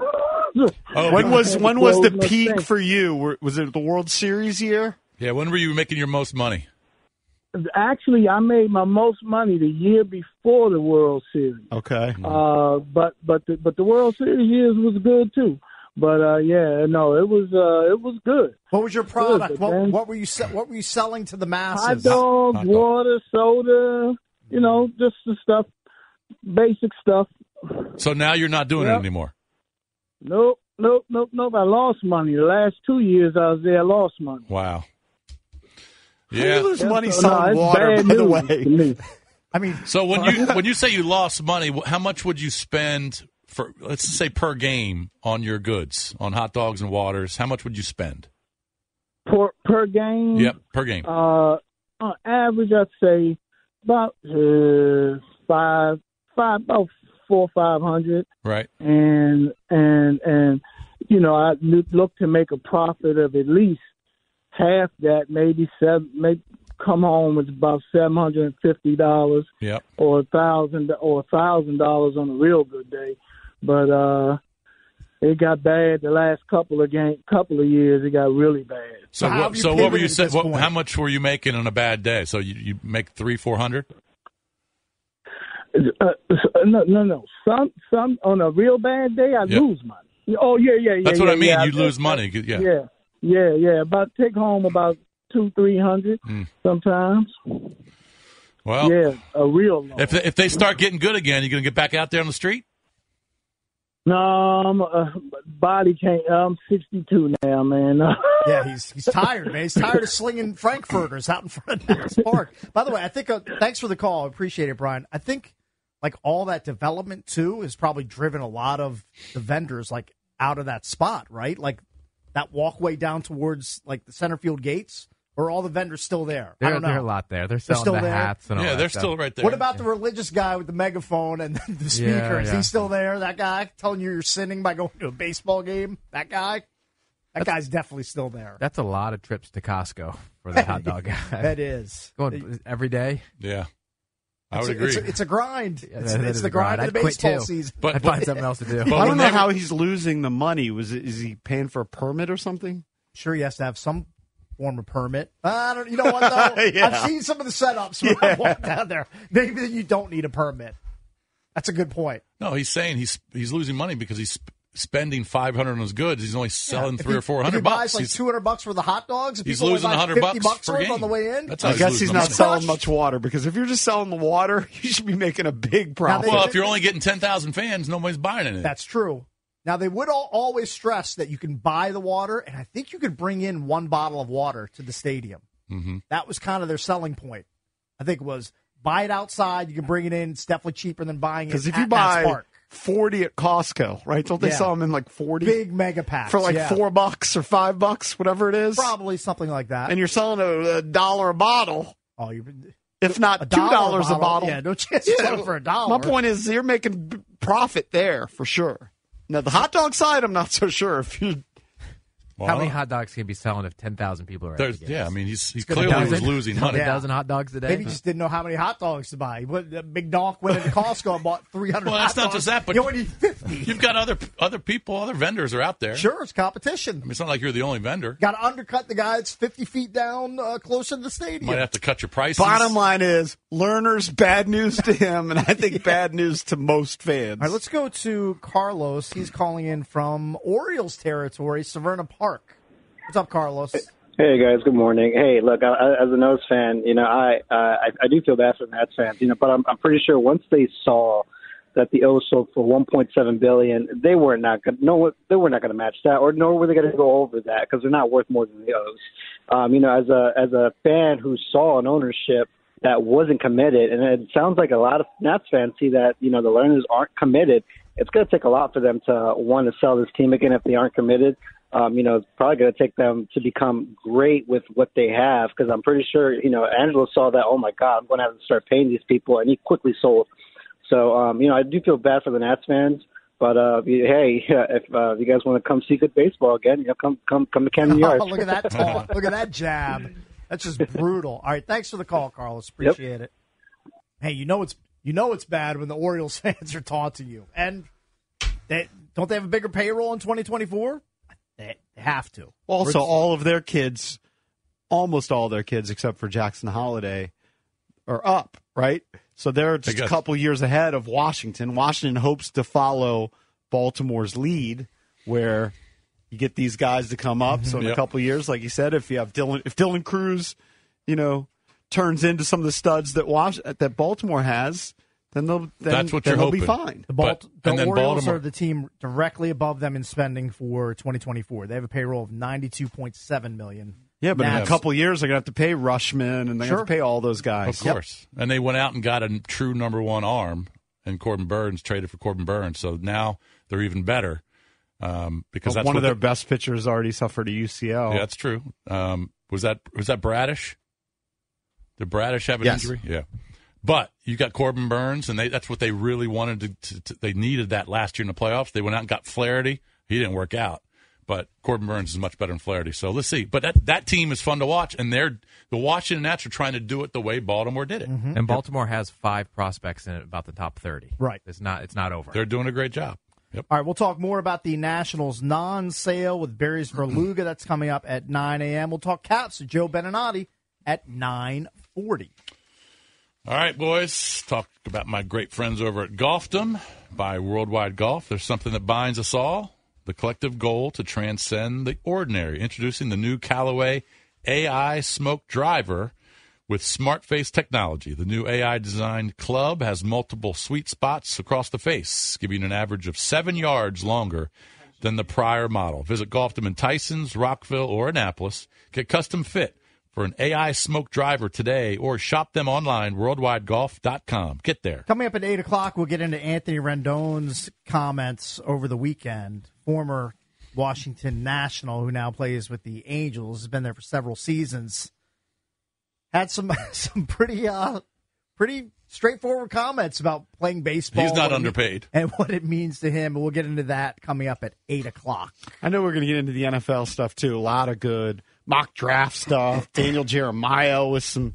(laughs) when was when was the peak thanks. for you? Was it the World Series year? Yeah, when were you making your most money? Actually, I made my most money the year before the World Series. Okay. Uh, but but the, but the World Series years was good too. But uh, yeah, no, it was uh, it was good. What was your Good, product? but What, then- what were you se- What were you selling to the masses? Hot dogs, water, soda, you know, just the stuff, basic stuff. So now you're not doing it anymore. Nope, nope, nope, nope. I lost money. The last two years I was there, I lost money. Wow. Yeah. you lose money no, selling it's water, bad by the way? (laughs) I mean, So when you (laughs) when you say you lost money, how much would you spend for let's say per game on your goods on hot dogs and waters? How much would you spend? per per game. Yep, per game. Uh, on average, I'd say about uh, five, five, about four, five hundred. Right. and and and you know I look look to make a profit of at least half that, maybe seven, maybe come home with about seven hundred and fifty dollars Yep. or a thousand or a thousand dollars on a real good day. But uh it got bad the last couple of game couple of years. It got really bad. So what, so what were you saying? What, how much were you making on a bad day? So you, you make three four hundred? Uh, no, no, no. Some, some on a real bad day, I Yep. lose money. Oh yeah, yeah, yeah. That's what yeah, I mean. yeah. You lose money. Yeah. yeah, yeah, yeah. About take home about two, three hundred Mm. sometimes. Well, yeah, a real low. if they, if they start getting good again, you going to get back out there on the street? No, I'm, uh, body can't. I'm 62 now, man. (laughs) yeah, he's he's tired, man. He's tired of slinging frankfurters out in front of Nats Park. By the way, I think uh, thanks for the call. I appreciate it, Brian. I think like all that development too has probably driven a lot of the vendors like out of that spot, right? Like that walkway down towards like the center field gates. Or are all the vendors still there? I don't know. there are a lot there. They're They're still the there? hats and all Yeah, that they're stuff. still right there. What about the religious guy with the megaphone and the speaker? Yeah, Is yeah. he still there? That guy telling you you're sinning by going to a baseball game? That guy? That guy's definitely still there. That's a lot of trips to Costco for the (laughs) hot dog guy. That is. Going every day. Yeah. I It's would a- agree. It's a, it's a grind. Yeah, it's that- that it's the a grind. grind of the I'd quit baseball too. season. But- I'd find something else to do. I don't know how he's losing the money. Was it, is he paying for a permit or something? Sure, he has to have some form of permit. I don't. You know what though? (laughs) Yeah. I've seen some of the setups when I walk down there. Maybe you don't need a permit. That's a good point. No, he's saying he's he's losing money because he's sp- spending five hundred on his goods. He's only selling If three he- or 400 he hundred buys bucks. like He's- two hundred bucks for the hot dogs. He's losing buy 100 bucks bucks per game. on the way in. That's I guess losing he's not money. selling much water because if you're just selling the water, (laughs) you should be making a big profit. well, if you're only getting ten thousand fans, nobody's buying it. That's true. Now they would all, always stress that you can buy the water, and I think you could bring in one bottle of water to the stadium. mm-hmm. That was kind of their selling point. I think was buy it outside. You can bring it in. It's definitely cheaper than buying it Because if at you Nats buy Park. 40 at Costco, right? Don't they Yeah. sell them in like 40? big mega packs for like yeah. four bucks or five bucks, whatever it is. probably something like that. And you're selling a, a dollar a bottle, oh, you if not a two dollar dollars a bottle. Yeah, no chance selling for a dollar. My point is, you're making profit there for sure. Now, the hot dog side, I'm not so sure. If you, How many hot dogs can you be selling if ten thousand people are? at the yeah, I mean, he's, he clearly was losing Selling money. A dozen hot dogs a day. Maybe he just didn't know how many hot dogs to buy. He big donk went into Costco and bought 300 Well, hot that's not dogs. just that, but you only need 50. You've got other other people, other vendors are out there. Sure, it's competition. I mean, it's not like you're the only vendor. Got to undercut the guy that's 50 feet down uh, closer to the stadium. Might have to cut your prices. bottom line is, Lerners, bad news to him, and I think (laughs) bad news to most fans. All right, let's go to Carlos. He's calling in from Orioles territory, Severna Park. What's up, Carlos? Hey guys, good morning. Hey, look, I, I- as a Nose fan, you know, I, uh, I I do feel bad for Nats fans, you know, but I'm I'm pretty sure once they saw that the O's sold for 1.7 billion, they were not going no they were not going to match that, or nor were they going to go over that because they're not worth more than the O's. Um, you know, as a as a fan who saw an ownership that wasn't committed, and it sounds like a lot of Nats fans see that you know the Lerners aren't committed. It's going to take a lot for them to want to sell this team again if they aren't committed um, you know, it's probably going to take them to become great with what they have because I'm pretty sure, you know, Angelo saw that, oh my God, I'm going to have to start paying these people, and he quickly sold. So, um, you know, I do feel bad for the Nats fans, But uh, hey, (laughs) if uh, you guys want to come see good baseball again, you know, come come come to Camden (laughs) Yards. Oh, look at that taunt. look at that jab. That's just brutal. All right, thanks for the call, Carlos. Appreciate it. Hey, you know it's you know it's bad when the Orioles (laughs) fans are taunting you, and they don't they have a bigger payroll in 2024? They have to. Also, We're- all of their kids, almost all their kids, except for Jackson Holliday, are up, right? So they're just a couple years ahead of Washington. Washington hopes to follow Baltimore's lead, where you get these guys to come up. So in a couple years, like you said, if you have Dylan, if Dylan Crews, you know, turns into some of the studs that Wash that Baltimore has, then they'll then, That's what then you're they'll be fine. The, Balt- But- the and then Orioles Baltimore- are the team directly above them in spending for 2024. They have a payroll of 92.7 million. Yeah, but in a Nats- couple years, they're gonna have to pay Rutschman and they Sure. have to pay all those guys. Of course. And they went out and got a true number one arm, and Corbin Burnes traded for Corbin Burnes. So now they're even better um, because But that's one of their the- best pitchers already suffered a UCL. Yeah, that's true. Um, was that was that Bradish? Did Bradish have an Yes. injury? Yeah. But you got Corbin Burnes, and they, that's what they really wanted to, to, to. They needed that last year in the playoffs. They went out and got Flaherty. He didn't work out, but Corbin Burnes is much better than Flaherty. So let's see. But that that team is fun to watch, and they're the Washington Nats are trying to do it the way Baltimore did it. Mm-hmm. And Baltimore has five prospects in about the top thirty. Right. It's not. It's not over. They're doing a great job. Yep. All right, we'll talk more about the Nationals non-sale with Barry's (clears throat) Verluga. That's coming up at 9 a.m. We'll talk Caps with Joe Beninati at 9:40. All right, boys. Talk about my great friends over at Golfdom by Worldwide Golf. There's something that binds us all the collective goal to transcend the ordinary. Introducing the new Callaway AI Smoke Driver with smart face technology. The new AI designed club has multiple sweet spots across the face, giving an average of seven yards longer than the prior model. Visit Golfdom in Tysons, Rockville, or Annapolis. Get custom fit for an AI smoke driver today or shop them online, worldwidegolf.com. Get there. Coming up at 8 o'clock, we'll get into Anthony Rendon's comments over the weekend. Former Washington National, who now plays with the Angels, has been there for several seasons. Had some (laughs) some pretty uh pretty straightforward comments about playing baseball. He's not what it underpaid. and what it means to him. And we'll get into that coming up at 8 o'clock. I know we're going to get into the NFL stuff too. A lot of good mock draft stuff. (laughs) Daniel Jeremiah with some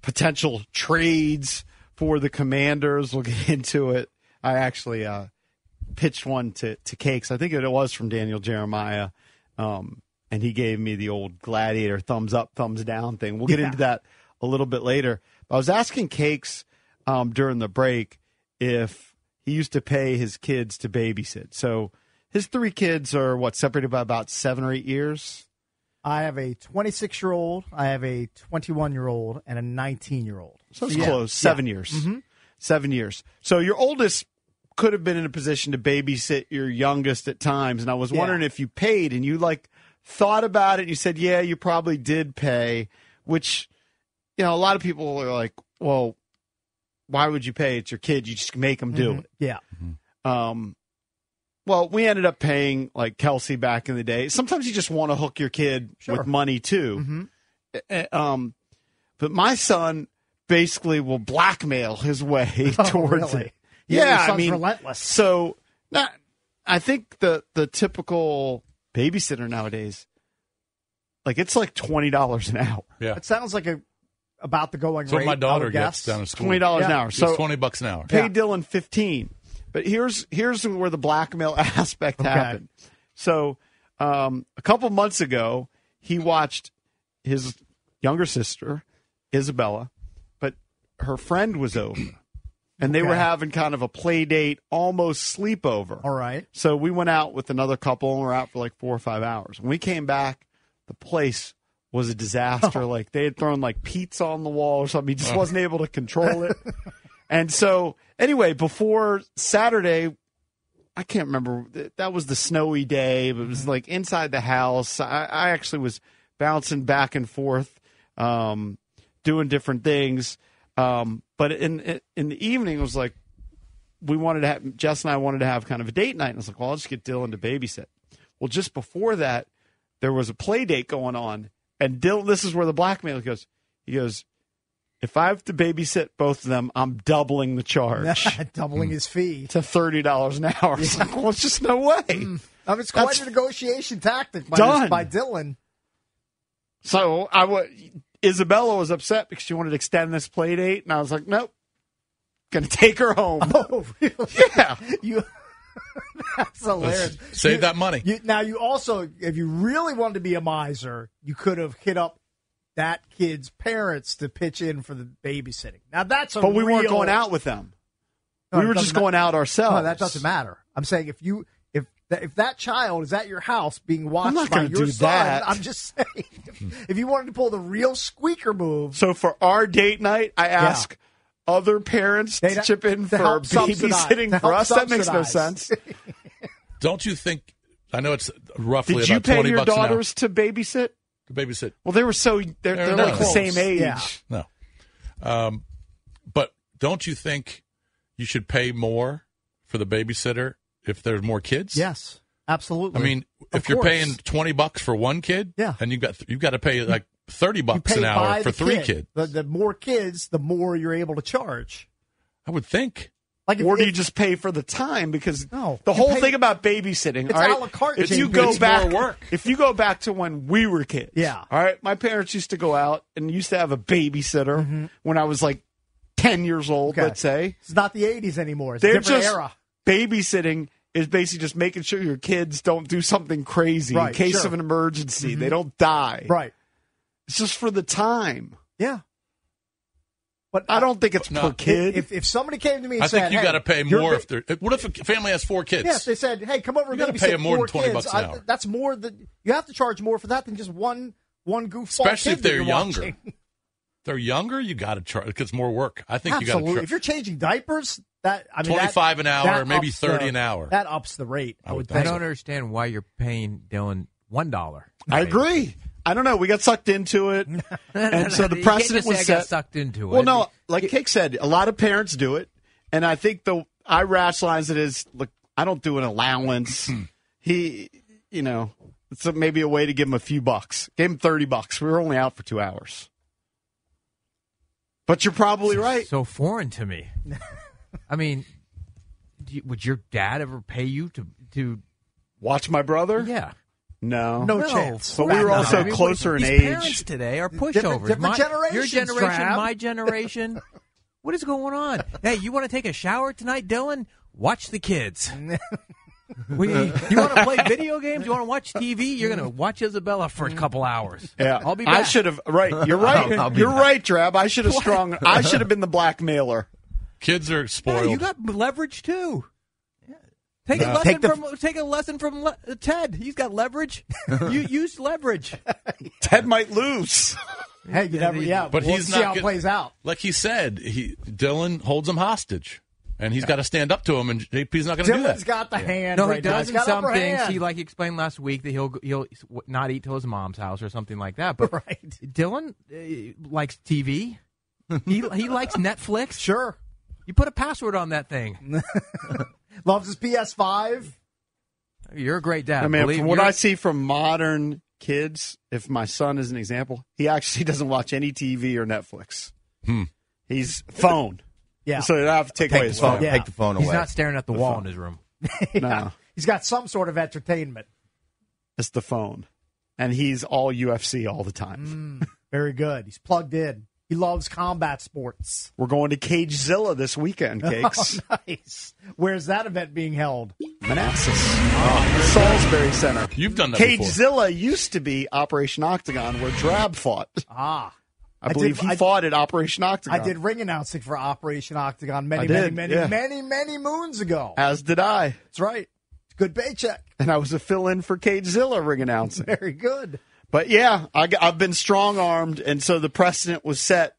potential trades for the Commanders. We'll get (laughs) into it. I actually uh, pitched one to, to Cakes. I think it was from Daniel Jeremiah. Um, and he gave me the old gladiator thumbs up, thumbs down thing. We'll get Yeah. into that a little bit later. I was asking Cakes um, during the break if he used to pay his kids to babysit. So his three kids are what separated by about seven or eight years. I have a 26 year old, I have a 21 year old, and a 19 year old. So it's close. Seven years. Mm-hmm. Seven years. So your oldest could have been in a position to babysit your youngest at times. And I was Yeah. wondering if you paid and you like thought about it. And you said, yeah, you probably did pay, which, you know, a lot of people are like, well, why would you pay? It's your kid. You just make them do Mhm. it. Yeah. Um, well, we ended up paying like Kelsey back in the day. Sometimes you just want to hook your kid with money too. Mm-hmm. Um, but my son basically will blackmail his way (laughs) Oh, (laughs) towards really? it. Yeah, Yeah, your I mean, relentless. So, not, I think the the typical babysitter nowadays, like it's like twenty dollars an hour. Yeah. It sounds like a about the going That's what rate. my daughter gets down at school. Twenty dollars an Yeah. hour. It's So 20 bucks an hour. Pay Yeah. Dylan fifteen. But here's here's where the blackmail (laughs) aspect Okay. happened. So um, a couple months ago, he watched his younger sister, Isabella, but her friend was over. And they were having kind of a play date, almost sleepover. All right. So we went out with another couple and we're out for like four or five hours. When we came back, the place was a disaster. (laughs) Like they had thrown like pizza on the wall or something. He just wasn't able to control it. (laughs) and so anyway, before Saturday, I can't remember. That was the snowy day, but it was like inside the house. I, I actually was bouncing back and forth, um, doing different things. Um, but in in the evening, it was like we wanted to have Jess and I wanted to have kind of a date night. And I was like, well, I'll just get Dylan to babysit. Well, just before that, there was a play date going on, and Dylan. This is where the blackmail goes. He goes, If I have to babysit both of them, I'm doubling the charge (laughs) Doubling his fee. to thirty dollars an hour. It's (laughs) like, well, it's just no way. I mean, it's quite That's a negotiation tactic by, done. by Dylan. So I wa Isabella was upset because she wanted to extend this play date, and I was like, nope, gonna take her home. (laughs) Oh, really? Yeah. You. That's hilarious. Save You- that money. You, now, you also, if you really wanted to be a miser, you could have hit up that kid's parents to pitch in for the babysitting. Now, that's a but we weren't going out with them. No, we were just ma- going out ourselves. No, that doesn't matter. I'm saying if you if that, if that child is at your house being watched not by your do son, that. I'm just (laughs) saying if, if you wanted to pull the real squeaker move, So for our date night, I ask other parents to chip in to for babysitting for help us. That makes no sense. Don't you think? I know it's roughly Did you about pay twenty your bucks daughters to babysit? To babysit. Well, they were so they're, they're, They're like not the same age. Yeah. No. Um, but don't you think you should pay more for the babysitter if there's more kids? yes, absolutely. I mean, Of if you're course. paying twenty bucks for one kid, Yeah. and you've got you've got to pay like thirty bucks an hour for three kid. kids, The, the more kids, the more you're able to charge. I would think. Like if, Or do you just pay for the time? Because No, the whole pay- thing about babysitting, It's all right, a la carte, If you go It's back, work. if you go back to when we were kids, Yeah. all right. My parents used to go out and used to have a babysitter Mm-hmm. when I was like ten years old. Okay. Let's say it's not the '80s anymore. It's a they're different just era. babysitting is basically just making sure your kids don't do something crazy Right, in case sure. Mm-hmm. of an emergency. They don't die. Right. It's just for the time. Yeah. But I don't think it's No. per kid. If, if somebody came to me and I said, think you hey, got to pay more if they're. What if a family has four kids? Yes, they said, "Hey, come over You and gotta pay more than 20 kids," bucks an I- hour. That's more than you have to charge more for that than just one one goofball. Especially kid if they're you're younger. watching. they're younger, you got to charge because it's more work. I think you got Absolutely. to If you're changing diapers, that I mean, 25 an hour, that maybe 30 the- an hour. That ups the rate. I would I don't understand why you're paying Dylan one dollar. I agree. I don't know. We got sucked into it, (laughs) and so the precedent was set. sucked into Well, it. no, like Cake said, a lot of parents do it, and I think the I rationalize it as look. I don't do an allowance. (clears throat) he, you know, it's a, maybe a way to give him a few bucks. Gave him thirty bucks. We were only out for two hours. But you're probably right. So foreign to me. (laughs) I mean, do you, would your dad ever pay you to to Watch my brother. Yeah. No, No chance. But we were No. also I mean, closer what- in these age. Parents today are pushovers. Different- different my, Your generation, Trav. my generation. (laughs) What is going on? Hey, you want to take a shower tonight, Dylan? Watch the kids. (laughs) we, you want to play video games? You want to watch TV? You're going to watch Isabella for a couple hours. Yeah, I'll be back. I should have. Right, you're right. I'll- I'll you're back. right, Drab. I should have strong. I should have been the blackmailer. Kids are Yeah, spoiled. you got leverage too. Take No. a lesson Take the- from take a lesson from Le- Ted. He's got leverage. (laughs) you use leverage. Ted might lose. Hey, you never. Yeah, but we'll he's see not how it get- plays out. Like he said, he Dylan holds him hostage, and he's got to stand up to him, and JP's not going to do Dylan's that. got the hand. No, right he now. does He's in got some things. hand. He like he explained last week that he'll he'll not eat till his mom's house or something like that. But (laughs) Right. Dylan uh, likes TV. (laughs) he he likes Netflix. Sure. You put a password on that thing. Loves his PS5. You're a great dad. I mean, Believe from what you're- I see from modern kids, if my son is an example, he actually (laughs) doesn't watch any TV or Netflix. Hmm. He's phone. Yeah. So you have to take, Take away the his phone. phone. Yeah. Take the phone away. he's not staring at the, wall in his room. (laughs) No, (laughs) He's got some sort of entertainment. it's the phone, and he's all UFC all the time. Mm, very good. He's plugged in. He loves combat sports. We're going to Cagezilla this weekend, (laughs) Cakes. Oh, nice. Where's that event being held? Manassas, Salisbury Center. You've done that before. Cagezilla used to be Operation Octagon, where Drab fought. Ah. I, I believe did- he I- fought at Operation Octagon. I did ring announcing for Operation Octagon many, I many, many, yeah. many, many moons ago. as did I, That's right. Good paycheck. and I was a fill-in for Cagezilla ring announcing. (laughs) Very good. But yeah, I, have been strong armed, and so the precedent was set.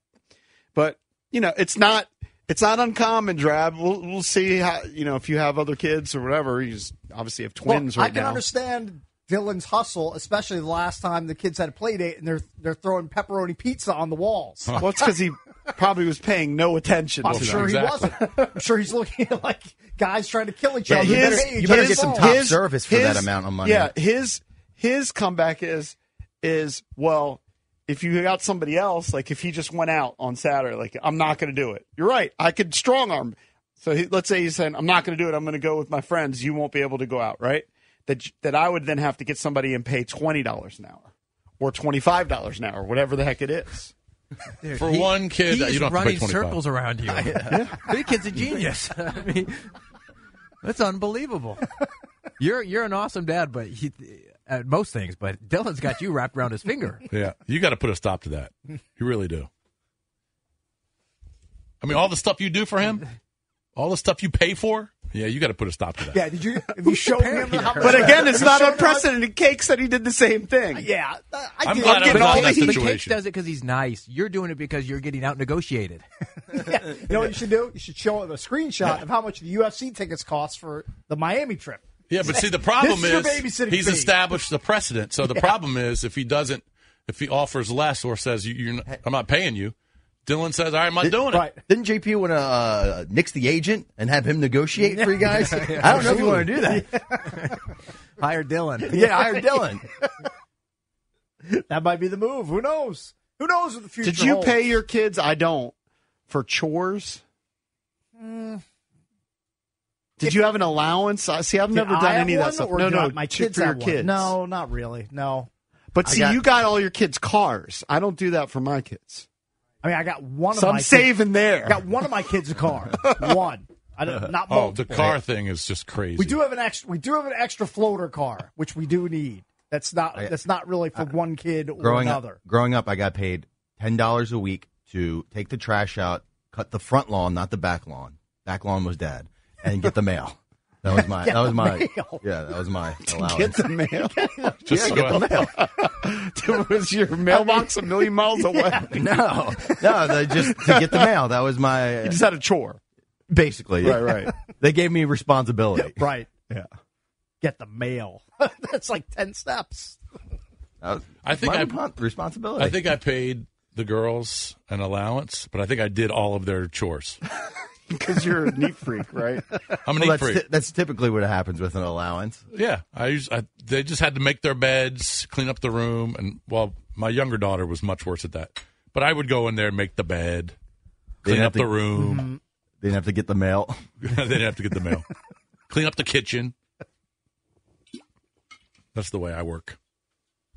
But you know, it's not it's not uncommon. Drab. We'll we'll see how you know if you have other kids or whatever. You just obviously have twins well, right I can now. understand Dylan's hustle, especially the last time the kids had a play date and they're they're throwing pepperoni pizza on the walls. Well, it's because he probably was paying no attention. I'm to sure them. he wasn't. I'm sure he's looking at like guys trying to kill each Yeah, other. you better- the you better on get some phone. top service for that amount of money. Yeah, his his comeback is is well, if you got somebody else, like if he just went out on Saturday, like I'm not going to do it. You're right. I could strong arm. So he, let's say he's saying I'm not going to do it. I'm going to go with my friends. You won't be able to go out, right? That that I would then have to get somebody and pay twenty dollars an hour or twenty five dollars an hour, whatever the heck it is. Dude, For he- one kid, he's you don't have to pay running circles around you. (laughs) (laughs) Big kid's a genius. (laughs) I mean, that's unbelievable. You're you're an awesome dad, but he, at most things. But Dylan's got you wrapped around his finger. (laughs) Yeah, you got to put a stop to that. You really do. I mean, all the stuff you do for him, all the stuff you pay for. Yeah, you got to put a stop to that. Yeah, did you? Have you showed him how much? But again, it's not showed him unprecedented. Cake said he did the same thing. Yeah, I I'm did. glad I'm getting not all in that the heat. The cake situation. does it because he's nice. You're doing it because you're getting out negotiated. (laughs) You know what you should do? You should show him a screenshot of how much the UFC tickets cost for the Miami trip. Yeah, but see, the problem This is is he's fee. established the precedent. So the Yeah. problem is if he doesn't, if he offers less or says you, you're not, I'm not paying you, Dylan says, "All right, I'm not doing it." Didn't JP want to uh, nix the agent and have him negotiate for you guys? (laughs) I don't know if you want to do that. (laughs) Hire Dylan. (laughs) Yeah, hire Dylan. That might be the move. Who knows? Who knows what the future Did you holds? pay your kids? I don't for chores. Mm. Did you have an allowance? See, I've never done have any of that stuff. No, no, my kids for your have kids. No, not really. No. But see, got- you got all your kids' cars. I don't do that for my kids. I mean, I got one of So my I'm kids- saving there. I got one of my kids a car. (laughs) one. I don't, uh, not Oh, multiple. the car thing is just crazy. We do have an extra. We do have an extra floater car, which we do need. That's not. I- that's not really for one kid or growing another. up, growing up, I got paid ten dollars a week to take the trash out, cut the front lawn, not the back lawn. Back lawn was dad, and get the mail. That was my. (laughs) That was my. mail. Yeah, that was my (laughs) allowance. Get the mail. (laughs) Just Yeah, get the mail. was your mailbox a million miles away? no, no, they just to get the mail. That was my. You just had a chore. Basically, Right, right. They gave me responsibility. Right. Yeah. Get the mail. that's like ten steps. Was I think I- repon- responsibility. I think I paid the girls an allowance, but I think I did all of their chores. (laughs) Because you're a neat freak, right? (laughs) I'm Well, an neat that's, freak. ty- that's typically what happens with an allowance. Yeah, I, used, I they just had to make their beds, clean up the room, and well, my younger daughter was much worse at that. But I would go in there and make the bed, clean up have the to- room. They didn't have to get the mail. (laughs) they didn't have to get the mail. clean up the kitchen. That's the way I work.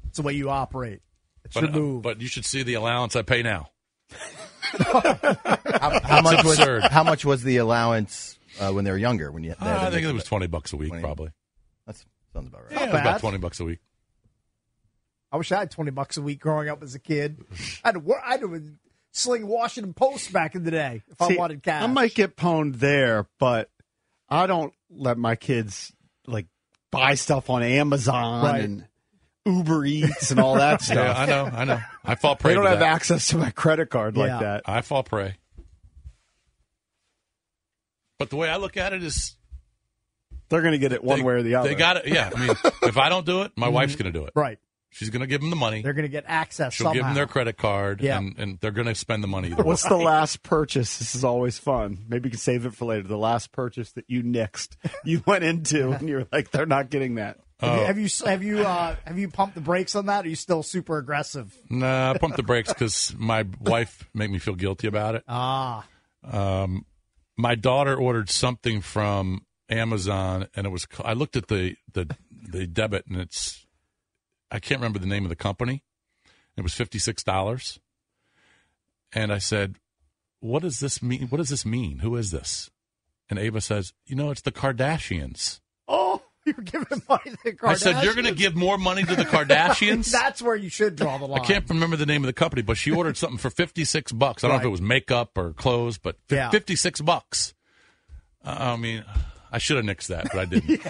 It's the way you operate. It's But, uh, your move. but you should see the allowance I pay now. (laughs) How, how much was how much was the allowance uh, when they were younger? When you, they had Uh, I think it was twenty bucks a week, 20. probably. That sounds about right. Yeah, bad. about twenty bucks a week. I wish I had twenty bucks a week growing up as a kid. I had to work. I had to sling Washington Post back in the day if I wanted cash. I might get pwned there, but I don't let my kids like buy stuff on Amazon Right. and Uber Eats and all that (laughs) stuff. Yeah, I know, I know. I fall prey. They don't to have that. access to my credit card Yeah. like that. I fall prey. But the way I look at it is, They're going to get it one they, way or the other. They got it. Yeah, I mean, (laughs) if I don't do it, my wife's mm-hmm. going to do it. right. She's going to give them the money. They're going to get access. She'll somehow. give them their credit card, Yeah. and, and they're going to spend the money. either way. What's the last purchase? This is always fun. Maybe you can save it for later. The last purchase that you nixed, (laughs) you went into, and you're like, they're not getting that. Have Oh. you have you have you, uh, have you pumped the brakes on that? Or are you still super aggressive? Nah, I pumped the (laughs) brakes because my wife made me feel guilty about it. Ah, Um, my daughter ordered something from Amazon, and it was. I looked at the the the debit, and it's. I can't remember the name of the company. It was fifty six dollars, and I said, "What does this mean? What does this mean? Who is this?" And Ava says, "You know, it's the Kardashians." (laughs) you're giving money to the Kardashians. I said, "You're going to give more money to the (laughs) Kardashians?" That's where you should draw the line. I can't remember the name of the company, but she ordered something for fifty six bucks. I don't know if it was makeup or clothes, but fi- Yeah. fifty six bucks. Uh, I mean, I should have nixed that, but I (laughs) didn't.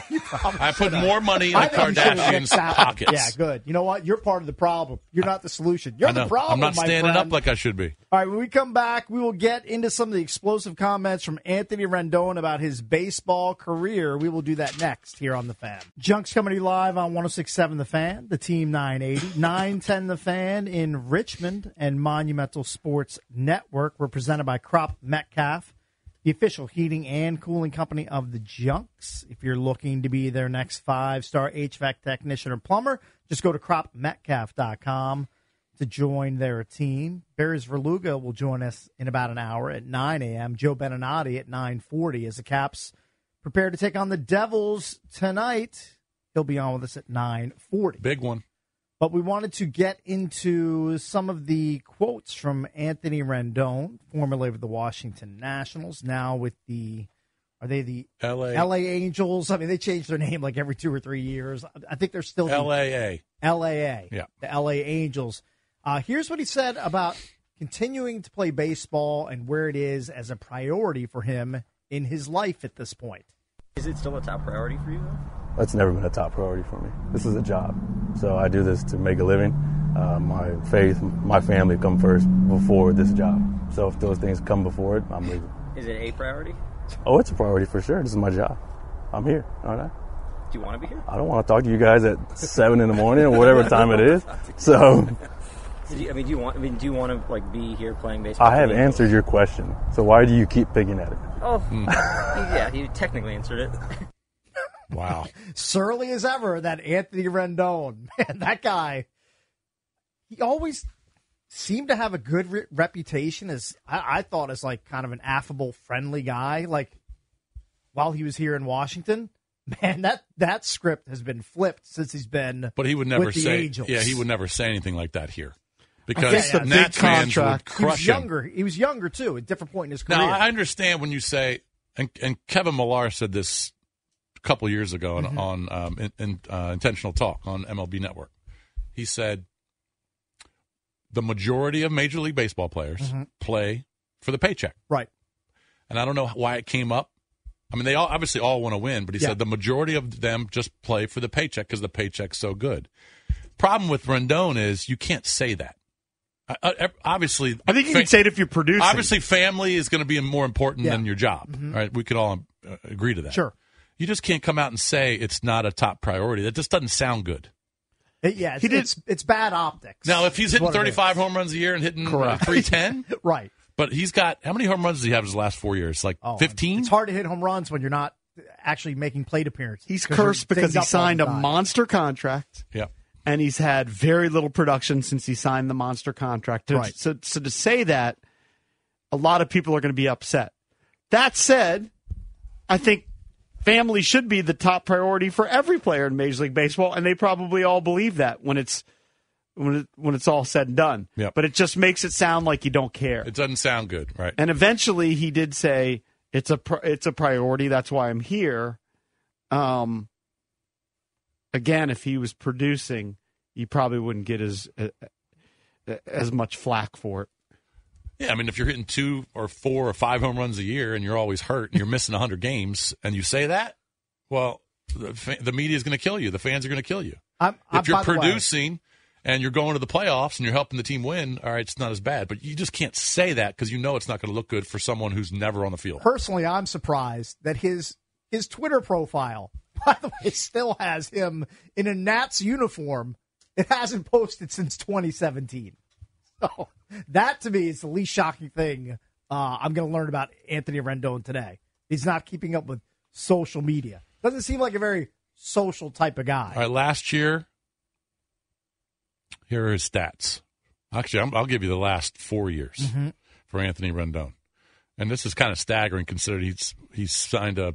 I put more money in I the think you should've Kardashians' pockets. Yeah, good. You know what? You're part of the problem. You're not the solution. You're the problem. I'm not standing friend. up like I should be. All right, when we come back, we will get into some of the explosive comments from Anthony Rendon about his baseball career. We will do that next here on The Fan. Junk's coming to you live on 1067 The Fan, the Team 980, 910 The Fan in Richmond, and Monumental Sports Network. We're presented by Cropp-Metcalfe, the official heating and cooling company of the Junks. If you're looking to be their next five star HVAC technician or plumber, just go to croppmetcalfe.com. to join their team. Barry Svrluga will join us in about an hour at 9 a.m. Joe Beninati at 9:40 as the Caps prepare to take on the Devils tonight. He'll be on with us at 9:40. Big one. But we wanted to get into some of the quotes from Anthony Rendon, formerly with the Washington Nationals, now with the are they the LA LA Angels? I mean, they change their name like every two or three years. I think they're still the LAA. LAA. Yeah. The LA Angels. Uh, here's what he said about continuing to play baseball and where it is as a priority for him in his life at this point. Is it still a top priority for you? Though? That's never been a top priority for me. This is a job. So I do this to make a living. Uh, my faith, my family come first before this job. So if those things come before it, I'm leaving. Is it a priority? Oh, it's a priority for sure. This is my job. I'm here, aren't I? Do you want to be here? I don't want to talk to you guys at seven in the morning or whatever time it is. So (laughs) Do you, I mean, do you want? I mean, do you want to like be here playing baseball? I have for the answered your question. So why do you keep picking at it? Oh, (laughs) yeah, you technically answered it. (laughs) Wow. (laughs) Surly as ever, that Anthony Rendon. (laughs) Man, that guy, he always seemed to have a good re- reputation as, I-, I thought, as like kind of an affable, friendly guy. Like while he was here in Washington, (laughs) man, that, that script has been flipped since he's been But he would never say. Angels. Yeah, he would never say anything like that here, because the Nats fans would He was crush him. younger. He was younger too, at a different point in his career. Now I understand when you say, and, and Kevin Millar said this couple years ago on, Mhm. on um, in, in, uh, intentional talk on MLB Network. He said the majority of Major League Baseball players Mhm. play for the paycheck, right? And I don't know why it came up. I mean, they all obviously all want to win, but he Yeah. said the majority of them just play for the paycheck because the paycheck's so good. Problem with Rendon is you can't say that. I- I- Obviously, I think you can say it if you're producing. Obviously, family is going to be more important Yeah. than your job. Mhm. Right? We could all uh, agree to that. Sure. You just can't come out and say it's not a top priority. That just doesn't sound good. It- yeah, it's, He did- it's, it's bad optics. Now, if he's hitting 35 home runs a year and hitting uh, Correct. 310, (laughs) right. but he's got how many home runs does he have in his last four years? Like Oh, 15? It's hard to hit home runs when you're not actually making plate appearances. He's cursed because he signed a monster contract. Yeah. And he's had very little production since he signed the monster contract. Right. So, so to say that, a lot of people are going to be upset. That said, I think family should be the top priority for every player in Major League Baseball, and they probably all believe that when it's when it, when it's all said and done. Yep. But it just makes it sound like you don't care. It doesn't sound good, right? And eventually, he did say it's a it's a priority. That's why I'm here. Um, again, if he was producing, you probably wouldn't get as as much flack for it. Yeah, I mean, if you're hitting two or four or five home runs a year and you're always hurt and you're missing 100 games and you say that, well, the, fa- the media is going to kill you. The fans are going to kill you. I'm, I'm- if you're by the way, producing and you're going to the playoffs and you're helping the team win, all right, it's not as bad. But you just can't say that because you know it's not going to look good for someone who's never on the field. personally, I'm surprised that his his Twitter profile, (laughs) by the way, still has him in a Nats uniform. It hasn't posted since 2017. (laughs) So that to me is the least shocking thing uh, I'm going to learn about Anthony Rendon today. He's not keeping up with social media. Doesn't seem like a very social type of guy. All right, last year, here are his stats. Actually, I'm, I'll give you the last four years Mhm. for Anthony Rendon, and this is kind of staggering considering he's he's signed a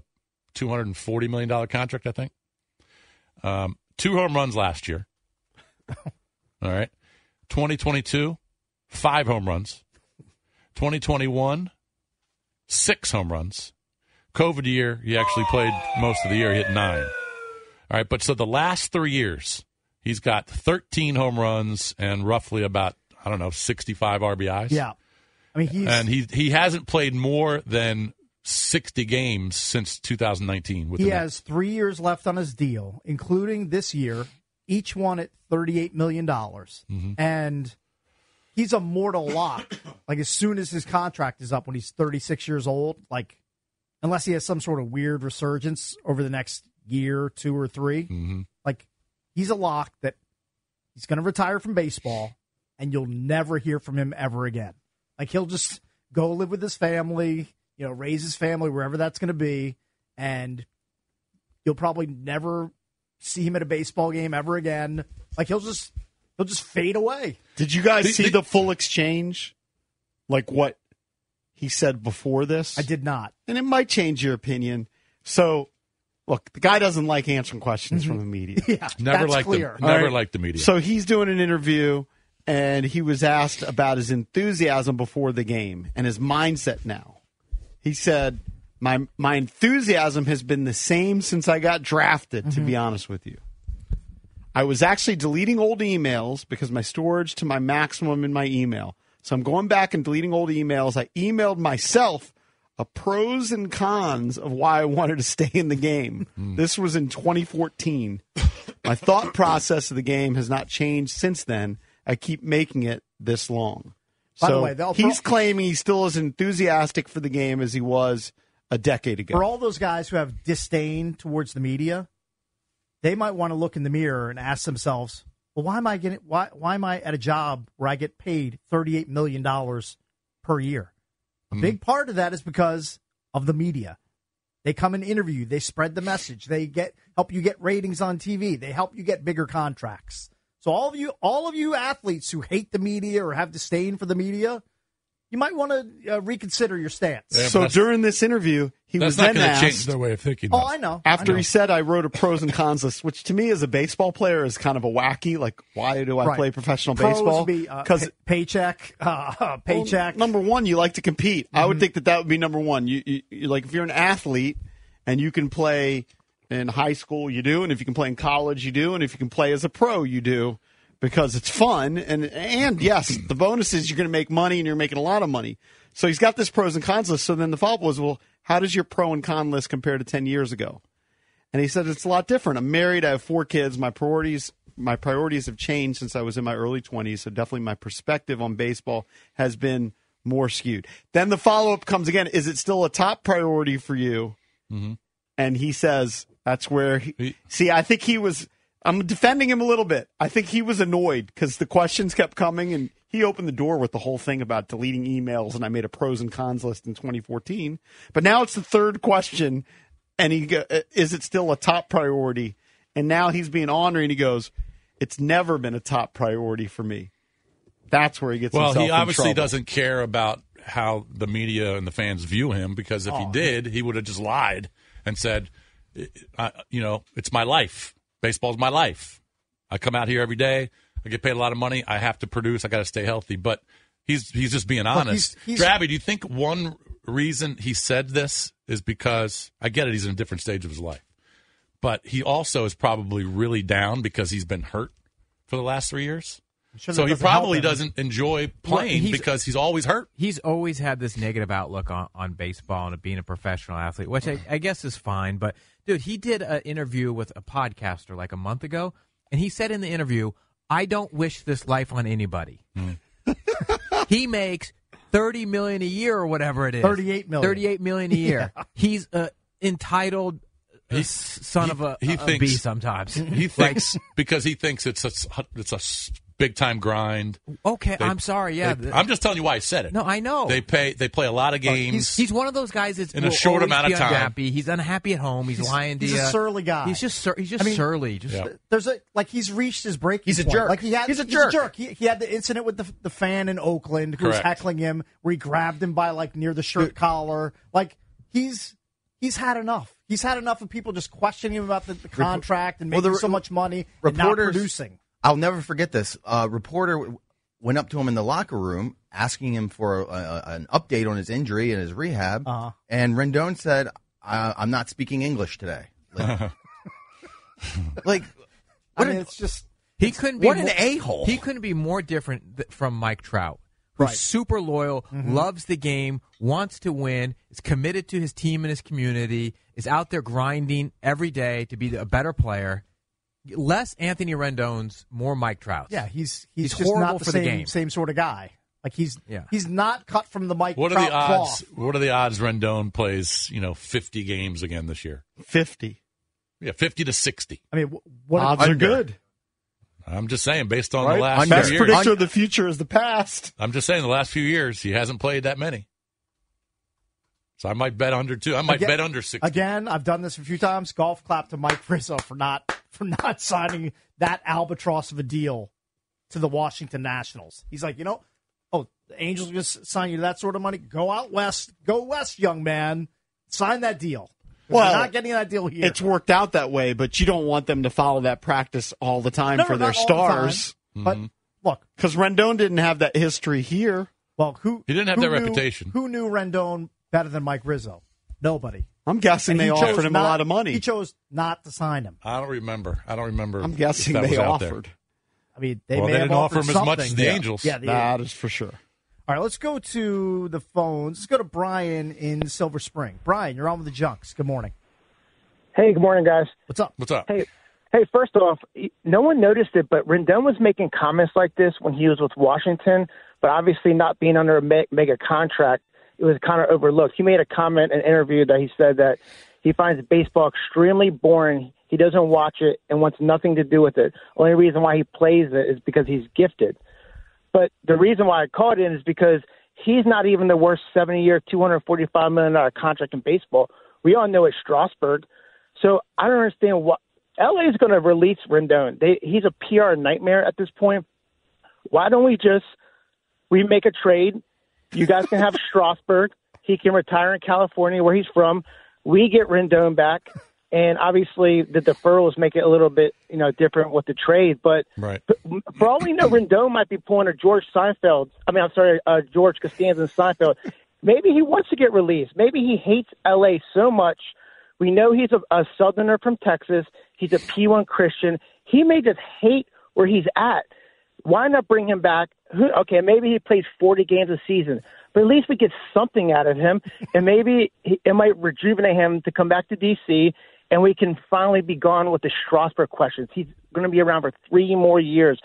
240 million dollar contract. I think um, two home runs last year. (laughs) All right, 2022, five home runs. 2021, six home runs. COVID year, he actually played most of the year. He hit nine. All right, but so the last three years, he's got 13 home runs and roughly about I don't know 65 RBIs. Yeah. I mean, he's and he he hasn't played more than 60 games since 2019. With he has three years left on his deal, including this year, each one at $38 million. Mhm. And he's a mortal lock. (coughs) like, as soon as his contract is up when he's 36 years old, like, unless he has some sort of weird resurgence over the next year, two or 3 Mhm. like, he's a lock that he's going to retire from baseball and you'll never hear from him ever again. Like, he'll just go live with his family, you know, raise his family wherever that's going to be, and you'll probably never see him at a baseball game ever again. Like he'll just They'll just fade away. Did you guys The- see the- the full exchange? Like what he said before this? I did not. And it might change your opinion. So, look, the guy doesn't like answering questions mm-hmm. from the media. (laughs) Yeah, Never like the never liked the media. So he's doing an interview, and he was asked about his enthusiasm before the game and his mindset now. He said, "My my enthusiasm has been the same since I got drafted. To be mm-hmm. honest with you, I was actually deleting old emails because my storage to my maximum in my email. So I'm going back and deleting old emails. I emailed myself." A pros and cons of why I wanted to stay in the game. Hmm. This was in 2014. My thought process of the game has not changed since then. I keep making it this long. By the so way, they'll- he's claiming he's still as enthusiastic for the game as he was a decade ago. For all those guys who have disdain towards the media, they might want to look in the mirror and ask themselves, "Well, why am I getting why why am I at a job where I get paid thirty eight million dollars per year?" A hmm. big part of that is because of the media. They come and interview. They spread the message. They get help you get ratings on TV. They help you get bigger contracts. So all of you, all of you athletes who hate the media or have disdain for the media, you might want to uh, reconsider your stance. so during this interview, he That's was not then gonna asked. change their way of thinking. Oh, I know. After I know. he said, "I wrote a pros and cons list," which to me, as a baseball player, is kind of a wacky. Like, why do I Right. play professional Pros baseball? would be, uh, Because pay- paycheck, (laughs) uh, paycheck. number one, you like to compete. I Mm-hmm. would think that that would be number one. You, you, you like if you're an athlete and you can play in high school, you do, and if you can play in college, you do, and if you can play as a pro, you do, because it's fun. And and yes, the bonus is you're going to make money and you're making a lot of money. So he's got this pros and cons list. So then the follow up was, well, how does your pro and con list compare to ten years ago? And he said it's a lot different. I'm married. I have four kids. My priorities my priorities have changed since I was in my early 20s. So definitely my perspective on baseball has been more skewed. Then the follow up comes again. Is it still a top priority for you? Mm-hmm. And he says that's where he, see. I think he was. I'm defending him a little bit. I think he was annoyed because the questions kept coming, and he opened the door with the whole thing about deleting emails. And I made a pros and cons list in 2014. But now it's the third question, and he go, uh, is it still a top priority? And now he's being honored, and he goes, "It's never been a top priority for me." That's where he gets Well, he obviously doesn't care about how the media and the fans view him because if he Oh. did, he would have just lied and said, I, "You know, it's my life. Baseball's my life. I come out here every day. I get paid a lot of money. I have to produce. I got to stay healthy." But he's he's just being honest. he's- he's- Drabby, do you think one reason he said this is because I get it? He's in a different stage of his life, but he also is probably really down because he's been hurt for the last three years. Sure so he probably doesn't enjoy Well, playing he's- because he's always hurt. He's always had this negative outlook on, on baseball and being a professional athlete, which I, I guess is fine. But dude, he did an interview with a podcaster like a month ago, and he said in the interview, "I don't wish this life on anybody." (laughs) he makes thirty million a year or whatever it is. 38 million. Thirty-eight million a year. (laughs) He's a entitled uh, s- son of a, he a thinks bee sometimes. He (laughs) Like, thinks because he thinks it's a it's a big time grind. Okay, They- I'm sorry. Yeah, they- I'm just telling you why I said it. No, I know. They pay. They play a lot of games. He's, he's one of those guys that's In a short amount of time. Unhappy. He's unhappy at home. He's, He's- lying to he's a surly guy. He's just sur- he's just I mean, surly. Just There's a like he's reached his breaking. He's a point. jerk. Like he had, He's a jerk. He, he had the incident with the the fan in Oakland who was heckling him, where he grabbed him by like near the shirt collar. Like he's he's had enough. He's had enough of people just questioning him about the, the contract and Well, making the- so much money and not producing. I'll never forget this. A reporter went up to him in the locker room asking him for a, a, an update on his injury and his rehab. Uh-huh. And Rendon said, I, "I'm not speaking English today." Like, (laughs) like I mean, it's just he couldn't be what an more- a-hole. He couldn't be more different th- from Mike Trout. Who's Right. super loyal, Mhm. loves the game, wants to win, is committed to his team and his community, is out there grinding every day to be a better player. Less Anthony Rendon's, more Mike Trout's. yeah, he's he's, He's just horrible not the for the same game. same sort of guy. Like he's Yeah. he's not cut from the Mike. what are Trout the odds? cloth. What are the odds Rendon plays? You know, 50 games again this year. Fifty. Yeah, 50 to 60. I mean, what Odds are good. I'm just saying, based on Right? the last Best few years. predictor of the future is the past. I'm just saying, the last few years, he hasn't played that many. So I might bet under two. I might Again- bet under six. Again, I've done this a few times. Golf clap to Mike Rizzo for not for not (laughs) signing that albatross of a deal to the Washington Nationals. He's like, you know, oh, the Angels are just sign you that sort of money. Go out west, go west, young man. Sign that deal. Well, not getting that deal here. It's worked out that way, but you don't want them to follow that practice all the time No, for their not all the time. stars. But mm-hmm. look, because Rendon didn't have that history here. Well, who He didn't have that knew- reputation. Who knew Rendon better than Mike Rizzo? Nobody. I'm guessing And they he offered him not- a lot of money. He chose not to sign him. I don't remember. I don't remember. I'm if guessing that they was out there. offered. I mean, they Well, may they have didn't offer offered him as much something. as the Yeah. Angels. Yeah, the, That is for sure. All right, let's go to the phones. Let's go to Brian in Silver Spring. Brian, you're on with the Junks. Good morning. Hey, good morning, guys. What's up? What's up? Hey, hey. First off, no one noticed it, but Rendon was making comments like this when he was with Washington. But obviously, not being under a me- mega contract, it was kind of overlooked. He made a comment in an interview that he said that he finds baseball extremely boring. He doesn't watch it and wants nothing to do with it. Only reason why he plays it is because he's gifted. But the reason why I called in is because he's not even the worst 70 year, $245 million contract in baseball. We all know it's Strasburg. So I don't understand what LA is going to release Rendon. They, he's a PR nightmare at this point. Why don't we just we make a trade? You guys can have Strasburg. He can retire in California where he's from. We get Rendon back, and obviously the deferrals make it a little bit you know different with the trade. But Right. for all we know, Rendon might be pulling a George Seinfeld. I mean, I'm sorry, uh, George Costanza and Seinfeld. Maybe he wants to get released. Maybe he hates L.A. so much. We know he's a, a Southerner from Texas. He's a P1 Christian. He may just hate where he's at. Why not bring him back? Who, okay, maybe he plays 40 games a season, but at least we get something out of him, (laughs) and maybe he, it might rejuvenate him to come back to D.C. and we can finally be gone with the Strasburg questions. He's going to be around for three more years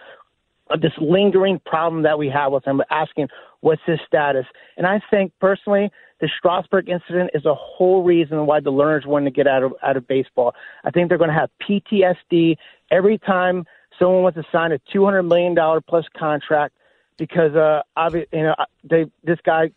of this lingering problem that we have with him, asking what's his status. And I think personally, the Strasburg incident is a whole reason why the Lerners want to get out of out of baseball. I think they're going to have PTSD every time someone wants to sign a two hundred million dollar plus contract because uh, obvi- you know they this guy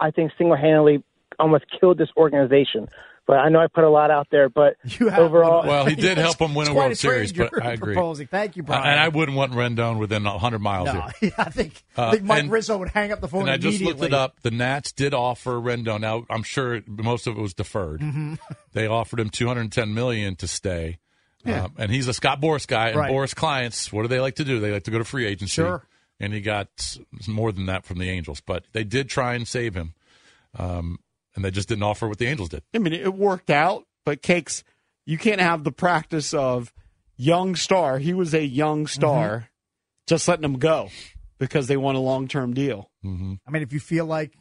I think single handedly almost killed this organization. But I know I put a lot out there, but overall, Well, he did (laughs) help him win a World a Series, but I agree. proposing. Thank you, Uh, Brian. and I wouldn't want Rendon within 100 miles no, here. (laughs) I think, I Uh, think Mike and- Rizzo would hang up the phone And I just looked it up. The Nats did offer Rendon. Now I'm sure most of it was deferred. Mhm. They offered him 210 million to stay, Yeah. um, and he's a Scott Boras guy. And Right. Boras clients, what do they like to do? They like to go to free agency. Sure. And he got more than that from the Angels, but they did try and save him, um, and they just didn't offer what the Angels did. I mean, it worked out, but Cakes, you can't have the practice of young star. He was a young star, Mm-hmm. just letting him go because they want a long term deal. Mm-hmm. I mean, if you feel like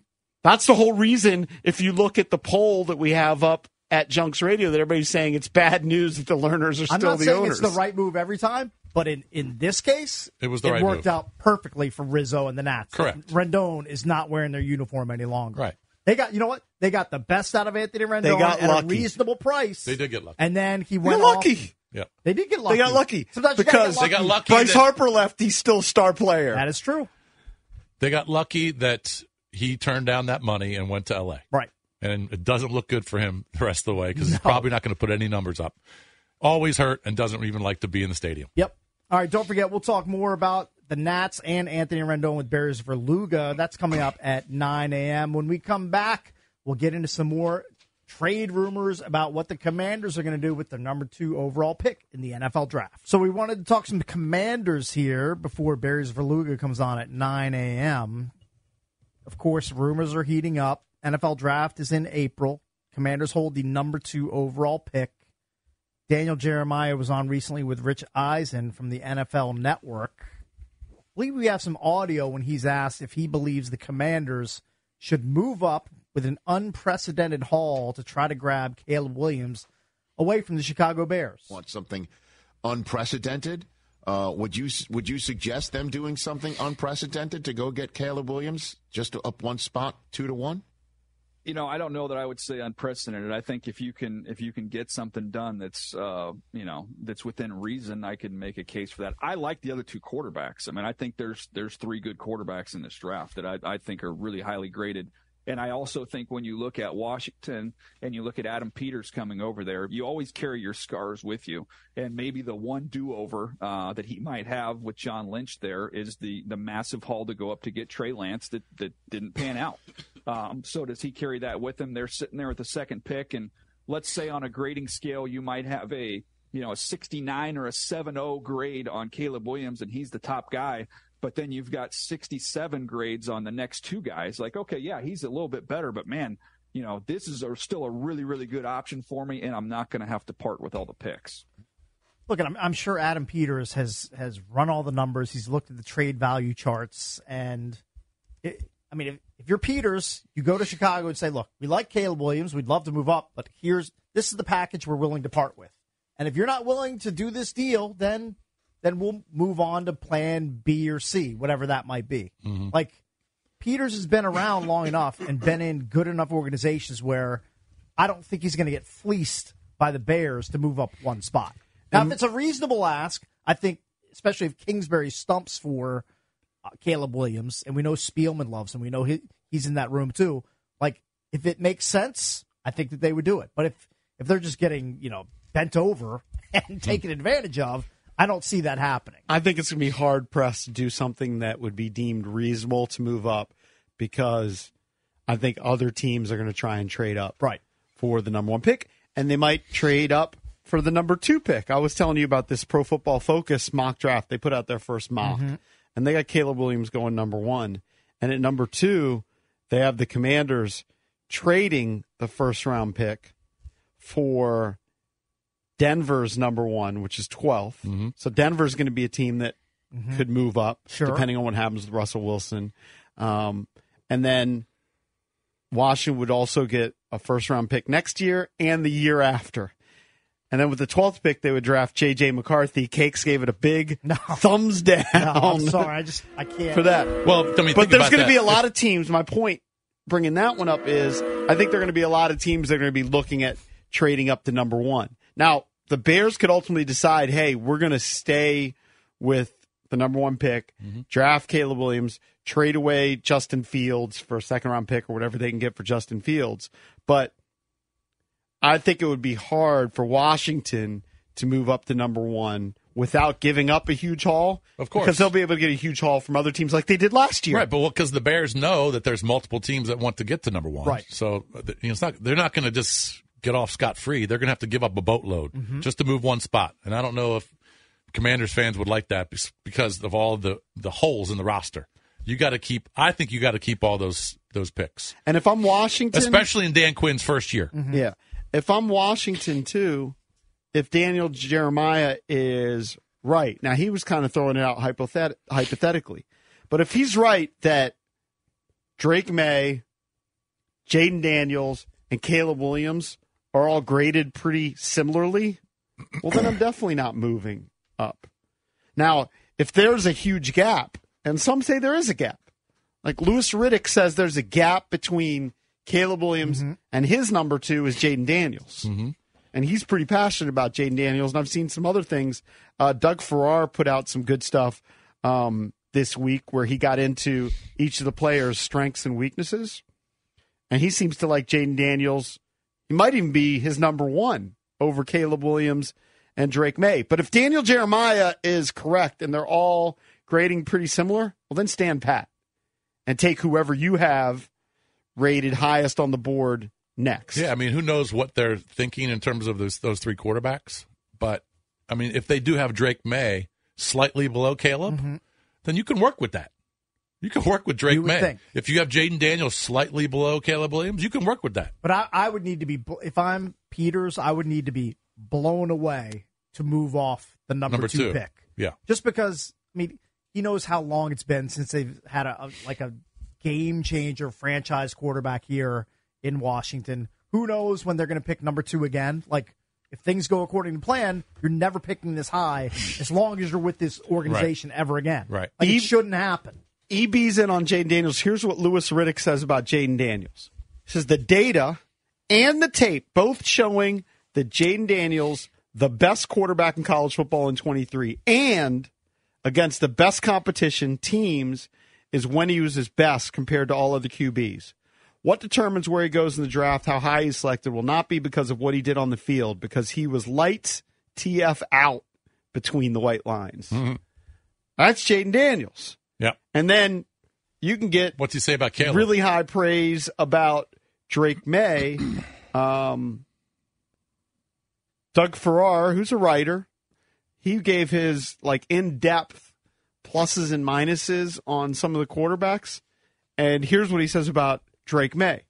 That's the whole reason. If you look at the poll that we have up at Junks Radio, that everybody's saying it's bad news that the Lerners are I'm still not the saying owners. it's the right move every time, but in, in this case, It was the right worked move. out perfectly for Rizzo and the Nats. Correct. Rendon is not wearing their uniform any longer. Right. They got you know what? They got the best out of Anthony Rendon They got at lucky. a reasonable price. They did get lucky. And then he They're went off- lucky. Yeah. They did get lucky. They got lucky Sometimes you because get lucky. They got lucky Bryce that- Harper left. He's still a star player. That is true. They got lucky that he turned down that money and went to L.A. Right. And it doesn't look good for him the rest of the way because he's probably not going to put any numbers up. Always hurt and doesn't even like to be in the stadium. Yep. All right, don't forget, we'll talk more about the Nats and Anthony Rendon with Barry Svrluga. That's coming up at 9 a.m. When we come back, we'll get into some more trade rumors about what the Commanders are going to do with their number two overall pick in the NFL draft. So we wanted to talk some Commanders here before Barry Svrluga comes on at 9 a.m. Of course, rumors are heating up. NFL draft is in April. Commanders hold the number two overall pick. Daniel Jeremiah was on recently with Rich Eisen from the NFL Network. I believe we have some audio when he's asked if he believes the Commanders should move up with an unprecedented haul to try to grab Caleb Williams away from the Chicago Bears. want something unprecedented. Uh, would you would you suggest them doing something unprecedented to go get Caleb Williams just up one spot, two to one? You know, I don't know that I would say unprecedented. I think if you can if you can get something done that's uh, you know that's within reason, I can make a case for that. I like the other two quarterbacks. I mean, I think there's there's three good quarterbacks in this draft that I, I think are really highly graded. And I also think when you look at Washington and you look at Adam Peters coming over there, you always carry your scars with you. And maybe the one do-over uh, that he might have with John Lynch there is the the massive haul to go up to get Trey Lance that that didn't pan out. Um, so does he carry that with him? They're sitting there with the second pick, and let's say on a grading scale, you might have a you know a 69 or a 7-0 grade on Caleb Williams, and he's the top guy but then you've got 67 grades on the next two guys. Like, okay, yeah, he's a little bit better, but man, you know, this is a, still a really, really good option for me, and I'm not going to have to part with all the picks. Look, I'm, I'm sure Adam Peters has has run all the numbers. He's looked at the trade value charts, and it, I mean, if, if you're Peters, you go to Chicago and say, "Look, we like Caleb Williams. We'd love to move up, but here's this is the package we're willing to part with." And if you're not willing to do this deal, then then we'll move on to plan B or C, whatever that might be. Mm-hmm. Like Peters has been around long enough and been in good enough organizations where I don't think he's going to get fleeced by the Bears to move up one spot. Now, if it's a reasonable ask, I think, especially if Kingsbury stumps for uh, Caleb Williams, and we know Spielman loves him, we know he, he's in that room too. Like, if it makes sense, I think that they would do it. But if if they're just getting you know bent over (laughs) and taken advantage of, I don't see that happening. I think it's going to be hard pressed to do something that would be deemed reasonable to move up because I think other teams are going to try and trade up right for the number one pick, and they might trade up for the number two pick. I was telling you about this Pro Football Focus mock draft. They put out their first mock, Mhm. and they got Caleb Williams going number one, and at number two, they have the Commanders trading the first round pick for Denver's number one, which is 12th. So Denver's going to be a team that Mhm. could move up, Sure. depending on what happens with Russell Wilson. Um, and then Washington would also get a first round pick next year and the year after. And then with the 12th pick, they would draft J.J. McCarthy. Cakes gave it a big (laughs) thumbs down. No, I'm sorry, I just I can't for that. Well, I mean, but there's going to be a lot of teams. My point bringing that one up is I think there are going to be a lot of teams that are going to be looking at trading up to number one. Now, the Bears could ultimately decide, hey, we're going to stay with the number one pick, draft Caleb Williams, trade away Justin Fields for a second round pick or whatever they can get for Justin Fields. But I think it would be hard for Washington to move up to number one without giving up a huge haul. Of course. Because they'll be able to get a huge haul from other teams like they did last year. Right, but because the Bears know that there's multiple teams that want to get to number one, Right. So uh, you know, it's not they're not going to just get off scot free. They're going to have to give up a boatload Mm-hmm. Mhm. just to move one spot. And I don't know if Commanders fans would like that because of all the the holes in the roster. You got to keep. I think you got to keep all those those picks, And if I'm Washington, especially in Dan Quinn's first year. Yeah. If I'm Washington too, if Daniel Jeremiah is right, now he was kind of throwing it out hypothet- hypothetically, but if he's right that Drake Maye, Jayden Daniels, and Caleb Williams are all graded pretty similarly, well, then I'm definitely not moving up. Now, if there's a huge gap, and some say there is a gap, like Louis Riddick says there's a gap between Caleb Williams and his number two is Jayden Daniels. And he's pretty passionate about Jayden Daniels. And I've seen some other things. Uh, Doug Farrar put out some good stuff um, this week where he got into each of the players' strengths and weaknesses. And he seems to like Jayden Daniels. He might even be his number one over Caleb Williams and Drake Maye. But if Daniel Jeremiah is correct and they're all grading pretty similar, well, then stand pat and take whoever you have rated highest on the board next. Yeah, I mean, who knows what they're thinking in terms of those those three quarterbacks? But I mean, if they do have Drake Maye slightly below Caleb, mm-hmm. then you can work with that. You can work with Drake Maye. think. If you have Jayden Daniels slightly below Caleb Williams, you can work with that. But I, I would need to be if I'm Peters, I would need to be blown away to move off the number, Number two. pick. Yeah. Just because I mean he knows how long it's been since they've had a, a like a game changer franchise quarterback here in Washington. Who knows when they're going to pick number two again? Like if things go according to plan, you're never picking this high as long as you're with this organization ever again. Right. Like it shouldn't happen. EB's in on Jayden Daniels. Here's what Louis Riddick says about Jayden Daniels. He says the data and the tape both showing that Jayden Daniels, the best quarterback in college football in 23, and against the best competition teams, is when he was his best compared to all other QBs. What determines where he goes in the draft, how high he's selected, will not be because of what he did on the field, because he was lights TF out between the white lines. Mm-hmm. That's Jayden Daniels. Yeah. And then you can get What's he say about Caleb? really high praise about Drake Maye. (clears throat) Um, Doug Farrar, who's a writer, he gave his like in depth pluses and minuses on some of the quarterbacks. And here's what he says about Drake Maye.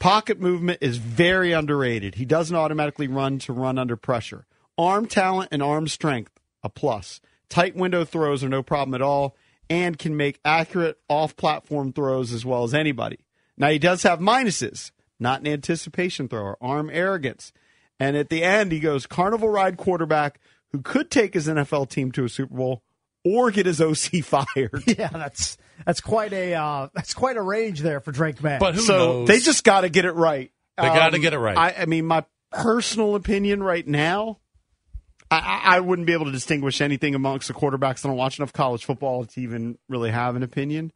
Pocket movement is very underrated. He doesn't automatically run to run under pressure. Arm talent and arm strength, a plus. Tight window throws are no problem at all and can make accurate off platform throws as well as anybody. Now, he does have minuses, not an anticipation thrower, arm arrogance. And at the end, he goes carnival ride quarterback who could take his NFL team to a Super Bowl or get his OC (laughs) fired. (laughs) Yeah, that's that's quite a uh, that's quite a range there for Drake Maye. But so they just got to get it right. Um, They gotta get it right. I, I mean, my personal opinion right now, I- I, wouldn't be able to distinguish anything amongst the quarterbacks. I don't watch enough college football to even really have an opinion.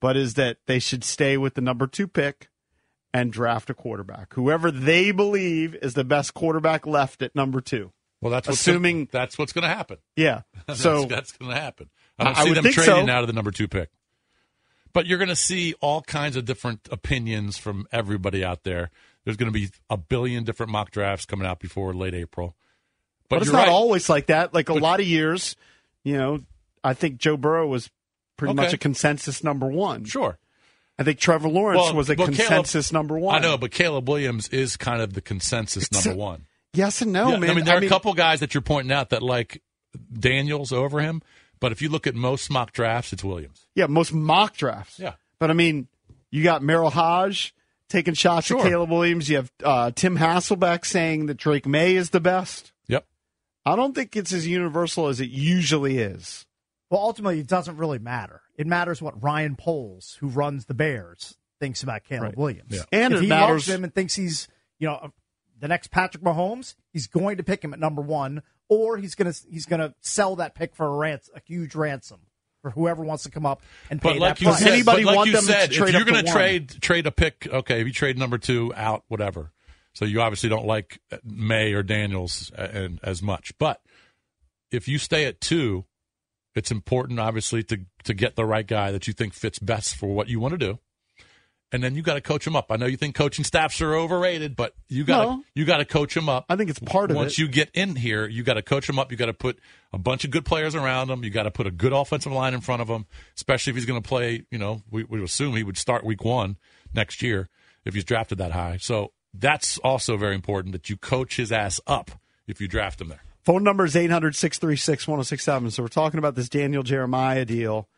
But is that they should stay with the number two pick and draft a quarterback, whoever they believe is the best quarterback left at number two. Well, that's what's assuming gonna, that's what's going to happen. Yeah. (laughs) That's- So that's, going to happen. I don't I see would them trading so. out of the number two pick. But you're going to see all kinds of different opinions from everybody out there. There's going to be a billion different mock drafts coming out before late April. But, it's not right. always like that. Like a lot of years, you know, I think Joe Burrow was pretty Okay. much a consensus number one. Sure. I think Trevor Lawrence Well, was a but Caleb- consensus number one. I know, but Caleb Williams is kind of the consensus number one. Yes and no, Yeah, man. I mean, there are a couple guys that you're pointing out that like Daniels over him, but if you look at most mock drafts, it's Williams. Yeah, most mock drafts. Yeah. But I mean, you got Merril Hoge taking shots Sure. at Caleb Williams. You have uh, Tim Hasselbeck saying that Drake Maye is the best. Yep. I don't think it's as universal as it usually is. Well, ultimately, it doesn't really matter. It matters what Ryan Poles, who runs the Bears, thinks about Caleb Right. Williams. Yeah. And if it he matters- loves him and thinks he's, you know, the next Patrick Mahomes, he's going to pick him at number one, or he's gonna he's gonna sell that pick for a rans- a huge ransom for whoever wants to come up and pay But like that you price. said, but like you said, if trade you're going to trade trade a pick, okay, if you trade number two out, whatever. So you obviously don't like Maye or Daniels uh, and as much, but if you stay at two, it's important obviously to to get the right guy that you think fits best for what you want to do. And then you got to coach them up. I know you think coaching staffs are overrated, but you got to No. you got to coach them up. I think it's part of it. Once it. you get in here, you got to coach them up. You got to put a bunch of good players around him. You got to put a good offensive line in front of him, especially if he's going to play. You know, we, we assume he would start week one next year if he's drafted that high. So that's also very important that you coach his ass up if you draft him there. Phone number is 800 636 1067. So we're talking about this Daniel Jeremiah deal.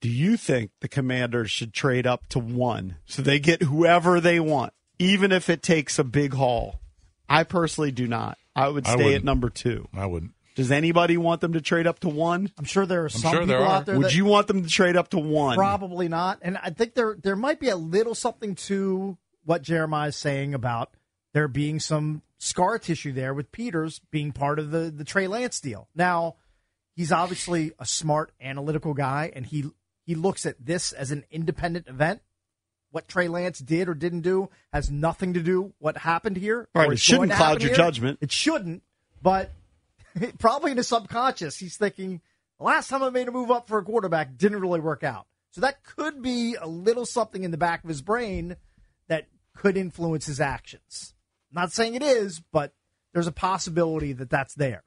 Do you think the commanders should trade up to one so they get whoever they want, even if it takes a big haul? I personally do not. I would I stay at number two. I wouldn't. Does anybody want them to trade up to one? I'm sure there are some sure people there are. out there. Would that you want them to trade up to one? Probably not. And I think there there might be a little something to what Jeremiah is saying about there being some scar tissue there with Peters being part of the the Trey Lance deal. Now, he's obviously a smart analytical guy and he he looks at this as an independent event. What Trey Lance did or didn't do has nothing to do what happened here. Right, it shouldn't cloud your here. judgment. It shouldn't, but (laughs) probably in his subconscious, he's thinking, last time I made a move up for a quarterback didn't really work out. So that could be a little something in the back of his brain could influence his actions. I'm not saying it is, but there's a possibility that that's there.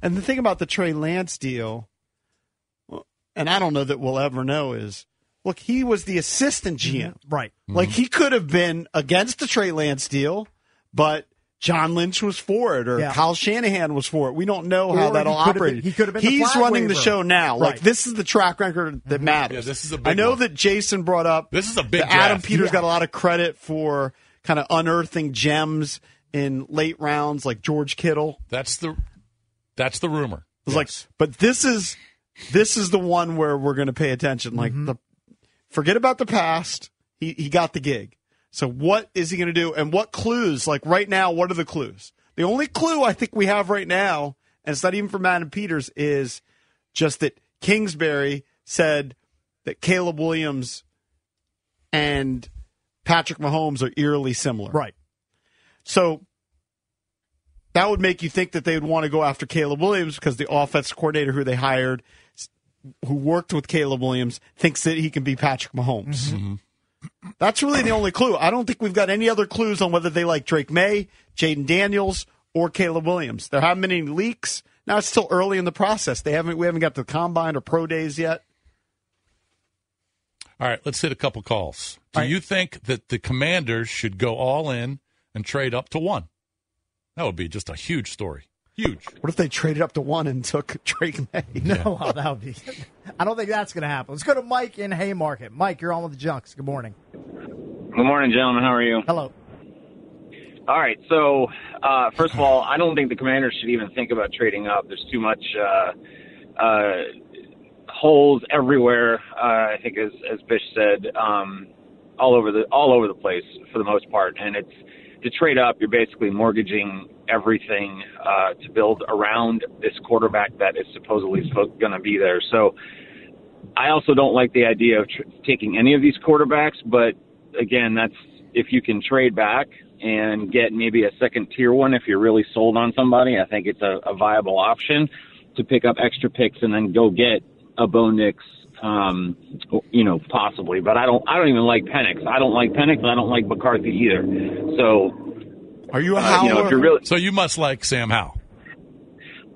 And the thing about the Trey Lance deal, and I don't know that we'll ever know, is look, he was the assistant GM. Mm-hmm. Right. Like he could have been against the Trey Lance deal, but John Lynch was for it, or Yeah. Kyle Shanahan was for it. We don't know how Or that he all been- operated. he could have been He's flag running the show now. Like this is the track record that matters. Yeah, this is a I big know one. that Jason brought up. This is a big that Adam. Peters Yeah. got a lot of credit for kind of unearthing gems in late rounds, like George Kittle. That's the that's the rumor. It's like, but this is this is the one where we're going to pay attention. Like Mm-hmm. the forget about the past. He he got the gig. So what is he going to do? And what clues? Like right now, what are the clues? The only clue I think we have right now, and it's not even from Adam Peters, is just that Kingsbury said that Caleb Williams and Patrick Mahomes are eerily similar. Right. So that would make you think that they would want to go after Caleb Williams because the offense coordinator who they hired, who worked with Caleb Williams, thinks that he can be Patrick Mahomes. Mm-hmm. That's really the only clue. I don't think we've got any other clues on whether they like Drake Maye, Jayden Daniels, or Caleb Williams. There haven't been any leaks. Now it's still early in the process. They haven't we haven't got the combine or pro days yet. All right, let's hit a couple calls. Do you think that the Commanders should go all in and trade up to one? That would be just a huge story. Huge. What if they traded up to one and took (laughs) Drake Maye? (laughs) No, well, that would be. (laughs) I don't think that's going to happen. Let's go to Mike in Haymarket. Mike, you're on with the Junks. Good morning. Good morning, gentlemen. How are you? Hello. All right. So, uh, first of all, I don't think the Commanders should even think about trading up. There's too much uh, uh, holes everywhere. Uh, I think, as as Bish said, um, all over the all over the place for the most part. And it's to trade up, you're basically mortgaging everything uh, to build around this quarterback that is supposedly going to be there. So. I also don't like the idea of tr- taking any of these quarterbacks, but again, that's if you can trade back and get maybe a second tier one if you're really sold on somebody. I think it's a, a viable option to pick up extra picks and then go get a Bo Nix, um, you know, possibly. But I don't, I don't even like Penix. I don't like Penix. I don't like McCarthy either. So, are you a uh, you know, if you're really So you must like Sam Howell.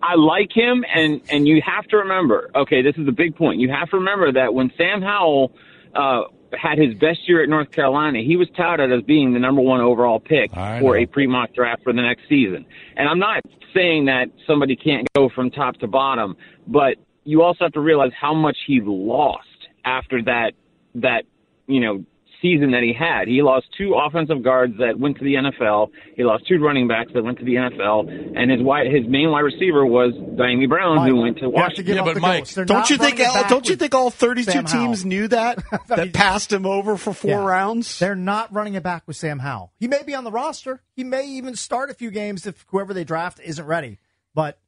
I like him, and and you have to remember. Okay, this is a big point. You have to remember that when Sam Howell uh, had his best year at North Carolina, he was touted as being the number one overall pick I for know. a pre-mock draft for the next season. And I'm not saying that somebody can't go from top to bottom, but you also have to realize how much he lost after that that you know season that he had. He lost two offensive guards that went to the NFL. He lost two running backs that went to the NFL, and his wide, his main wide receiver was Dyami Brown, who went to Washington. Yeah, but Mike, don't you think? Don't you think all 32 Sam Howell. teams knew that (laughs) that passed him over for four Yeah. rounds? They're not running it back with Sam Howell. He may be on the roster. He may even start a few games if whoever they draft isn't ready. But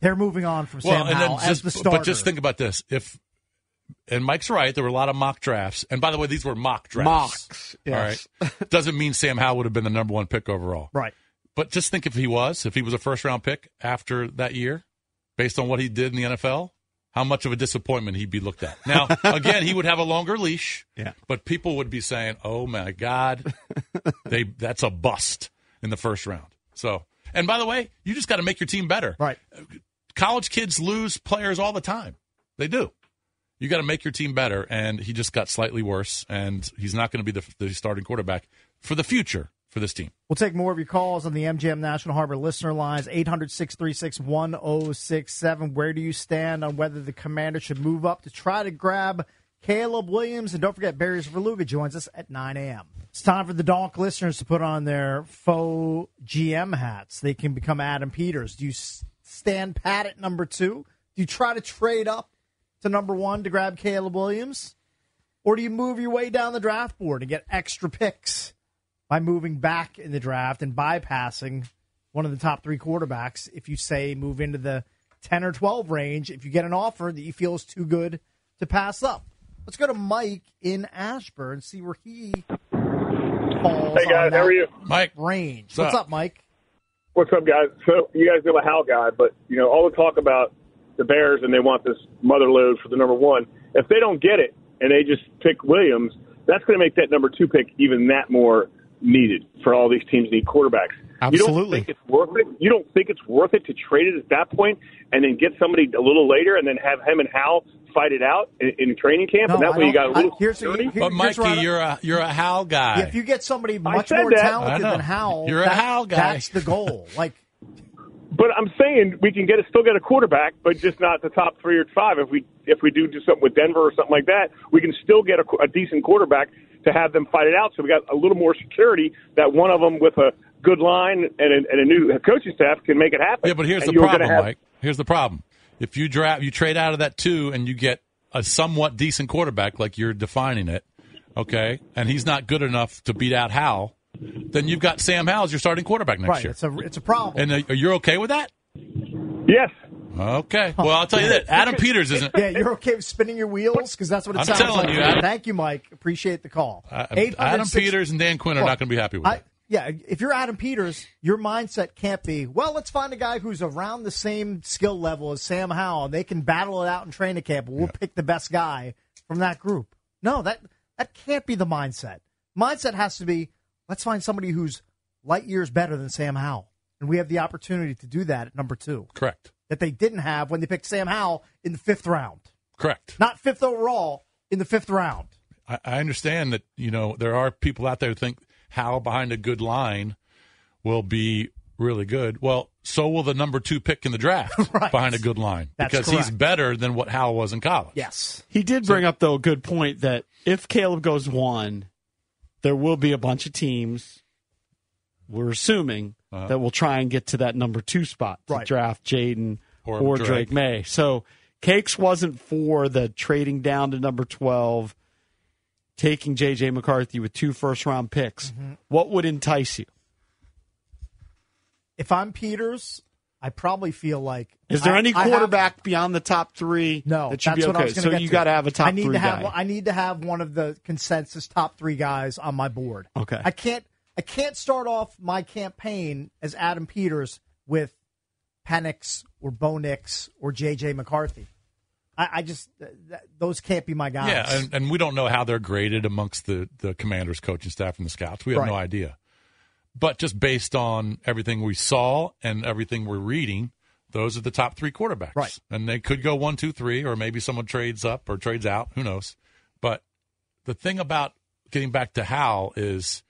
they're moving on from Sam Howell as just, the starter. but just think about this: if and Mike's right, there were a lot of mock drafts. And by the way, these were mock drafts. Mocks, yes. All right, (laughs) doesn't mean Sam Howell would have been the number one pick overall. Right. But just think if he was, if he was a first round pick after that year, based on what he did in the NFL, how much of a disappointment he'd be looked at. Now, (laughs) again, he would have a longer leash. Yeah. But people would be saying, "Oh my God, (laughs) they that's a bust in the first round." So, and by the way, you just got to make your team better. Right. College kids lose players all the time. They do. You got to make your team better, and he just got slightly worse, and he's not going to be the, the starting quarterback for the future for this team. We'll take more of your calls on the MGM National Harbor listener lines 800 636 1067. Where do you stand on whether the commander should move up to try to grab Caleb Williams? And don't forget, Barry Svrluga joins us at 9 a.m. It's time for the Donk listeners to put on their faux GM hats. They can become Adam Peters. Do you stand pat at number two? Do you try to trade up to number one to grab Caleb Williams? Or do you move your way down the draft board and get extra picks? by moving back in the draft and bypassing one of the top three quarterbacks if you say move into the 10 or 12 range if you get an offer that you feel is too good to pass up. Let's go to Mike in Ashburn and see where he falls Hey, guys, on how are you? Mike. range. What's What's up? up, Mike? What's up, guys? So you guys know a Hal guy, but you know all the talk about the Bears and they want this mother load for the number one. If they don't get it and they just pick Williams, that's going to make that number two pick even that more needed for all these teams need quarterbacks. You don't Absolutely. think it's worth it? You don't think it's worth it to trade it at that point and then get somebody a little later and then have him and Hal fight it out in, in training camp, No, and that I way you got a little I- here's- security? here- But here's Mikey, what I- you're a you're a Hal guy. If you get somebody much more that. Talented than Howell, You're a that- Hal guy. That's the goal. Like, But I'm saying we can get a, still get a quarterback, but just not the top three or five. If we if we do do something with Denver or something like that, we can still get a, a decent quarterback to have them fight it out. So we got a little more security that one of them with a good line and a, and a new coaching staff can make it happen. Yeah, but here's And the problem, have- Mike. Here's the problem. If you draft, you trade out of that two, and you get a somewhat decent quarterback, like you're defining it, okay, and he's not good enough to beat out Hal, then you've got Sam Howell as your starting quarterback next right? year. It's a it's a problem. And uh, you're okay with that? Yes. Okay. Well, I'll tell you that Adam Peters isn't. Yeah, you're okay with spinning your wheels because that's what it I'm sounds telling like. you, Adam. Thank you, Mike. Appreciate the call. Uh, 800 Adam Peters and Dan Quinn are Well, not going to be happy with I, it. yeah, if you're Adam Peters, your mindset can't be, well, let's find a guy who's around the same skill level as Sam Howell. and They can battle it out in training camp. We'll pick the best guy from that group. No, that that can't be the mindset. Mindset has to be, let's find somebody who's light years better than Sam Howell. And we have the opportunity to do that at number two. Correct. That they didn't have when they picked Sam Howell in the fifth round. Correct. Not fifth overall, in the fifth round. I, I understand that you know there are people out there who think Howell behind a good line will be really good. Well, so will the number two pick in the draft (laughs) behind a good line That's because he's better than what Howell was in college. Yes. He did bring up though a good point that if Caleb goes one, there will be a bunch of teams. We're assuming Uh-huh. that will try and get to that number two spot to Right. draft Jayden Or or, Drake. Drake. Maye. So Cakes wasn't for the trading down to number twelve, taking JJ McCarthy with two first round picks. Mm-hmm. What would entice you? If I'm Peters, I probably feel like Is there I- any I have- quarterback beyond the top three? No, that should that's be what I okay. was going So to get you to. got to have a top I need three to have. guy. I need to have one of the consensus top three guys on my board. Okay. I can't. I can't start off my campaign as Adam Peters with Penix or Bo Nix or J.J. McCarthy. I, I just th- th- those can't be my guys. Yeah, and, and we don't know how they're graded amongst the the commanders, coaching staff, and the scouts. We have no idea. But just based on everything we saw and everything we're reading, those are the top three quarterbacks. Right. And they could go one, two, three, or maybe someone trades up or trades out. Who knows? But the thing about getting back to Howell is,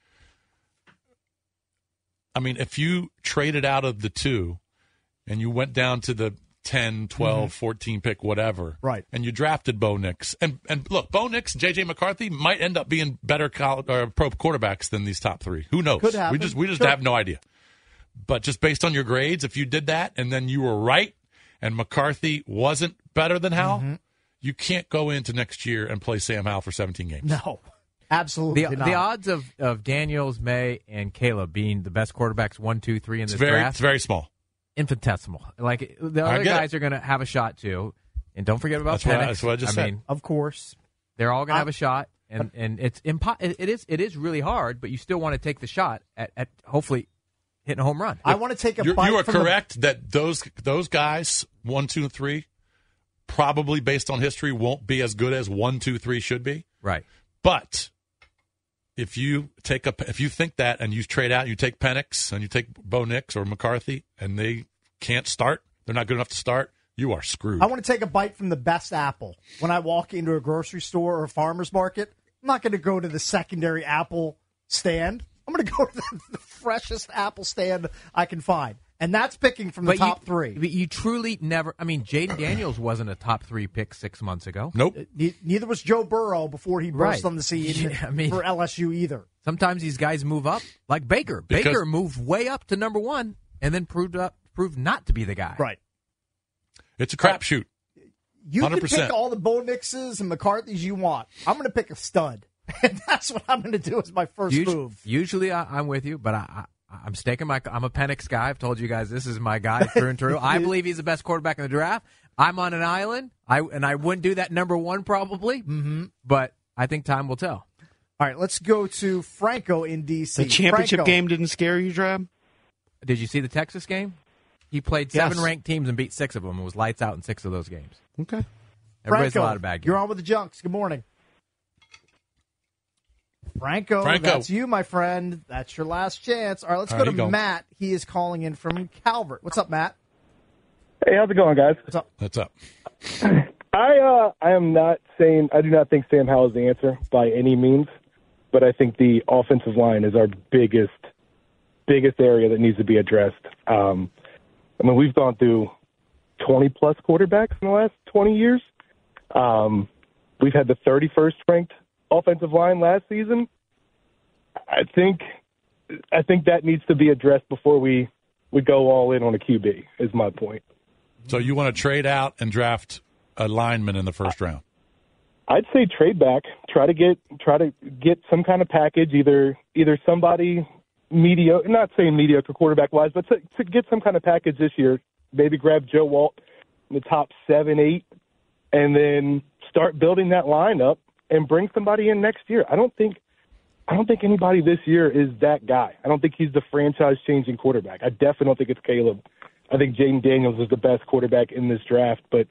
I mean, if you traded out of the two and you went down to the 10, 12, Mhm. 14 pick, whatever. Right. And you drafted Bo Nix. And and look, Bo Nix, JJ McCarthy might end up being better college, or pro quarterbacks than these top three. Who knows? Could happen. We just we just Sure. have no idea. But just based on your grades, if you did that and then you were right and McCarthy wasn't better than Howell, Mm-hmm. you can't go into next year and play Sam Howell for 17 games. No, absolutely The, not. the odds of, of Daniels, Maye, and Caleb being the best quarterbacks one, two, three in It's this very draft it's very small. Infinitesimal. Like the other get it. guys are going to have a shot too, and don't forget about That's what I- that's what I just I said. mean, of course, they're all going to have a shot, and and it's impo- it it is it is really hard, but you still want to take the shot at, at hopefully hitting a home run. I want to take a You're, bite you are from the- correct that those those guys one, two, and three, probably based on history, won't be as good as one, two, three should be. Right. But if you take a if you think that and you trade out, you take Penix and you take Bo Nix or McCarthy, and they can't start, they're not good enough to start. You are screwed. I want to take a bite from the best apple. When I walk into a grocery store or a farmer's market, I'm not going to go to the secondary apple stand. I'm going to go to the, the (laughs) freshest apple stand I can find. And that's picking from the But top you, three. But you truly never. I mean, Jayden Daniels wasn't a top three pick six months ago. Nope. Uh, ne- Neither was Joe Burrow before he burst Right. on the scene Yeah, (laughs) I mean- for LSU either. Sometimes these guys move up, like Baker. Because- Baker moved way up to number one, and then proved up proved not to be the guy. Right. It's a crapshoot. You can 100%. pick all the Bo Nixes and McCarthy's you want. I'm going to pick a stud. (laughs) And that's what I'm going to do as my first Usu- move. Usually, I, I'm with you, but I, I, I'm staking my. I'm a Penix guy. I've told you guys this is my guy through and through. (laughs) I believe he's the best quarterback in the draft. I'm on an island. I and I wouldn't do that number one probably, mm-hmm. but I think time will tell. All right, let's go to Franco in D.C. The championship Franco. game didn't scare you, Drab? Did you see the Texas game? He played Yes. seven ranked teams and beat six of them. It was lights out in six of those games. Okay. Everybody's Franco, a lot of bad games. You're on with the Junks. Good morning. Franco, Franco. that's you, my friend. That's your last chance. All right, let's All go right, to you go. Matt. He is calling in from Calvert. What's up, Matt? Hey, how's it going, guys? What's up? That's up. I uh, I am not saying I do not think Sam Howell is the answer by any means, but I think the offensive line is our biggest biggest area that needs to be addressed. Um, I mean, we've gone through 20 plus quarterbacks in the last 20 years. Um, we've had the 31st ranked offensive line last season. I think I think that needs to be addressed before we we go all in on a QB. Is my point. So you want to trade out and draft a lineman in the first round? I'd say trade back. Try to get try to get some kind of package, either either somebody mediocre, not saying mediocre quarterback wise, but to, to get some kind of package this year. Maybe grab Joe Alt in the top seven, eight, and then start building that lineup and bring somebody in next year. I don't think I don't think anybody this year is that guy. I don't think he's the franchise changing quarterback. I definitely don't think it's Caleb. I think Jayden Daniels is the best quarterback in this draft, but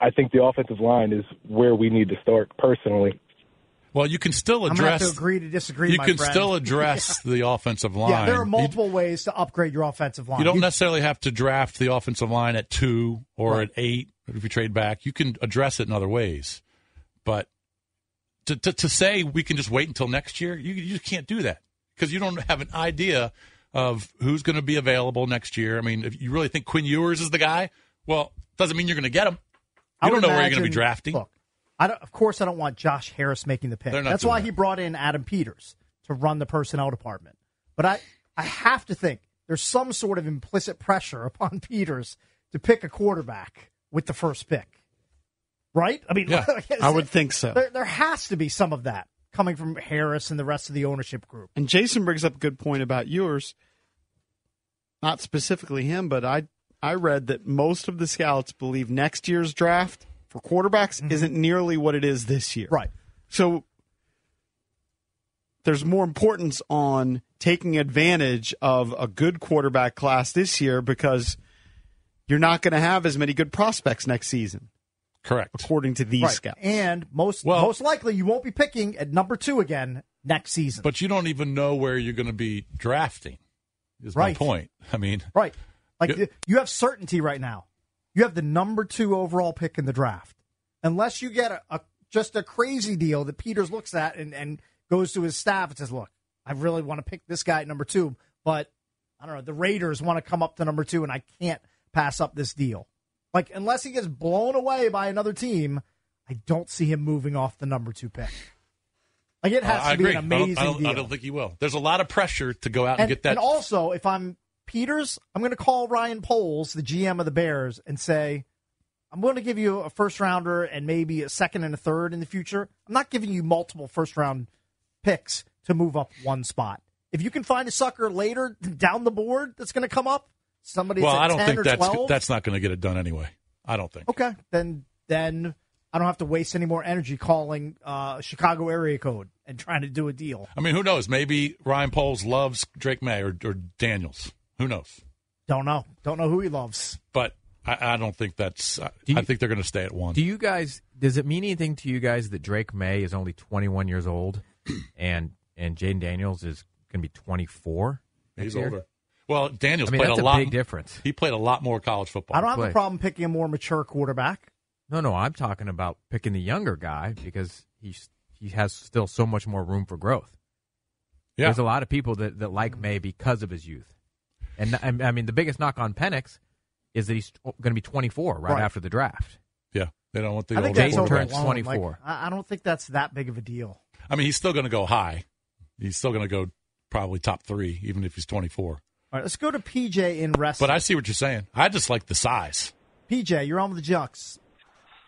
I think the offensive line is where we need to start personally. Well, you can still I'm gonna have address. to agree to disagree. you my can friend. still (laughs) address the offensive line. Yeah, there are You- multiple ways to upgrade your offensive line. You don't You- necessarily have to draft the offensive line at two or Right. at eight if you trade back. You can address it in other ways. But to, to, to say we can just wait until next year, you, you just can't do that because you don't have an idea of who's going to be available next year. I mean, if you really think Quinn Ewers is the guy, well, doesn't mean you're going to get him. I You don't know where you're going to be drafting. Look, I don't, of course, I don't want Josh Harris making the pick. That's why that. he brought in Adam Peters to run the personnel department. But I, I have to think there's some sort of implicit pressure (laughs) upon Peters to pick a quarterback with the first pick. Right? I mean, (laughs) I would think so. There, there has to be some of that coming from Harris and the rest of the ownership group. And Jason brings up a good point about Ewers. Not specifically him, but I I read that most of the scouts believe next year's draft for quarterbacks mm-hmm. isn't nearly what it is this year. Right. So there's more importance on taking advantage of a good quarterback class this year because you're not going to have as many good prospects next season. Correct. According to these Right. scouts. And most Well- most likely you won't be picking at number two again next season. But you don't even know where you're going to be drafting. Is my point. I mean, Right. Like th- you have certainty right now. You have the number two overall pick in the draft. Unless you get a, a just a crazy deal that Peters looks at and, and goes to his staff and says, Look, I really want to pick this guy at number two, but I don't know, the Raiders want to come up to number two and I can't pass up this deal. Like unless he gets blown away by another team, I don't see him moving off the number two pick. Like it has uh, I to be an I don't- amazing I don't, deal. I don't think he will. There's a lot of pressure to go out and, and, get that. and also, if I'm Peters, I'm going to call Ryan Poles, the GM of the Bears, and say, I'm going to give you a first rounder and maybe a second and a third in the future. I'm not giving you multiple first round picks to move up one spot. If you can find a sucker later (laughs) down the board that's going to come up, somebody well, at I don't 10 think that's 12, that's not going to get it done anyway. I don't think. okay, then then I don't have to waste any more energy calling uh, Chicago area code and trying to do a deal. I mean, who knows? Maybe Ryan Poles loves Drake Maye or, or Daniels. Who knows? Don't know. Don't know who he loves. But I, I don't think that's. I, Do you- I think they're going to stay at one. Do you guys? Does it mean anything to you guys that Drake Maye is only 21 years old, (clears throat) and and Jayden Daniels is going to be 24? He's next year? older. Well, Daniels I mean, played that's a a lot. big difference. He played a lot more college football. I don't have a problem picking a more mature quarterback. No, no, I'm talking about picking the younger guy because he's he has still so much more room for growth. Yeah. There's a lot of people that, that like Maye because of his youth, and I I mean the biggest knock on Penix is that he's going to be 24 right, Right. after the draft. Yeah, they don't want the I think older that's turns 24. Like, I I don't think that's that big of a deal. I mean, he's still going to go high. He's still going to go probably top three, even if he's 24. All right, let's go to PJ in Reston. But I see what you're saying. I just like the size. PJ, you're on with the Junks.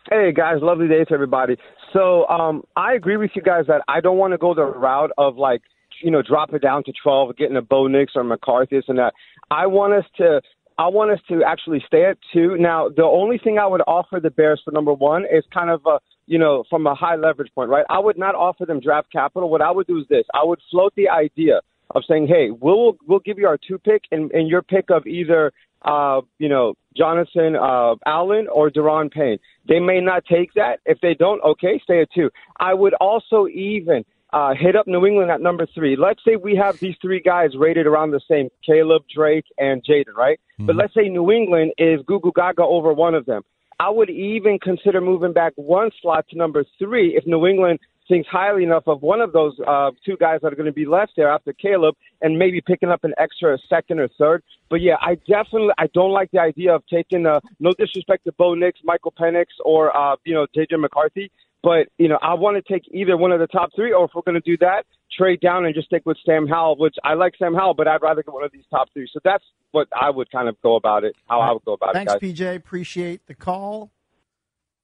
Hey guys, lovely day to everybody. So um, I agree with you guys that I don't want to go the route of like you know drop it down to twelve, getting a Bo Nix or McCarthy and that. I want us to I want us to actually stay at two. Now the only thing I would offer the Bears for number one is kind of a you know from a high leverage point, right? I would not offer them draft capital. What I would do is this: I would float the idea of saying, hey, we'll we'll give you our two pick and, and your pick of either uh, you know, Jonathan uh, Allen or Daron Payne. They may not take that. If they don't, okay, stay at two. I would also even uh, hit up New England at number three. Let's say we have these three guys rated around the same Caleb, Drake, and Jayden, right? But let's say New England is Google Gaga over one of them. I would even consider moving back one slot to number three if New England thinks highly enough of one of those uh, two guys that are going to be left there after Caleb, and maybe picking up an extra second or third. But yeah, I definitely I don't like the idea of taking uh, no disrespect to Bo Nix, Michael Penix, or uh, you know JJ McCarthy. But you know I want to take either one of the top three, or if we're going to do that, trade down and just stick with Sam Howell, which I like Sam Howell, but I'd rather get one of these top three. So that's what I would kind of go about it. How I would go about Thanks, it, Thanks, PJ. Appreciate the call.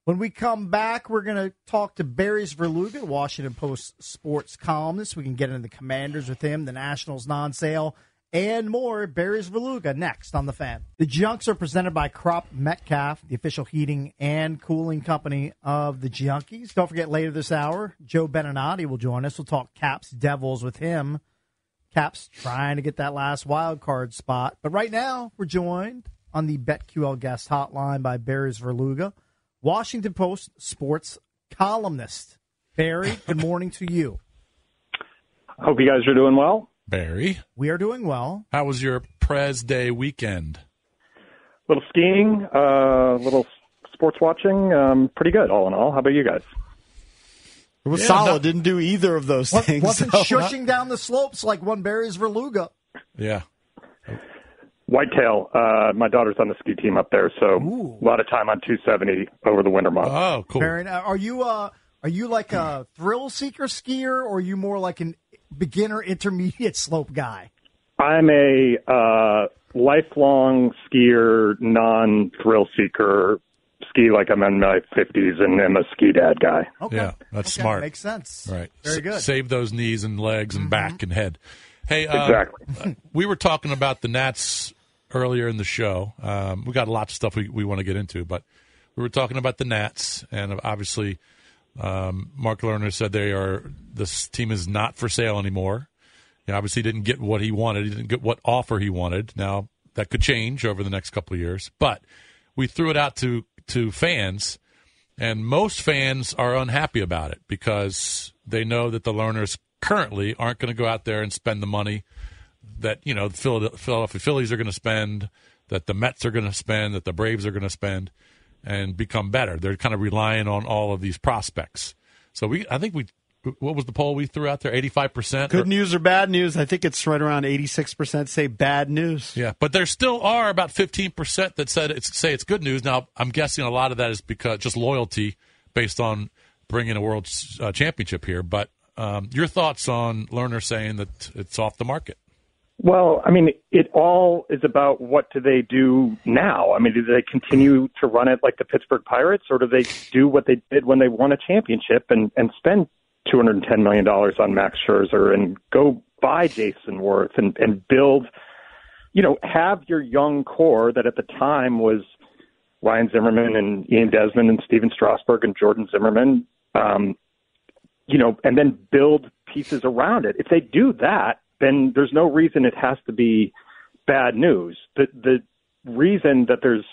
When we come back, we're going to talk to Barry Svrluga, Washington Post sports columnist. We can get into the Commanders with him, the Nationals non-sale, and more. Barry Svrluga next on the fan. The Junks are presented by Cropp-Metcalfe, the official heating and cooling company of the Junkies. Don't forget later this hour, Joe Beninati will join us. We'll talk Caps Devils with him. Caps trying to get that last wild card spot. But right now, we're joined on the BetQL guest hotline by Barry's Verluga, Washington Post sports columnist. Barry, good morning to you. Hope you guys are doing well. Barry, We are doing well. how was your Prez Day weekend? A little skiing, uh, little sports watching. Um, pretty good, all in all. How about you guys? It was Yeah, solid. no- Didn't do either of those What, things. wasn't so- shushing down the slopes like one Barry Svrluga. Yeah. Whitetail. Uh, my daughter's on the ski team up there, so a lot of time on 270 over the winter months. Oh, cool. Barry, are you uh, are you like a thrill seeker skier, or are you more like an beginner intermediate slope guy? I'm a uh, lifelong skier, non-thrill seeker. Ski like I'm in my 50s and I'm a ski dad guy. Yeah, that's Okay, smart. makes sense. Right. Very good. Mm-hmm. Save those knees and legs and back and head. Hey, uh, Exactly. (laughs) we were talking about the Nats earlier in the show. Um, we got a lot of stuff we, we want to get into, but we were talking about the Nats, and obviously, um, Mark Lerner said they are this team is not for sale anymore. He obviously didn't get what he wanted. He didn't get what offer he wanted. Now that could change over the next couple of years, but we threw it out to to fans, and most fans are unhappy about it because they know that the Lerners currently aren't going to go out there and spend the money that you know the Philadelphia Phillies are going to spend, that the Mets are going to spend, that the Braves are going to spend, and become better. They're kind of relying on all of these prospects. So we, I think we, what was the poll we threw out there? Eighty-five percent. Good news or bad news? I think it's right around 86% say bad news. Yeah, but there still are about fifteen percent that said it's say it's good news. Now I'm guessing a lot of that is because just loyalty based on bringing a world uh, championship here. But um, your thoughts on Lerner saying that it's off the market? Well, I mean, it all is about what do they do now? I mean, do they continue to run it like the Pittsburgh Pirates, or do they do what they did when they won a championship and and spend two hundred and ten million dollars on Max Scherzer and go buy Jayson Werth and and build, you know, have your young core that at the time was Ryan Zimmerman and Ian Desmond and Stephen Strasburg and Jordan Zimmermann, um, you know, and then build pieces around it. If they do that, then there's no reason it has to be bad news. The the reason that there's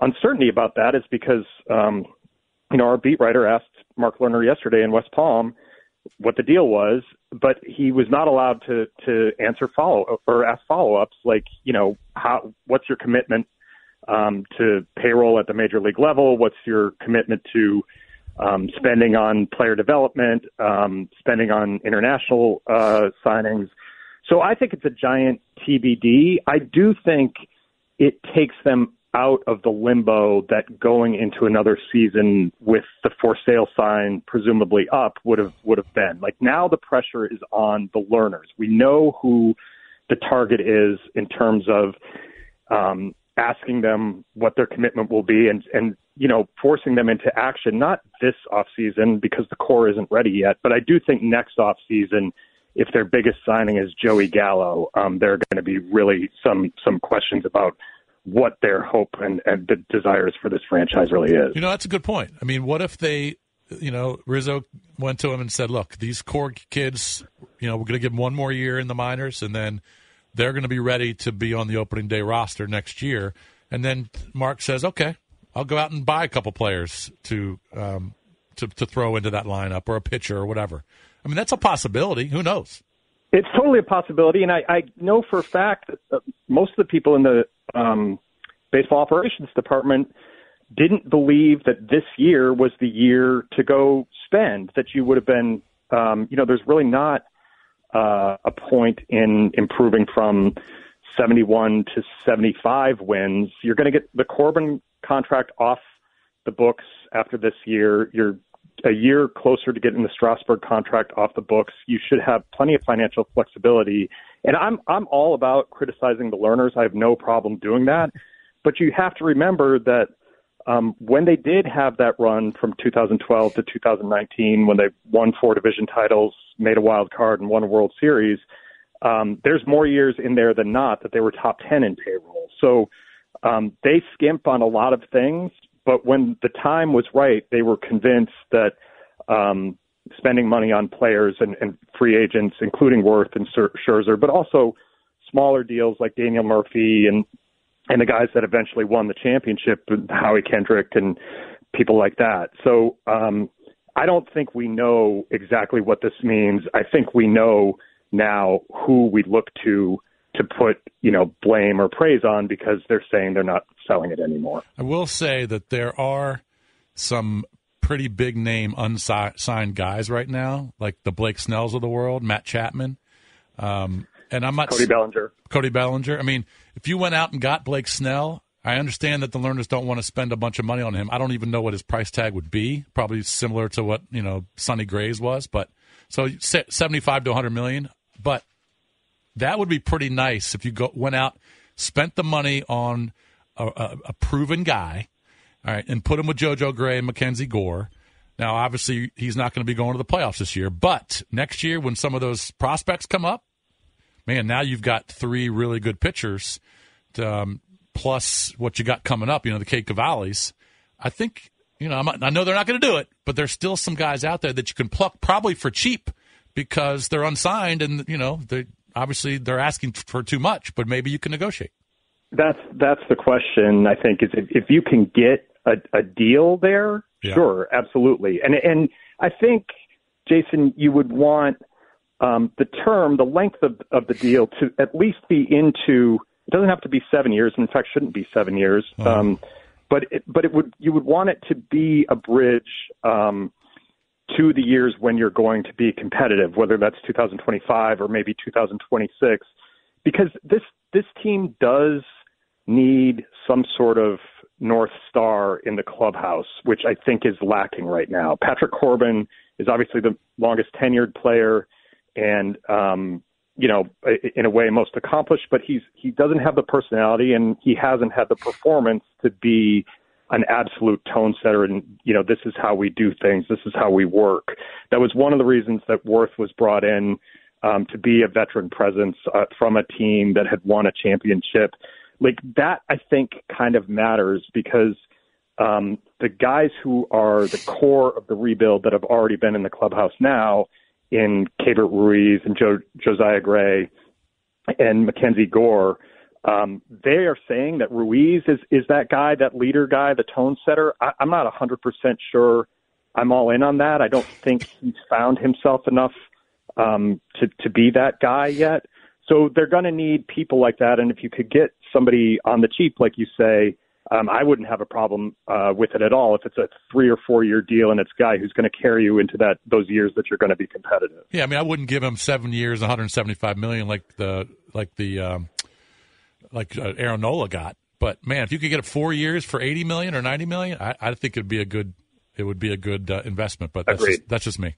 uncertainty about that is because um, you know our beat writer asked Mark Lerner yesterday in West Palm what the deal was, but he was not allowed to to answer follow or ask follow ups like you know how what's your commitment um, to payroll at the major league level? What's your commitment to um, spending on player development, um, spending on international uh, signings? So I think it's a giant TBD. I do think it takes them out of the limbo that going into another season with the for sale sign presumably up would have would have been. Like now the pressure is on the Lerners. We know who the target is in terms of um, asking them what their commitment will be and and you know forcing them into action not this off season because the core isn't ready yet but I do think next off season if their biggest signing is Joey Gallo um, there are going to be really some some questions about what their hope and, and the desires for this franchise really is. You know, that's a good point. I mean, what if they, you know, Rizzo went to him and said, "Look, these core kids, you know, we're going to give them one more year in the minors, and then they're going to be ready to be on the opening day roster next year." And then Mark says, "Okay, I'll go out and buy a couple players to um, to to throw into that lineup or a pitcher or whatever." I mean, that's a possibility. Who knows? It's totally a possibility, and I, I know for a fact that most of the people in the um, baseball operations department didn't believe that this year was the year to go spend. That you would have been, um, you know, there's really not uh, a point in improving from 71 to 75 wins. You're going to get the Corbin contract off the books after this year. You're a year closer to getting the Strasburg contract off the books. You should have plenty of financial flexibility. And I'm I'm all about criticizing the Lerners. I have no problem doing that. But you have to remember that um, when they did have that run from 2012 to 2019, when they won four division titles, made a wild card, and won a World Series, um, there's more years in there than not that they were top 10 in payroll. So um, they skimp on a lot of things, but when the time was right, they were convinced that um, spending money on players and, and free agents, including Werth and Scher- Scherzer, but also smaller deals like Daniel Murphy and and the guys that eventually won the championship, Howie Kendrick and people like that. So um, I don't think we know exactly what this means. I think we know now who we look to to put you know blame or praise on because they're saying they're not selling it anymore. I will say that there are some pretty big name unsigned guys right now, like the Blake Snells of the world, Matt Chapman. Um, and I'm not Cody Bellinger. Cody Bellinger. I mean, if you went out and got Blake Snell, I understand that the Lerners don't want to spend a bunch of money on him. I don't even know what his price tag would be. Probably similar to what you know Sonny Gray's was, but so seventy-five to one hundred million. But that would be pretty nice if you go went out, spent the money on a, a, a proven guy, all right, and put him with JoJo Gray and Mackenzie Gore. Now, obviously, he's not going to be going to the playoffs this year, but next year when some of those prospects come up, man, now you've got three really good pitchers, to, um, plus what you got coming up. You know, the Cade Cavallis. I think you know. I know they're not going to do it, but there's still some guys out there that you can pluck probably for cheap because they're unsigned, and you know, they obviously they're asking for too much, but maybe you can negotiate. That's that's the question. I think is if, if you can get a, a deal there, Yeah. sure, absolutely. And and I think Jason, you would want um, the term, the length of, of the deal to at least be into. It doesn't have to be seven years. In fact, shouldn't be seven years. Um, but it, but it would you would want it to be a bridge um, to the years when you're going to be competitive, whether that's 2025 or maybe 2026, because this this team does need some sort of north star in the clubhouse, which I think is lacking right now. Patrick Corbin is obviously the longest tenured player, and um, you know, in a way, most accomplished. But he's he doesn't have the personality, and he hasn't had the performance to be an absolute tone setter. And you know, this is how we do things. This is how we work. That was one of the reasons that Werth was brought in um, to be a veteran presence uh, from a team that had won a championship. Like that, I think kind of matters because um, the guys who are the core of the rebuild that have already been in the clubhouse now, in Keibert Ruiz and jo- Josiah Gray and Mackenzie Gore, um, they are saying that Ruiz is is that guy, that leader guy, the tone setter. I, I'm not 100% sure. I'm all in on that. I don't think he's found himself enough um, to to be that guy yet. So they're going to need people like that. And if you could get somebody on the cheap, like you say, um, I wouldn't have a problem uh, with it at all. If it's a three or four year deal and it's a guy who's going to carry you into that those years that you're going to be competitive. Yeah, I mean, I wouldn't give him seven years, 175 million like the like the um, like uh, Aaron Nola got. But man, if you could get it four years for 80 million or 90 million, I, I think it'd be a good it would be a good uh, investment. But that's Agreed. just, that's just me.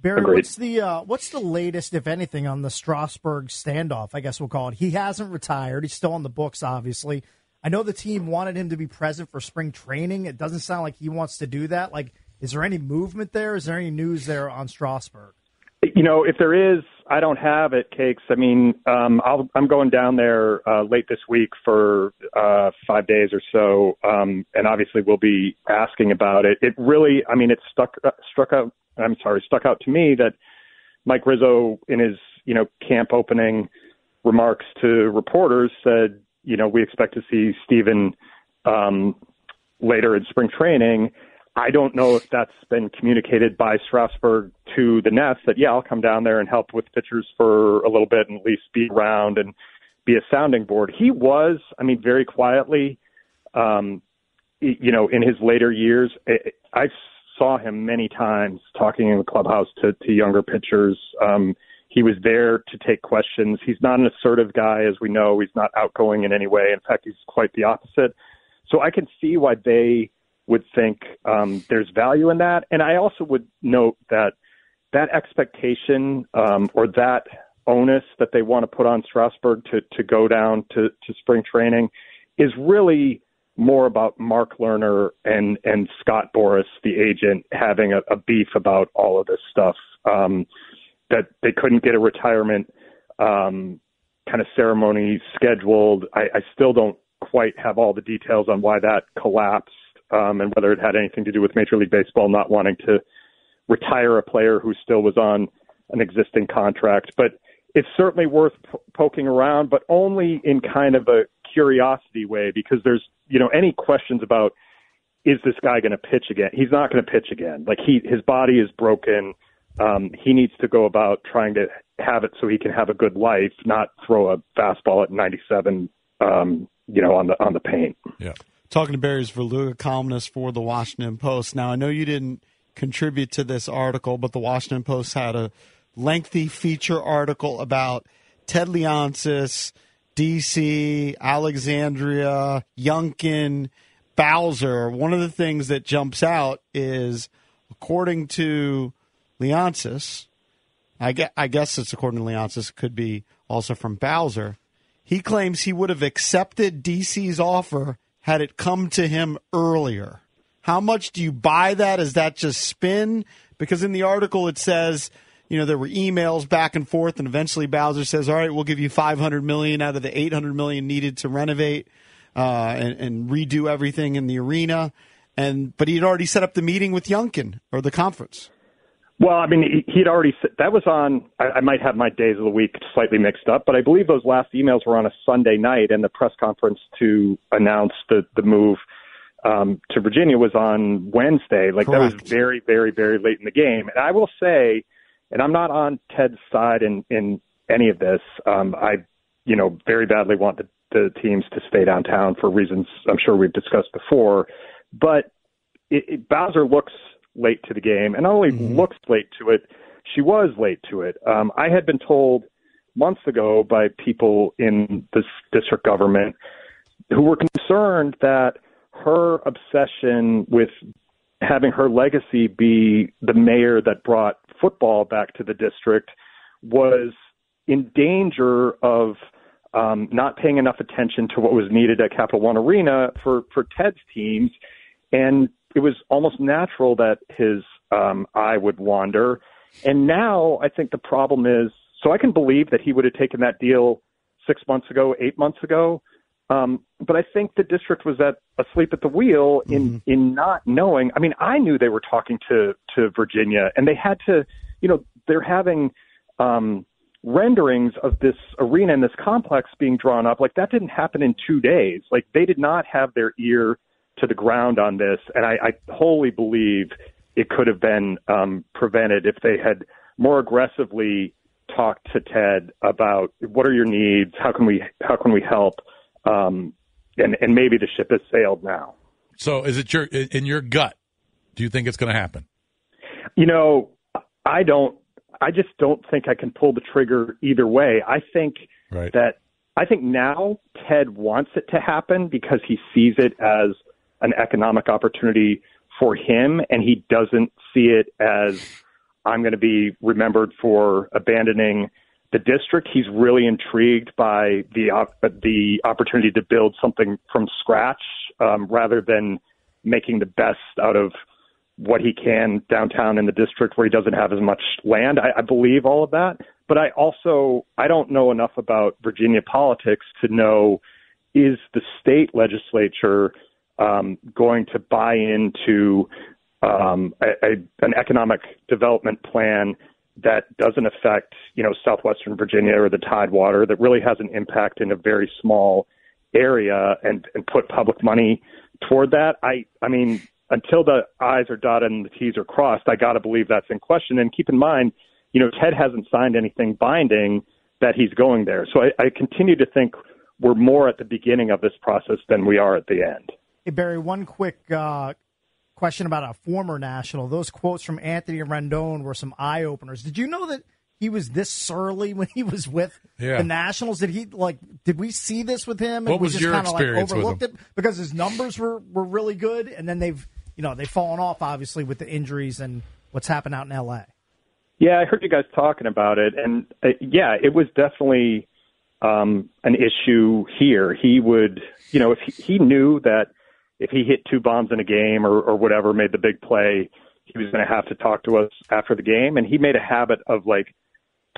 Barry, Agreed. what's the uh, what's the latest, if anything, on the Strasburg standoff? I guess we'll call it. He hasn't retired. He's still on the books, obviously. I know the team wanted him to be present for spring training. It doesn't sound like he wants to do that. Like, is there any movement there? Is there any news there on Strasburg? You know, if there is, I don't have it, Cakes. I mean, um, I'll, I'm going down there uh, late this week for uh, five days or so, um, and obviously we'll be asking about it. It really, I mean, it stuck uh, struck out. I'm sorry, stuck out to me that Mike Rizzo, in his you know camp opening remarks to reporters, said, you know, we expect to see Stephen um, later in spring training. I don't know if that's been communicated by Strasburg to the Nats that, yeah, I'll come down there and help with pitchers for a little bit and at least be around and be a sounding board. He was, I mean, very quietly, um, you know, in his later years, I, saw him many times talking in the clubhouse to, to younger pitchers. Um, he was there to take questions. He's not an assertive guy, as we know. He's not outgoing in any way. In fact, he's quite the opposite. So I can see why they would think um, there's value in that. And I also would note that that expectation um, or that onus that they want to put on Strasburg to, to go down to, to spring training is really more about Mark Lerner and, and Scott Boras, the agent, having a, a beef about all of this stuff. Um, that they couldn't get a retirement um, kind of ceremony scheduled. I, I still don't quite have all the details on why that collapsed um, and whether it had anything to do with Major League Baseball not wanting to retire a player who still was on an existing contract. But it's certainly worth p- poking around, but only in kind of a curiosity way because there's, you know, any questions about is this guy going to pitch again? He's not going to pitch again. Like he, his body is broken. Um, he needs to go about trying to have it so he can have a good life, not throw a fastball at 97, um, you know, on the on the paint. Yeah. Talking to Barry Svrluga, columnist for the Washington Post. Now, I know you didn't contribute to this article, but the Washington Post had a lengthy feature article about Ted Leonsis, DC, Alexandria, Youngkin, Bowser. One of the things that jumps out is, according to Leonsis, I guess, I guess it's according to Leonsis, could be also from Bowser. He claims he would have accepted DC's offer had it come to him earlier. How much do you buy that? Is that just spin? Because in the article it says, you know, there were emails back and forth, and eventually Bowser says, "All right, we'll give you 500 million out of the 800 million needed to renovate uh, and, and redo everything in the arena." And but he'd already set up the meeting with Youngkin or the conference. Well, I mean, he- he'd already that was on. I, I might have my days of the week slightly mixed up, but I believe those last emails were on a Sunday night, and the press conference to announce the the move um, to Virginia was on Wednesday. Like that was very, very, very late in the game. And I will say, and I'm not on Ted's side in in any of this. Um, I, you know, very badly want the, the teams to stay downtown for reasons I'm sure we've discussed before, but it, it, Bowser looks late to the game, and not only looks late to it, she was late to it. Um, I had been told months ago by people in this district government who were concerned that her obsession with having her legacy be the mayor that brought football back to the district was in danger of um, not paying enough attention to what was needed at Capital One Arena for for Ted's teams, and it was almost natural that his um, eye would wander. And now I think the problem is, so I can believe that he would have taken that deal six months ago, eight months ago. Um, but I think the district was at asleep at the wheel in in not knowing. I mean, I knew they were talking to to Virginia, and they had to, you know, they're having um, renderings of this arena and this complex being drawn up. Like that didn't happen in two days. Like they did not have their ear to the ground on this, and I, I wholly believe it could have been um, prevented if they had more aggressively talked to Ted about what are your needs, how can we how can we help, um, and and maybe the ship has sailed now. So, is it your in your gut? Do you think it's going to happen? You know, I don't. I just don't think I can pull the trigger either way. I think Right. that I think now Ted wants it to happen because he sees it as an economic opportunity for him, and he doesn't see it as I'm going to be remembered for abandoning the district. He's really intrigued by the op- the opportunity to build something from scratch um, rather than making the best out of what he can downtown in the district where he doesn't have as much land. I, I believe all of that, but I also I don't know enough about Virginia politics to know is the state legislature um, going to buy into um, a, a, an economic development plan that doesn't affect you know southwestern Virginia or the Tidewater that really has an impact in a very small area and, and put public money toward that. I I mean until the I's are dotted and the T's are crossed, I got to believe that's in question. And keep in mind, you know, Ted hasn't signed anything binding that he's going there. So I, I continue to think we're more at the beginning of this process than we are at the end. Hey, Barry, one quick uh, question about a former national. Those quotes from Anthony Rendon were some eye openers. Did you know that he was this surly when he was with Yeah. the Nationals? Did he like? Did we see this with him? What and we was just your kinda, like, experience with overlooked him? it because his numbers were were really good, and then they've you know they've fallen off obviously with the injuries and what's happened out in L.A. Yeah, I heard you guys talking about it, and uh, yeah, it was definitely um, an issue here. He would, you know, if he, he knew that if he hit two bombs in a game or, or whatever, made the big play, he was going to have to talk to us after the game, and he made a habit of like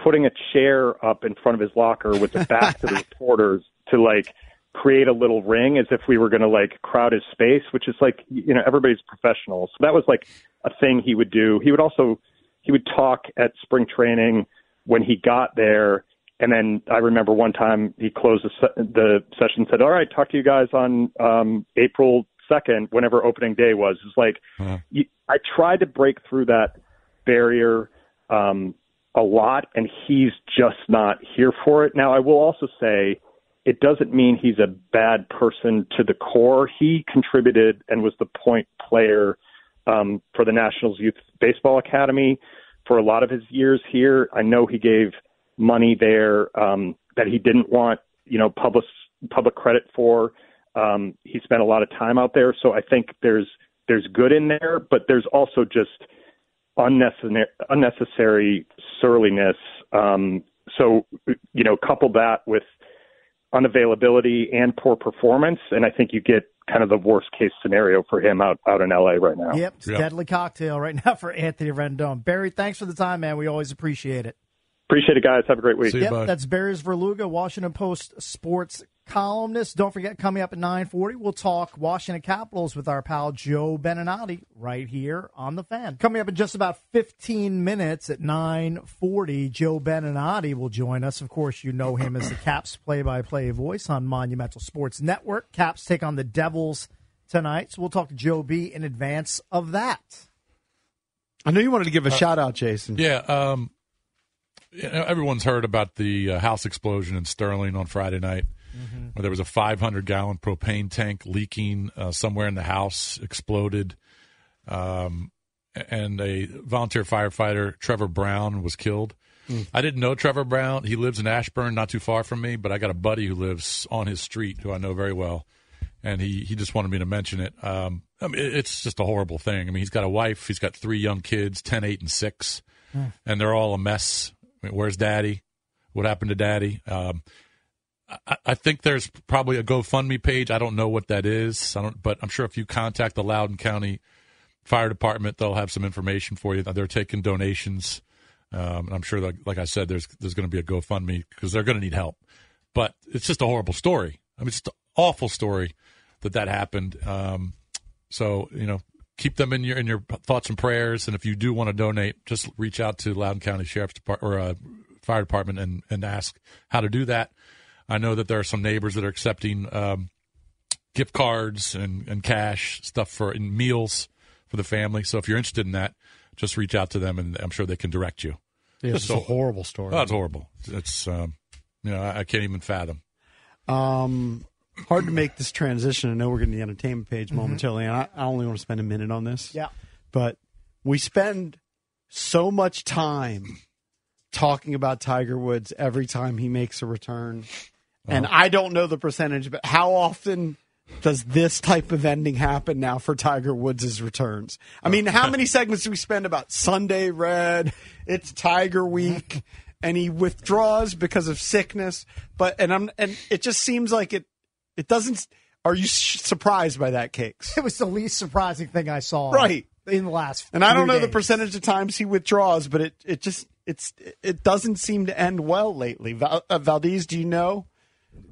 putting a chair up in front of his locker with the back to the (laughs) reporters to like create a little ring as if we were going to like crowd his space, which is like you know everybody's professional. So that was like a thing he would do. He would also he would talk at spring training when he got there. And then I remember one time he closed the, se- the session and said, "All right, talk to you guys on um, April second, whenever opening day was." It's like you, I tried to break through that barrier um, a lot, and he's just not here for it. Now, I will also say it doesn't mean he's a bad person to the core. He contributed and was the point player um, for the Nationals Youth Baseball Academy for a lot of his years here. I know he gave money there um, that he didn't want, you know, public public credit for. Um, he spent a lot of time out there, so I think there's there's good in there, but there's also just unnecessary unnecessary surliness. Um, so you know, couple that with unavailability and poor performance, and I think you get kind of the worst case scenario for him out out in LA right now. Yep, it's deadly cocktail right (laughs) now for Anthony Rendon. Barry, thanks for the time, man. We always appreciate it. Appreciate it, guys. Have a great week. yep, that's Barry Svrluga, Washington Post sports columnist. Don't forget, coming up at 940, we'll talk Washington Capitals with our pal Joe Beninati right here on The Fan. Coming up in just about 15 minutes at 940, Joe Beninati will join us. Of course, you know him as the (coughs) Caps play-by-play voice on Monumental Sports Network. Caps take on the Devils tonight, so we'll talk to Joe B in advance of that. I know you wanted to give a shout out, Jason. Yeah, um, you know, everyone's heard about the uh, house explosion in Sterling on Friday night, where there was a 500 gallon propane tank leaking uh, somewhere in the house, exploded, um, and a volunteer firefighter, Trevor Brown, was killed. Mm. I didn't know Trevor Brown. He lives in Ashburn, not too far from me, but I got a buddy who lives on his street who I know very well, and he, he just wanted me to mention it. Um, I mean, it's just a horrible thing. I mean, he's got a wife, he's got three young kids, 10, 8, and 6 Mm. and they're all a mess. I mean, where's Daddy? What happened to Daddy? Um, I, think there's probably a GoFundMe page. I don't know what that is. I don't, but I'm sure if you contact the Loudoun County Fire Department, they'll have some information for you. They're taking donations. Um, and I'm sure, that, like I said, there's there's going to be a GoFundMe because they're going to need help. But it's just a horrible story. I mean, it's just an awful story that that happened. Um, so you know, keep them in your in your thoughts and prayers. And if you do want to donate, just reach out to Loudoun County Sheriff's Department or uh, Fire Department and and ask how to do that. I know that there are some neighbors that are accepting um, gift cards and, and cash stuff for and meals for the family. So if you're interested in that, just reach out to them, and I'm sure they can direct you. Yeah, Just it's a horrible story. Oh, horrible. It's um, you know I, I can't even fathom. Um, hard to make this transition. I know we're getting the entertainment page Mhm. momentarily, and I, I only want to spend a minute on this. Yeah. But we spend so much time talking about Tiger Woods every time he makes a return. And I don't know the percentage, but how often does this type of ending happen now for Tiger Woods' returns? I mean, how many segments do we spend about Sunday Red? It's Tiger Week, (laughs) and he withdraws because of sickness. But and I'm and it just seems like it. It doesn't. Are you sh- surprised by that, Cakes? It was the least surprising thing I saw. Right. In the last And I don't three know the percentage of times he withdraws, but it it just it's it doesn't seem to end well lately. Val, uh, Valdez, do you know?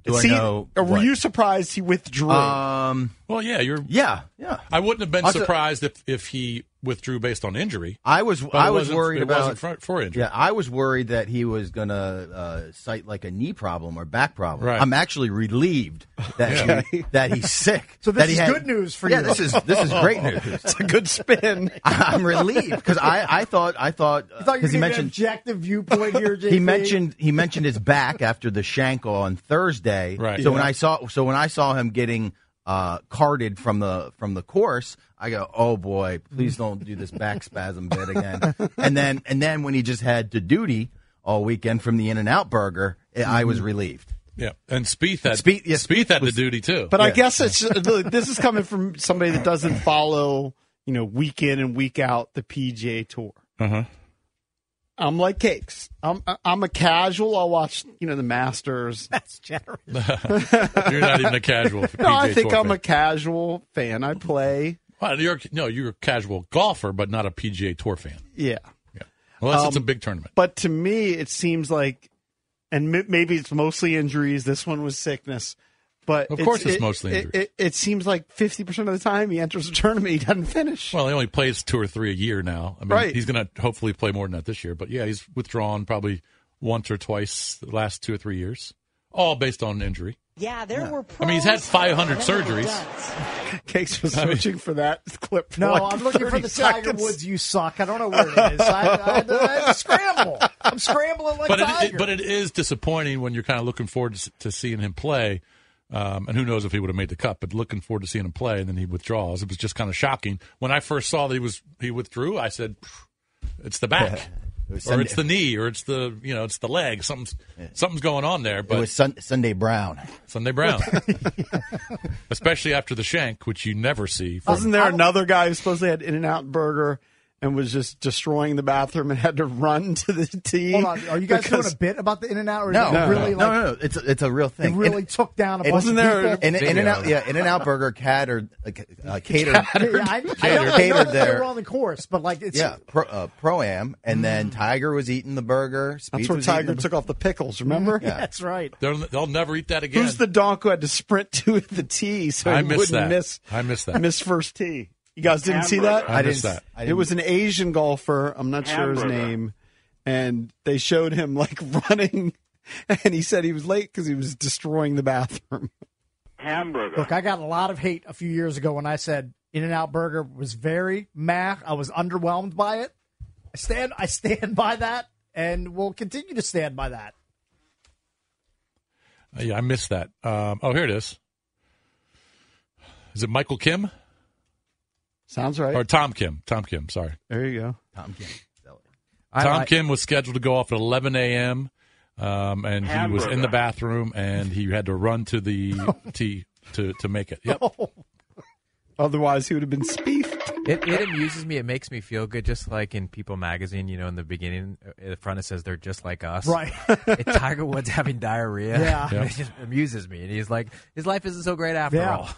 Do I know Or were what? you surprised he withdrew? Um, well, yeah, you're. Yeah, yeah. I wouldn't have been Also- surprised if if he withdrew based on injury. I was But it I was wasn't- worried it about wasn't for, for injury. Yeah, I was worried that he was gonna uh, cite like a knee problem or back problem. Right. I'm actually relieved that (laughs) Okay. he, that he's sick. (laughs) So this is had- good news for yeah, you. this is this is great news. (laughs) it's a good spin. I'm relieved because I, I thought I thought I thought you were because he giving an mentioned objective viewpoint here, JP. he mentioned he mentioned his back after the shank on Thursday. Right. So when I saw so when I saw him getting uh, carded from the from the course, I go, oh boy, please don't do this back (laughs) spasm bit again. and then and then when he just had to duty all weekend from the In and Out Burger, I Mm-hmm. was relieved. Yeah, and Spieth had Spieth- yeah, Spieth had the duty too. But I guess it's this is coming from somebody that doesn't follow, you know, week in and week out the PGA Tour. uh-huh. I'm like cakes. I'm I'm a casual. I'll watch, you know, the Masters. (laughs) That's generous. (laughs) you're not even a casual. (laughs) No, I think Tour I'm fan. a casual fan. I play. Well, you're no, you're a casual golfer, but not a PGA Tour fan. Yeah. Unless Um, it's a big tournament. But to me, it seems like, and m- maybe it's mostly injuries. This one was sickness. But Of course it's it- mostly it, injuries. It, it seems like 50% of the time he enters a tournament, he doesn't finish. Well, he only plays two or three a year now. I mean, Right. he's going to hopefully play more than that this year. But yeah, he's withdrawn probably once or twice the last two or three years, all based on injury. Yeah, there were. I mean, he's had 500 surgeries. dunks. Cakes was (laughs) I mean- searching for that clip. For No, like I'm looking for 30 the Tiger. Woods. You suck. I don't know where it is. I, I, had to, I had to scramble. I'm scrambling like but it, Tiger. it, but it is disappointing when you're kind of looking forward to, to seeing him play. Um, and who knows if he would have made the cut, but looking forward to seeing him play, and then he withdraws. It was just kind of shocking when I first saw that he was he withdrew. I said, "It's the back, (laughs) It or it's the knee, or it's the you know it's the leg. Something's something's going on there." But It But was Sun- Sunday Brown. Sunday Brown, (laughs) especially after the shank, which you never see. from- Wasn't there another guy who supposedly had In and Out Burger and was just destroying the bathroom and had to run (laughs) to the tee? Hold on. Are you guys because- doing a bit about the In and Out? Or No, really no, like no, no. It's a, it's a real it thing. really In- took down a in- bunch of people? In, in and out, yeah, In and Out Burger (laughs) catered, uh, uh, catered, Yeah, I, I know, I know catered that they there. were on the course, but like it's Yeah, pro, uh, pro am, and then Tiger was eating the burger. Speed That's where was eating Tiger the- took off the pickles, remember? Yeah. (laughs) that's right. They'll, they'll never eat that again. Who's the donk who had to sprint to the tee so I he missed wouldn't that. miss I missed that. miss first tee? You guys didn't see that? I missed that. I It was an Asian golfer. I'm not sure his name, and they showed him like (laughs) running, and he said he was late because he was destroying the bathroom. Hamburger. Look, I got a lot of hate a few years ago when I said In and Out Burger was very meh. I was underwhelmed by it. I stand I stand by that and will continue to stand by that. Uh, yeah, I missed that. Um, oh, here it is. Is it Michael Kim Sounds right. or Tom Kim? Tom Kim. Sorry. There you go. Tom Kim. I Tom like- Kim was scheduled to go off at 11 a.m. Um, and he was in the bathroom and he had to run to the (laughs) tee to to make it. Yep. Otherwise, he would have been spiefed. It, it amuses me. It makes me feel good, just like in People Magazine. You know, in the beginning, uh, at the front it says they're just like us. Right. (laughs) It's Tiger Woods having diarrhea. Yeah. Yeah. (laughs) It just amuses me, and he's like, his life isn't so great after Yeah. all.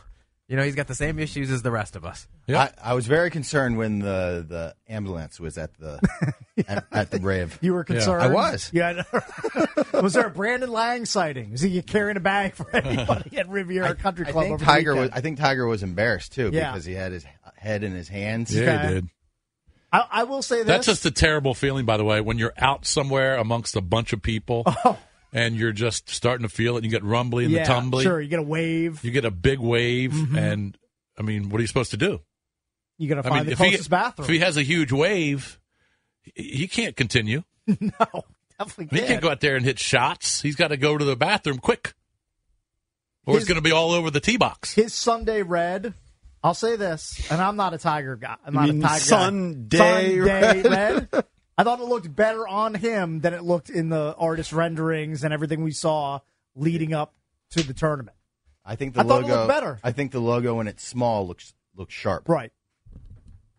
You know, he's got the same issues as the rest of us. Yeah. I, I was very concerned when the, the ambulance was at the (laughs) at, at the rave. You were concerned. I was. Yeah. (laughs) was there a Brandon Lang sighting? Is he carrying a bag for anybody at Riviera Country I Club? think over the Tiger was. weekend? I think Tiger was embarrassed too Yeah. because he had his head in his hands. Yeah, Okay. he did. I, I will say this. That's just a terrible feeling, by the way, when you're out somewhere amongst a bunch of people (laughs) oh. And you're just starting to feel it. And you get rumbly and yeah, the tumbly. Sure, you get a wave. You get a big wave, Mhm. and I mean, what are you supposed to do? You got to I find mean, the if he, closest bathroom. if he has a huge wave, he, he can't continue. (laughs) no, definitely He can't. can't go out there and hit shots. He's got to go to the bathroom quick, or His- it's going to be all over the tee box. His Sunday red. I'll say this, and I'm not a Tiger guy. I'm not a Tiger Sunday guy. Sunday red? red. (laughs) I thought it looked better on him than it looked in the artist renderings and everything we saw leading up to the tournament. I think the I thought it logo. looked better. I think the logo when it's small looks looks sharp. Right.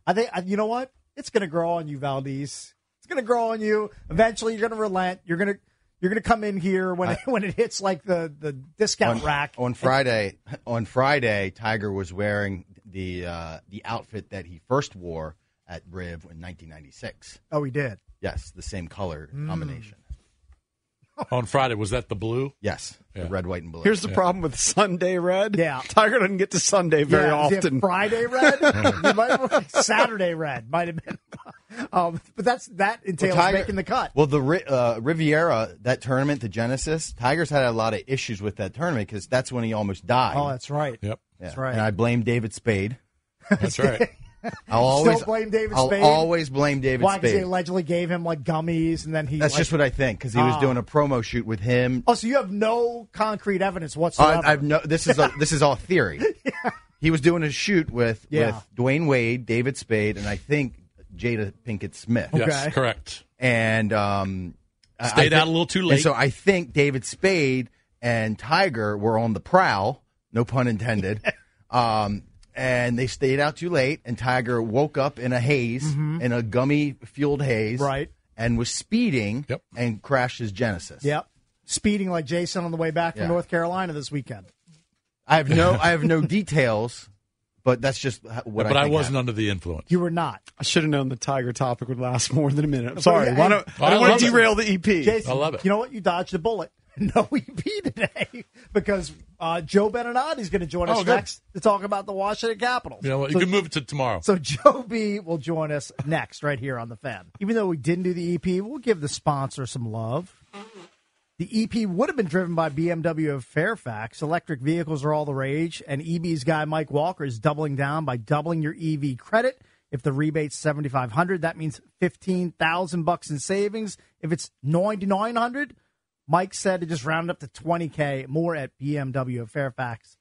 I think I- you know what? It's going to grow on you, Valdez. It's going to grow on you. Eventually, you're going to relent. You're going to you're going to come in here when it, when it hits like the the discount on, rack on Friday. On Friday, Tiger was wearing the uh, the outfit that he first wore at Riv in 1996. Oh, he did. Yes, the same color Mm. combination. (laughs) On Friday, was that the blue? Yes, Yeah. the red, white, and blue. Here's the problem with Sunday red. Yeah. Tiger doesn't get to Sunday very yeah, often. Friday red, (laughs) might- (laughs) Saturday red might have been. Um, but that's that entails Tiger- making the cut. Well, the uh, Riviera, that tournament, the Genesis, Tiger's had a lot of issues with that tournament because that's when he almost died. Oh, that's right. Yep, Yeah. that's right. And I blame David Spade. that's right. I'll always Still blame David I'll Spade? always blame David Spade. Why? Because they Spade. allegedly gave him like gummies, and then he. That's like- just what I think because he was Ah. doing a promo shoot with him. Oh, so you have no concrete evidence whatsoever. I've no. This is a, this is all theory. (laughs) He was doing a shoot with Yeah. with Dwyane Wade, David Spade, and I think Jada Pinkett Smith. Yes, Okay. correct. And um, I- Stayed I out a little too and late. so I think David Spade and Tiger were on the prowl. No pun intended. (laughs) um, and they stayed out too late, and Tiger woke up in a haze, in a gummy fueled haze, Mm-hmm. Right. and was speeding Yep. and crashed his Genesis. Yep. Speeding like Jason on the way back from Yeah. North Carolina this weekend. I have no I have no (laughs) details, but that's just what. but I, I, wasn't happened. under the influence. You were not. I should have known the Tiger topic would last more than a minute. I'm sorry. Hey, Why don't, I I don't want love to it. derail the EP. Jason, I love it. You know what? You dodged a bullet. (laughs) No EP today because uh, Joe Beninati is going to join us Oh, next to talk about the Washington Capitals. You know what? So- can move it to tomorrow. So Joe B will join us next right here on the Fan. Even though we didn't do the EP, we'll give the sponsor some love. The EP would have been driven by BMW of Fairfax. Electric vehicles are all the rage, and EB's guy Mike Walker is doubling down by doubling your EV credit. If the rebate's seventy five hundred, that means fifteen thousand bucks in savings. If it's ninety nine hundred, Mike said to just round up to twenty k. More at BMW of Fairfax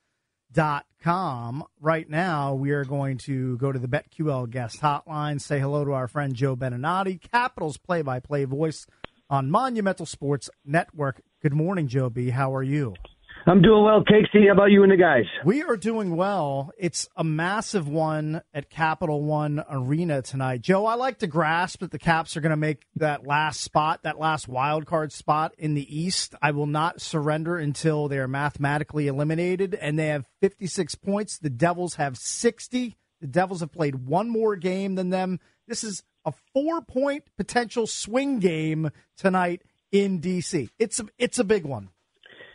dot com. Right now, we are going to go to the BetQL guest hotline, say hello to our friend Joe Beninati, Capitals play by play voice on Monumental Sports Network. Good morning, Joe B. How are you? I'm doing well, Casey. How about you and the guys? We are doing well. It's a massive one at Capital One Arena tonight. Joe, I like to grasp that the Caps are going to make that last spot, that last wild card spot in the East. I will not surrender until they are mathematically eliminated, and they have 56 points. The Devils have 60. The Devils have played one more game than them. This is a four point potential swing game tonight in DC. It's a, it's a big one.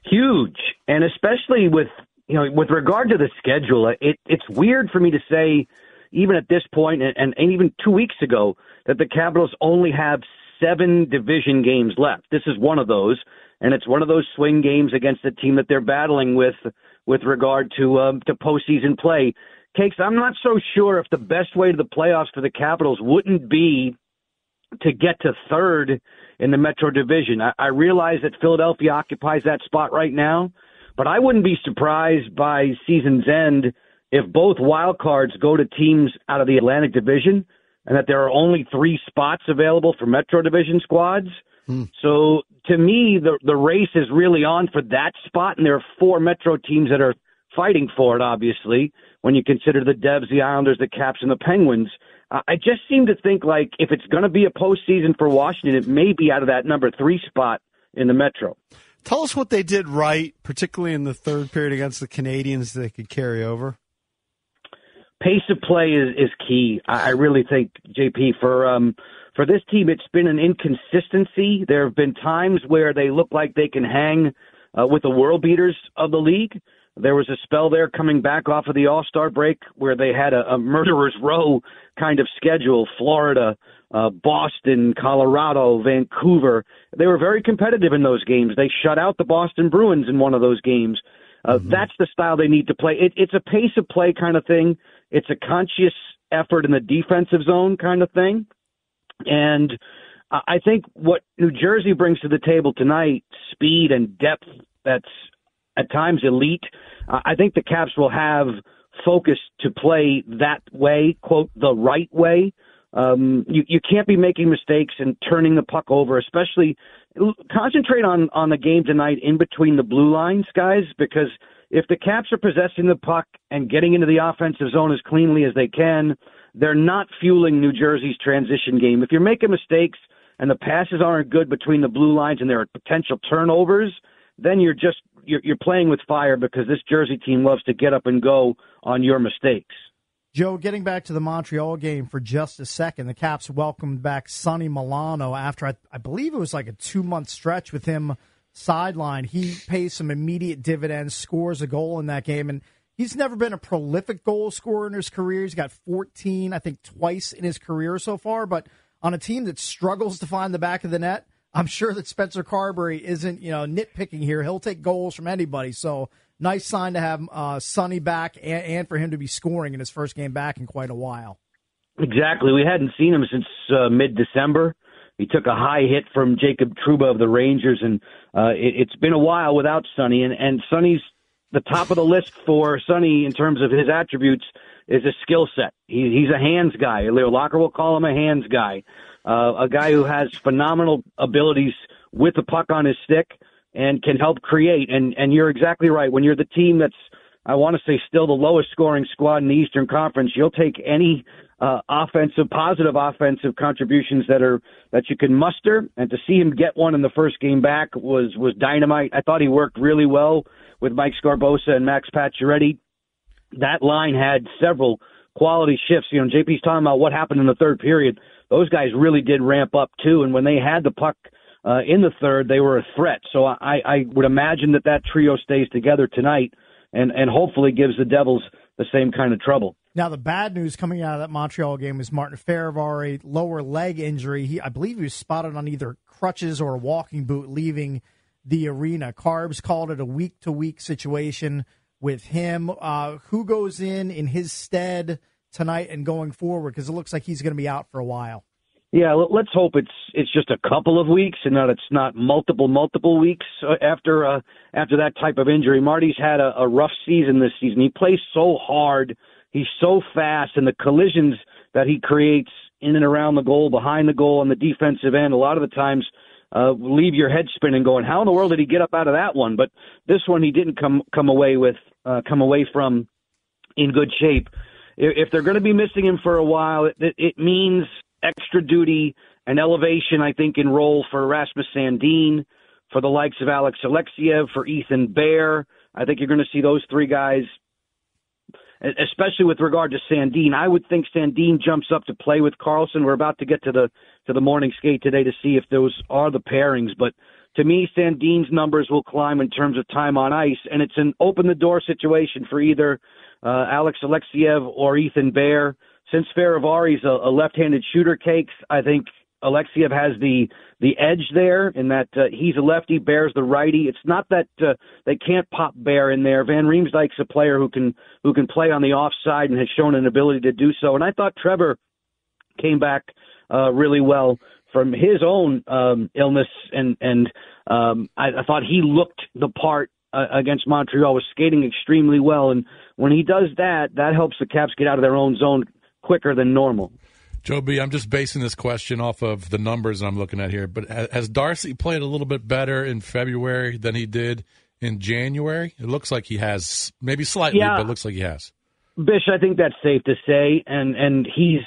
Huge, and especially with you know with regard to the schedule, it it's weird for me to say, even at this point, and, and, even two weeks ago, that the Capitals only have seven division games left. This is one of those, and it's one of those swing games against the team that they're battling with with regard to um, to postseason play. Cakes, I'm not so sure if the best way to the playoffs for the Capitals wouldn't be to get to third in the Metro Division. I, I realize that Philadelphia occupies that spot right now, but I wouldn't be surprised by season's end if both wild cards go to teams out of the Atlantic Division and that there are only three spots available for Metro Division squads. Hmm. So to me, the the race is really on for that spot, and there are four Metro teams that are fighting for it. Obviously, when you consider the Devs, the Islanders, the Caps, and the Penguins, uh, I just seem to think like if it's going to be a postseason for Washington, it may be out of that number three spot in the Metro. Tell us what they did right, particularly in the third period against the Canadiens, that they could carry over. pace of play is, is key. I, I really think JP for um for this team, it's been an inconsistency. There have been times where they look like they can hang uh, with the world beaters of the league. There was a spell there coming back off of the All Star break where they had a, a murderer's (laughs) row kind of schedule: Florida, uh, Boston, Colorado, Vancouver. They were very competitive in those games. They shut out the Boston Bruins in one of those games. Uh, That's the style they need to play. It, it's a pace of play kind of thing. It's a conscious effort in the defensive zone kind of thing. And I I think what New Jersey brings to the table tonight, speed and depth that's at times elite. Uh, I think the Caps will have focus to play that way, quote, the right way. Um, you, you can't be making mistakes and turning the puck over, especially concentrate on, on the game tonight in between the blue lines, guys, because if the Caps are possessing the puck and getting into the offensive zone as cleanly as they can, they're not fueling New Jersey's transition game. If you're making mistakes and the passes aren't good between the blue lines and there are potential turnovers, then you're just you're, you're playing with fire because this Jersey team loves to get up and go on your mistakes. Joe, getting back to the Montreal game for just a second, the Caps welcomed back Sonny Milano after I, I believe it was like a two month stretch with him sideline. He pays some immediate dividends, scores a goal in that game, and he's never been a prolific goal scorer in his career. He's got 14, I think, twice in his career so far, but on a team that struggles to find the back of the net, I'm sure that Spencer Carbery isn't, you know, nitpicking here. He'll take goals from anybody. So nice sign to have uh, Sonny back and, and for him to be scoring in his first game back in quite a while. Exactly. We hadn't seen him since uh, mid December. He took a high hit from Jacob Trouba of the Rangers, and uh, it, it's been a while without Sonny. And, and Sonny's the top of the list for Sonny in terms of his attributes is a skill set. He, he's a hands guy. Leo Locker will call him a hands guy, uh, a guy who has phenomenal abilities with the puck on his stick and can help create. And and you're exactly right. When you're the team that's I want to say still the lowest scoring squad in the Eastern Conference, you'll take any uh, offensive, positive offensive contributions that are that you can muster. And to see him get one in the first game back was was dynamite. I thought he worked really well with Mike Sgarbossa and Max Pacioretty. that line had several quality shifts. You know, JP's talking about what happened in the third period. Those guys really did ramp up too, and when they had the puck uh, in the third, they were a threat. So I, I would imagine that that trio stays together tonight, and and hopefully gives the Devils the same kind of trouble. Now, the bad news coming out of that Montreal game is Martin Fehervary, lower leg injury. He, I believe he was spotted on either crutches or a walking boot leaving the arena. Carbs called it a week to week situation with him. Uh, who goes in in his stead tonight and going forward? Because it looks like he's going to be out for a while. Yeah, let's hope it's it's just a couple of weeks and that it's not multiple multiple weeks uh, after uh, after that type of injury. Marty's had a, a rough season this season. He plays so hard, he's so fast, and the collisions that he creates in and around the goal, behind the goal, on the defensive end, a lot of the times uh, leave your head spinning, going, "How in the world did he get up out of that one?" But this one, he didn't come come away with uh, come away from in good shape. If they're going to be missing him for a while, it, it means extra duty and elevation, I think, in role for Rasmus Sandin, for the likes of Alex Alexeyev, for Ethan Bear. I think you're going to see those three guys, especially with regard to Sandin. I would think Sandin jumps up to play with Carlson. We're about to get to the to the morning skate today to see if those are the pairings, but to me, Sandin's numbers will climb in terms of time on ice, and it's an open the door situation for either uh, Alex Alexeyev or Ethan Bear. Since Fehervary's a, a left-handed shooter, cakes, I think Alexeyev has the the edge there in that uh, he's a lefty, Bear's the righty. It's not that uh, they can't pop Bear in there. Van Riemsdyk's a player who can who can play on the offside and has shown an ability to do so. And I thought Trevor came back uh, really well from his own um, illness, and and um, I, I thought he looked the part uh, against Montreal. Was skating extremely well, and when he does that, that helps the Caps get out of their own zone quicker than normal. Joe B, I'm just basing this question off of the numbers I'm looking at here, but has Darcy played a little bit better in February than he did in January? It looks like he has, maybe slightly, Yeah. but it looks like he has. Bish, I think that's safe to say, and and he's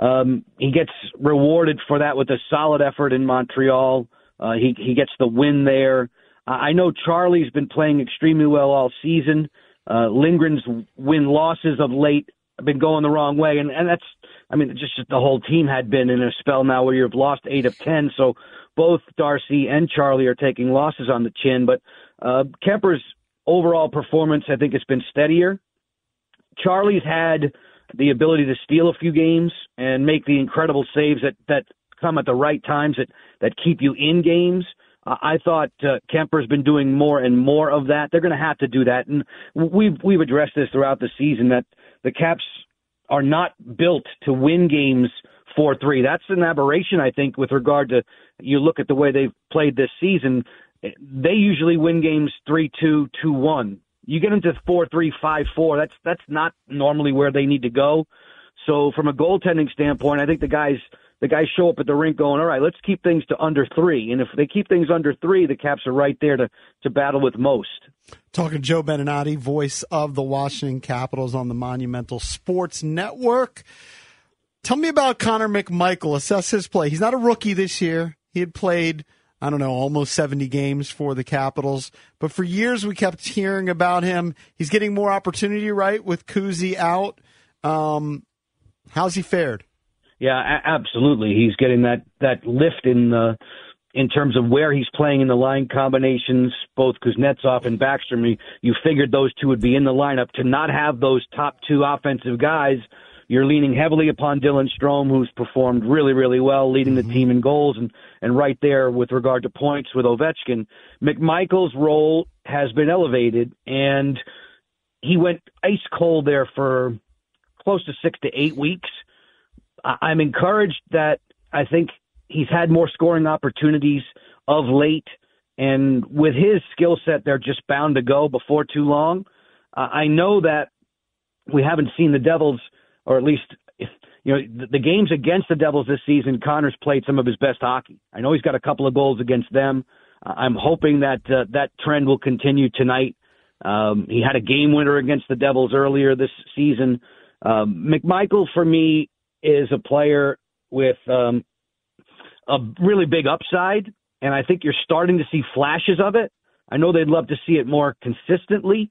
um, he gets rewarded for that with a solid effort in Montreal. Uh, he he gets the win there. I know Charlie's been playing extremely well all season. Uh, Lindgren's win losses of late have been going the wrong way, and and that's I mean just the whole team had been in a spell now where you've lost eight of ten. So both Darcy and Charlie are taking losses on the chin, but uh, Kuemper's overall performance I think has been steadier. Charlie's had the ability to steal a few games and make the incredible saves that that come at the right times that that keep you in games. I thought uh, Kuemper's been doing more and more of that. They're going to have to do that, and we've we've addressed this throughout the season that the Caps are not built to win games four three. That's an aberration, I think, with regard to you look at the way they've played this season. They usually win games three two two one. You get into four three five four. That's that's not normally where they need to go. So from a goaltending standpoint, I think the guys the guys show up at the rink going, all right, let's keep things to under three. And if they keep things under three, the Caps are right there to to battle with most. Talking to Joe Beninati, voice of the Washington Capitals on the Monumental Sports Network. Tell me about Connor McMichael. Assess his play. He's not a rookie this year. He had played, I don't know, almost 70 games for the Capitals. But for years, we kept hearing about him. He's getting more opportunity, right, with Kuzi out. Um, how's he fared? Yeah, a- absolutely. He's getting that that lift in the in terms of where he's playing in the line combinations, both Kuznetsov and Backstrom. You, you figured those two would be in the lineup. To not have those top two offensive guys, you're leaning heavily upon Dylan Strome, who's performed really, really well, leading the mm-hmm. team in goals and, and right there with regard to points with Ovechkin. McMichael's role has been elevated, and he went ice cold there for close to six to eight weeks. I'm encouraged that I think he's had more scoring opportunities of late, and with his skill set, they're just bound to go before too long. Uh, I know that we haven't seen the Devils, or at least you know the, the games against the Devils this season. Connor's played some of his best hockey. I know he's got a couple of goals against them. Uh, I'm hoping that uh, that trend will continue tonight. Um, he had a game winner against the Devils earlier this season. Um, McMichael, for me, is a player with um, a really big upside, and I think you're starting to see flashes of it. I know they'd love to see it more consistently,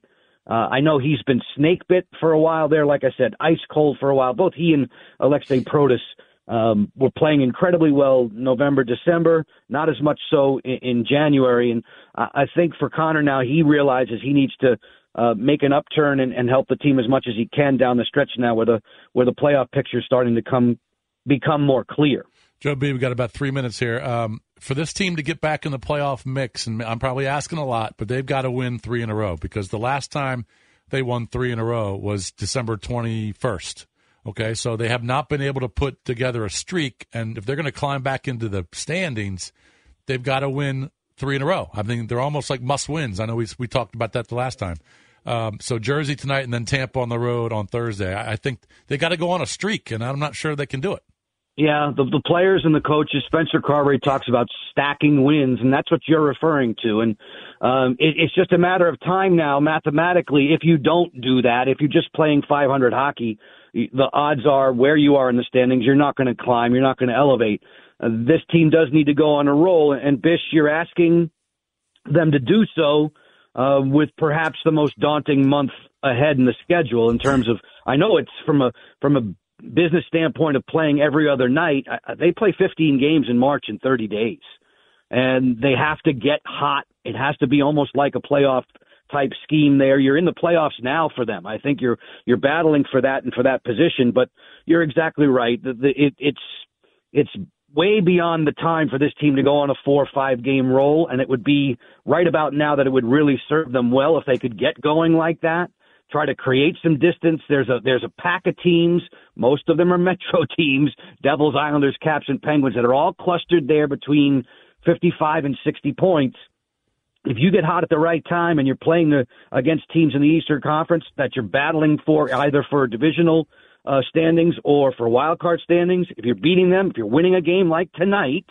Uh, I know he's been snake bit for a while there. Like I said, ice cold for a while. Both he and Aliaksei Protas um, were playing incredibly well November, December, not as much so in, in January. And I, I think for Connor now, he realizes he needs to uh, make an upturn and, and help the team as much as he can down the stretch now, where the where the playoff picture is starting to come become more clear. Joe B, we've got about three minutes here. Um, for this team to get back in the playoff mix, and I'm probably asking a lot, but they've got to win three in a row because the last time they won three in a row was December 21st. Okay, so they have not been able to put together a streak, and if they're going to climb back into the standings, they've got to win three in a row. I mean, they're almost like must wins. I know we we talked about that the last time. Um, so Jersey tonight, and then Tampa on the road on Thursday. I, I think they got to go on a streak, and I'm not sure they can do it. Yeah, the, the players and the coaches. Spencer Carbery talks about stacking wins, and that's what you're referring to. And um, it, it's just a matter of time now, mathematically. If you don't do that, if you're just playing 500 hockey, the odds are where you are in the standings, you're not going to climb, you're not going to elevate. Uh, this team does need to go on a roll, and Bish, you're asking them to do so uh, with perhaps the most daunting month ahead in the schedule in terms of. I know it's from a from a business standpoint of playing every other night. They play 15 games in March in 30 days, and they have to get hot. It has to be almost like a playoff type scheme there. You're in the playoffs now for them. I think you're you're battling for that and for that position. But you're exactly right. The, the, it, it's it's way beyond the time for this team to go on a four or five game roll, and it would be right about now that it would really serve them well if they could get going like that. Try to create some distance. There's a there's a pack of teams. Most of them are (laughs) Metro teams: Devils, Islanders, Caps, and Penguins that are all clustered there between 55 and 60 points if you get hot at the right time and you're playing the, against teams in the Eastern Conference that you're battling for either for a divisional uh, standings or for wild card standings, if you're beating them, if you're winning a game like tonight,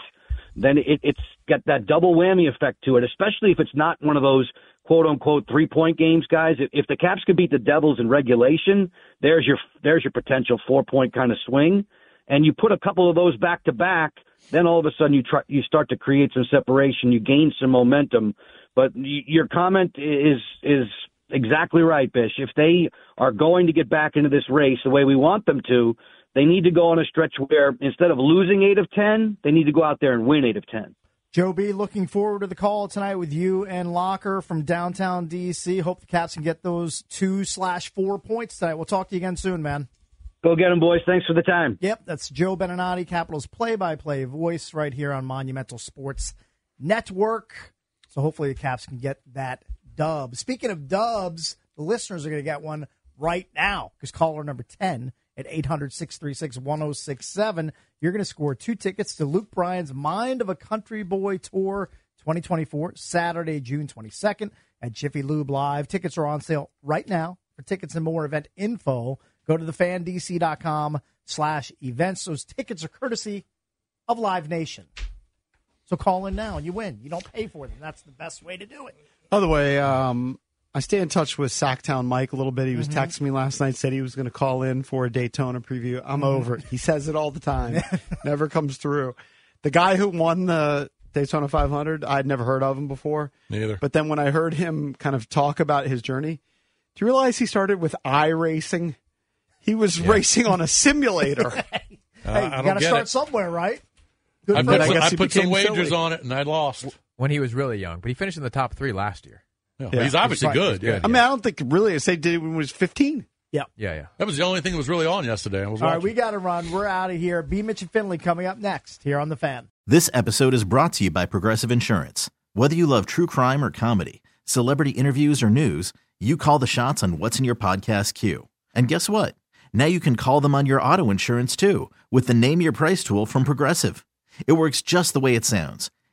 then it, it's got that double whammy effect to it, especially if it's not one of those quote unquote three point games, guys. If, if the Caps could beat the Devils in regulation, there's your there's your potential four point kind of swing, and you put a couple of those back to back, then all of a sudden you try you start to create some separation, you gain some momentum. But your comment is is exactly right, Bish. If they are going to get back into this race the way we want them to, they need to go on a stretch where instead of losing eight of ten, they need to go out there and win eight of ten. Joe B, looking forward to the call tonight with you and Locker from downtown DC. Hope the Caps can get those two slash four points tonight. We'll talk to you again soon, man. Go get them, boys. Thanks for the time. Yep, that's Joe Beninati, Capitals play-by-play voice right here on Monumental Sports Network. So hopefully the Caps can get that dub. Speaking of dubs, the listeners are going to get one right now because caller number 10 at 800 636 1067, you're going to score two tickets to Luke Bryan's Mind of a Country Boy Tour 2024, Saturday, June 22nd at Jiffy Lube Live. Tickets are on sale right now. For tickets and more event info, go to thefandc.com slash events. Those tickets are courtesy of Live Nation. So call in now and you win. You don't pay for them. That's the best way to do it. By the way, um, I stay in touch with Sacktown Mike a little bit. He was Mm-hmm. texting me last night, said he was going to call in for a Daytona preview. I'm Mhm. over it. He says it all the time, (laughs) never comes through. The guy who won the Daytona 500, I'd never heard of him before. Neither. But then when I heard him kind of talk about his journey, do you realize he started with iRacing? He was racing on a simulator. (laughs) hey, I you got to start it. somewhere, right? Good I put, him. some, guess I put some wagers silly. on it and I lost. When he was really young, but he finished in the top three last year. Yeah, Yeah. He's obviously He's good. Yeah. I mean, I don't think really I say did it when he was 15. Yeah. Yeah, yeah. That was the only thing that was really on yesterday. I was All right, watching. we got to run. We're out of here. B. Mitch and Finley coming up next here on The Fan. This episode is brought to you by Progressive Insurance. Whether you love true crime or comedy, celebrity interviews or news, you call the shots on what's in your podcast queue. And guess what? Now you can call them on your auto insurance too with the Name Your Price tool from Progressive. It works just the way it sounds.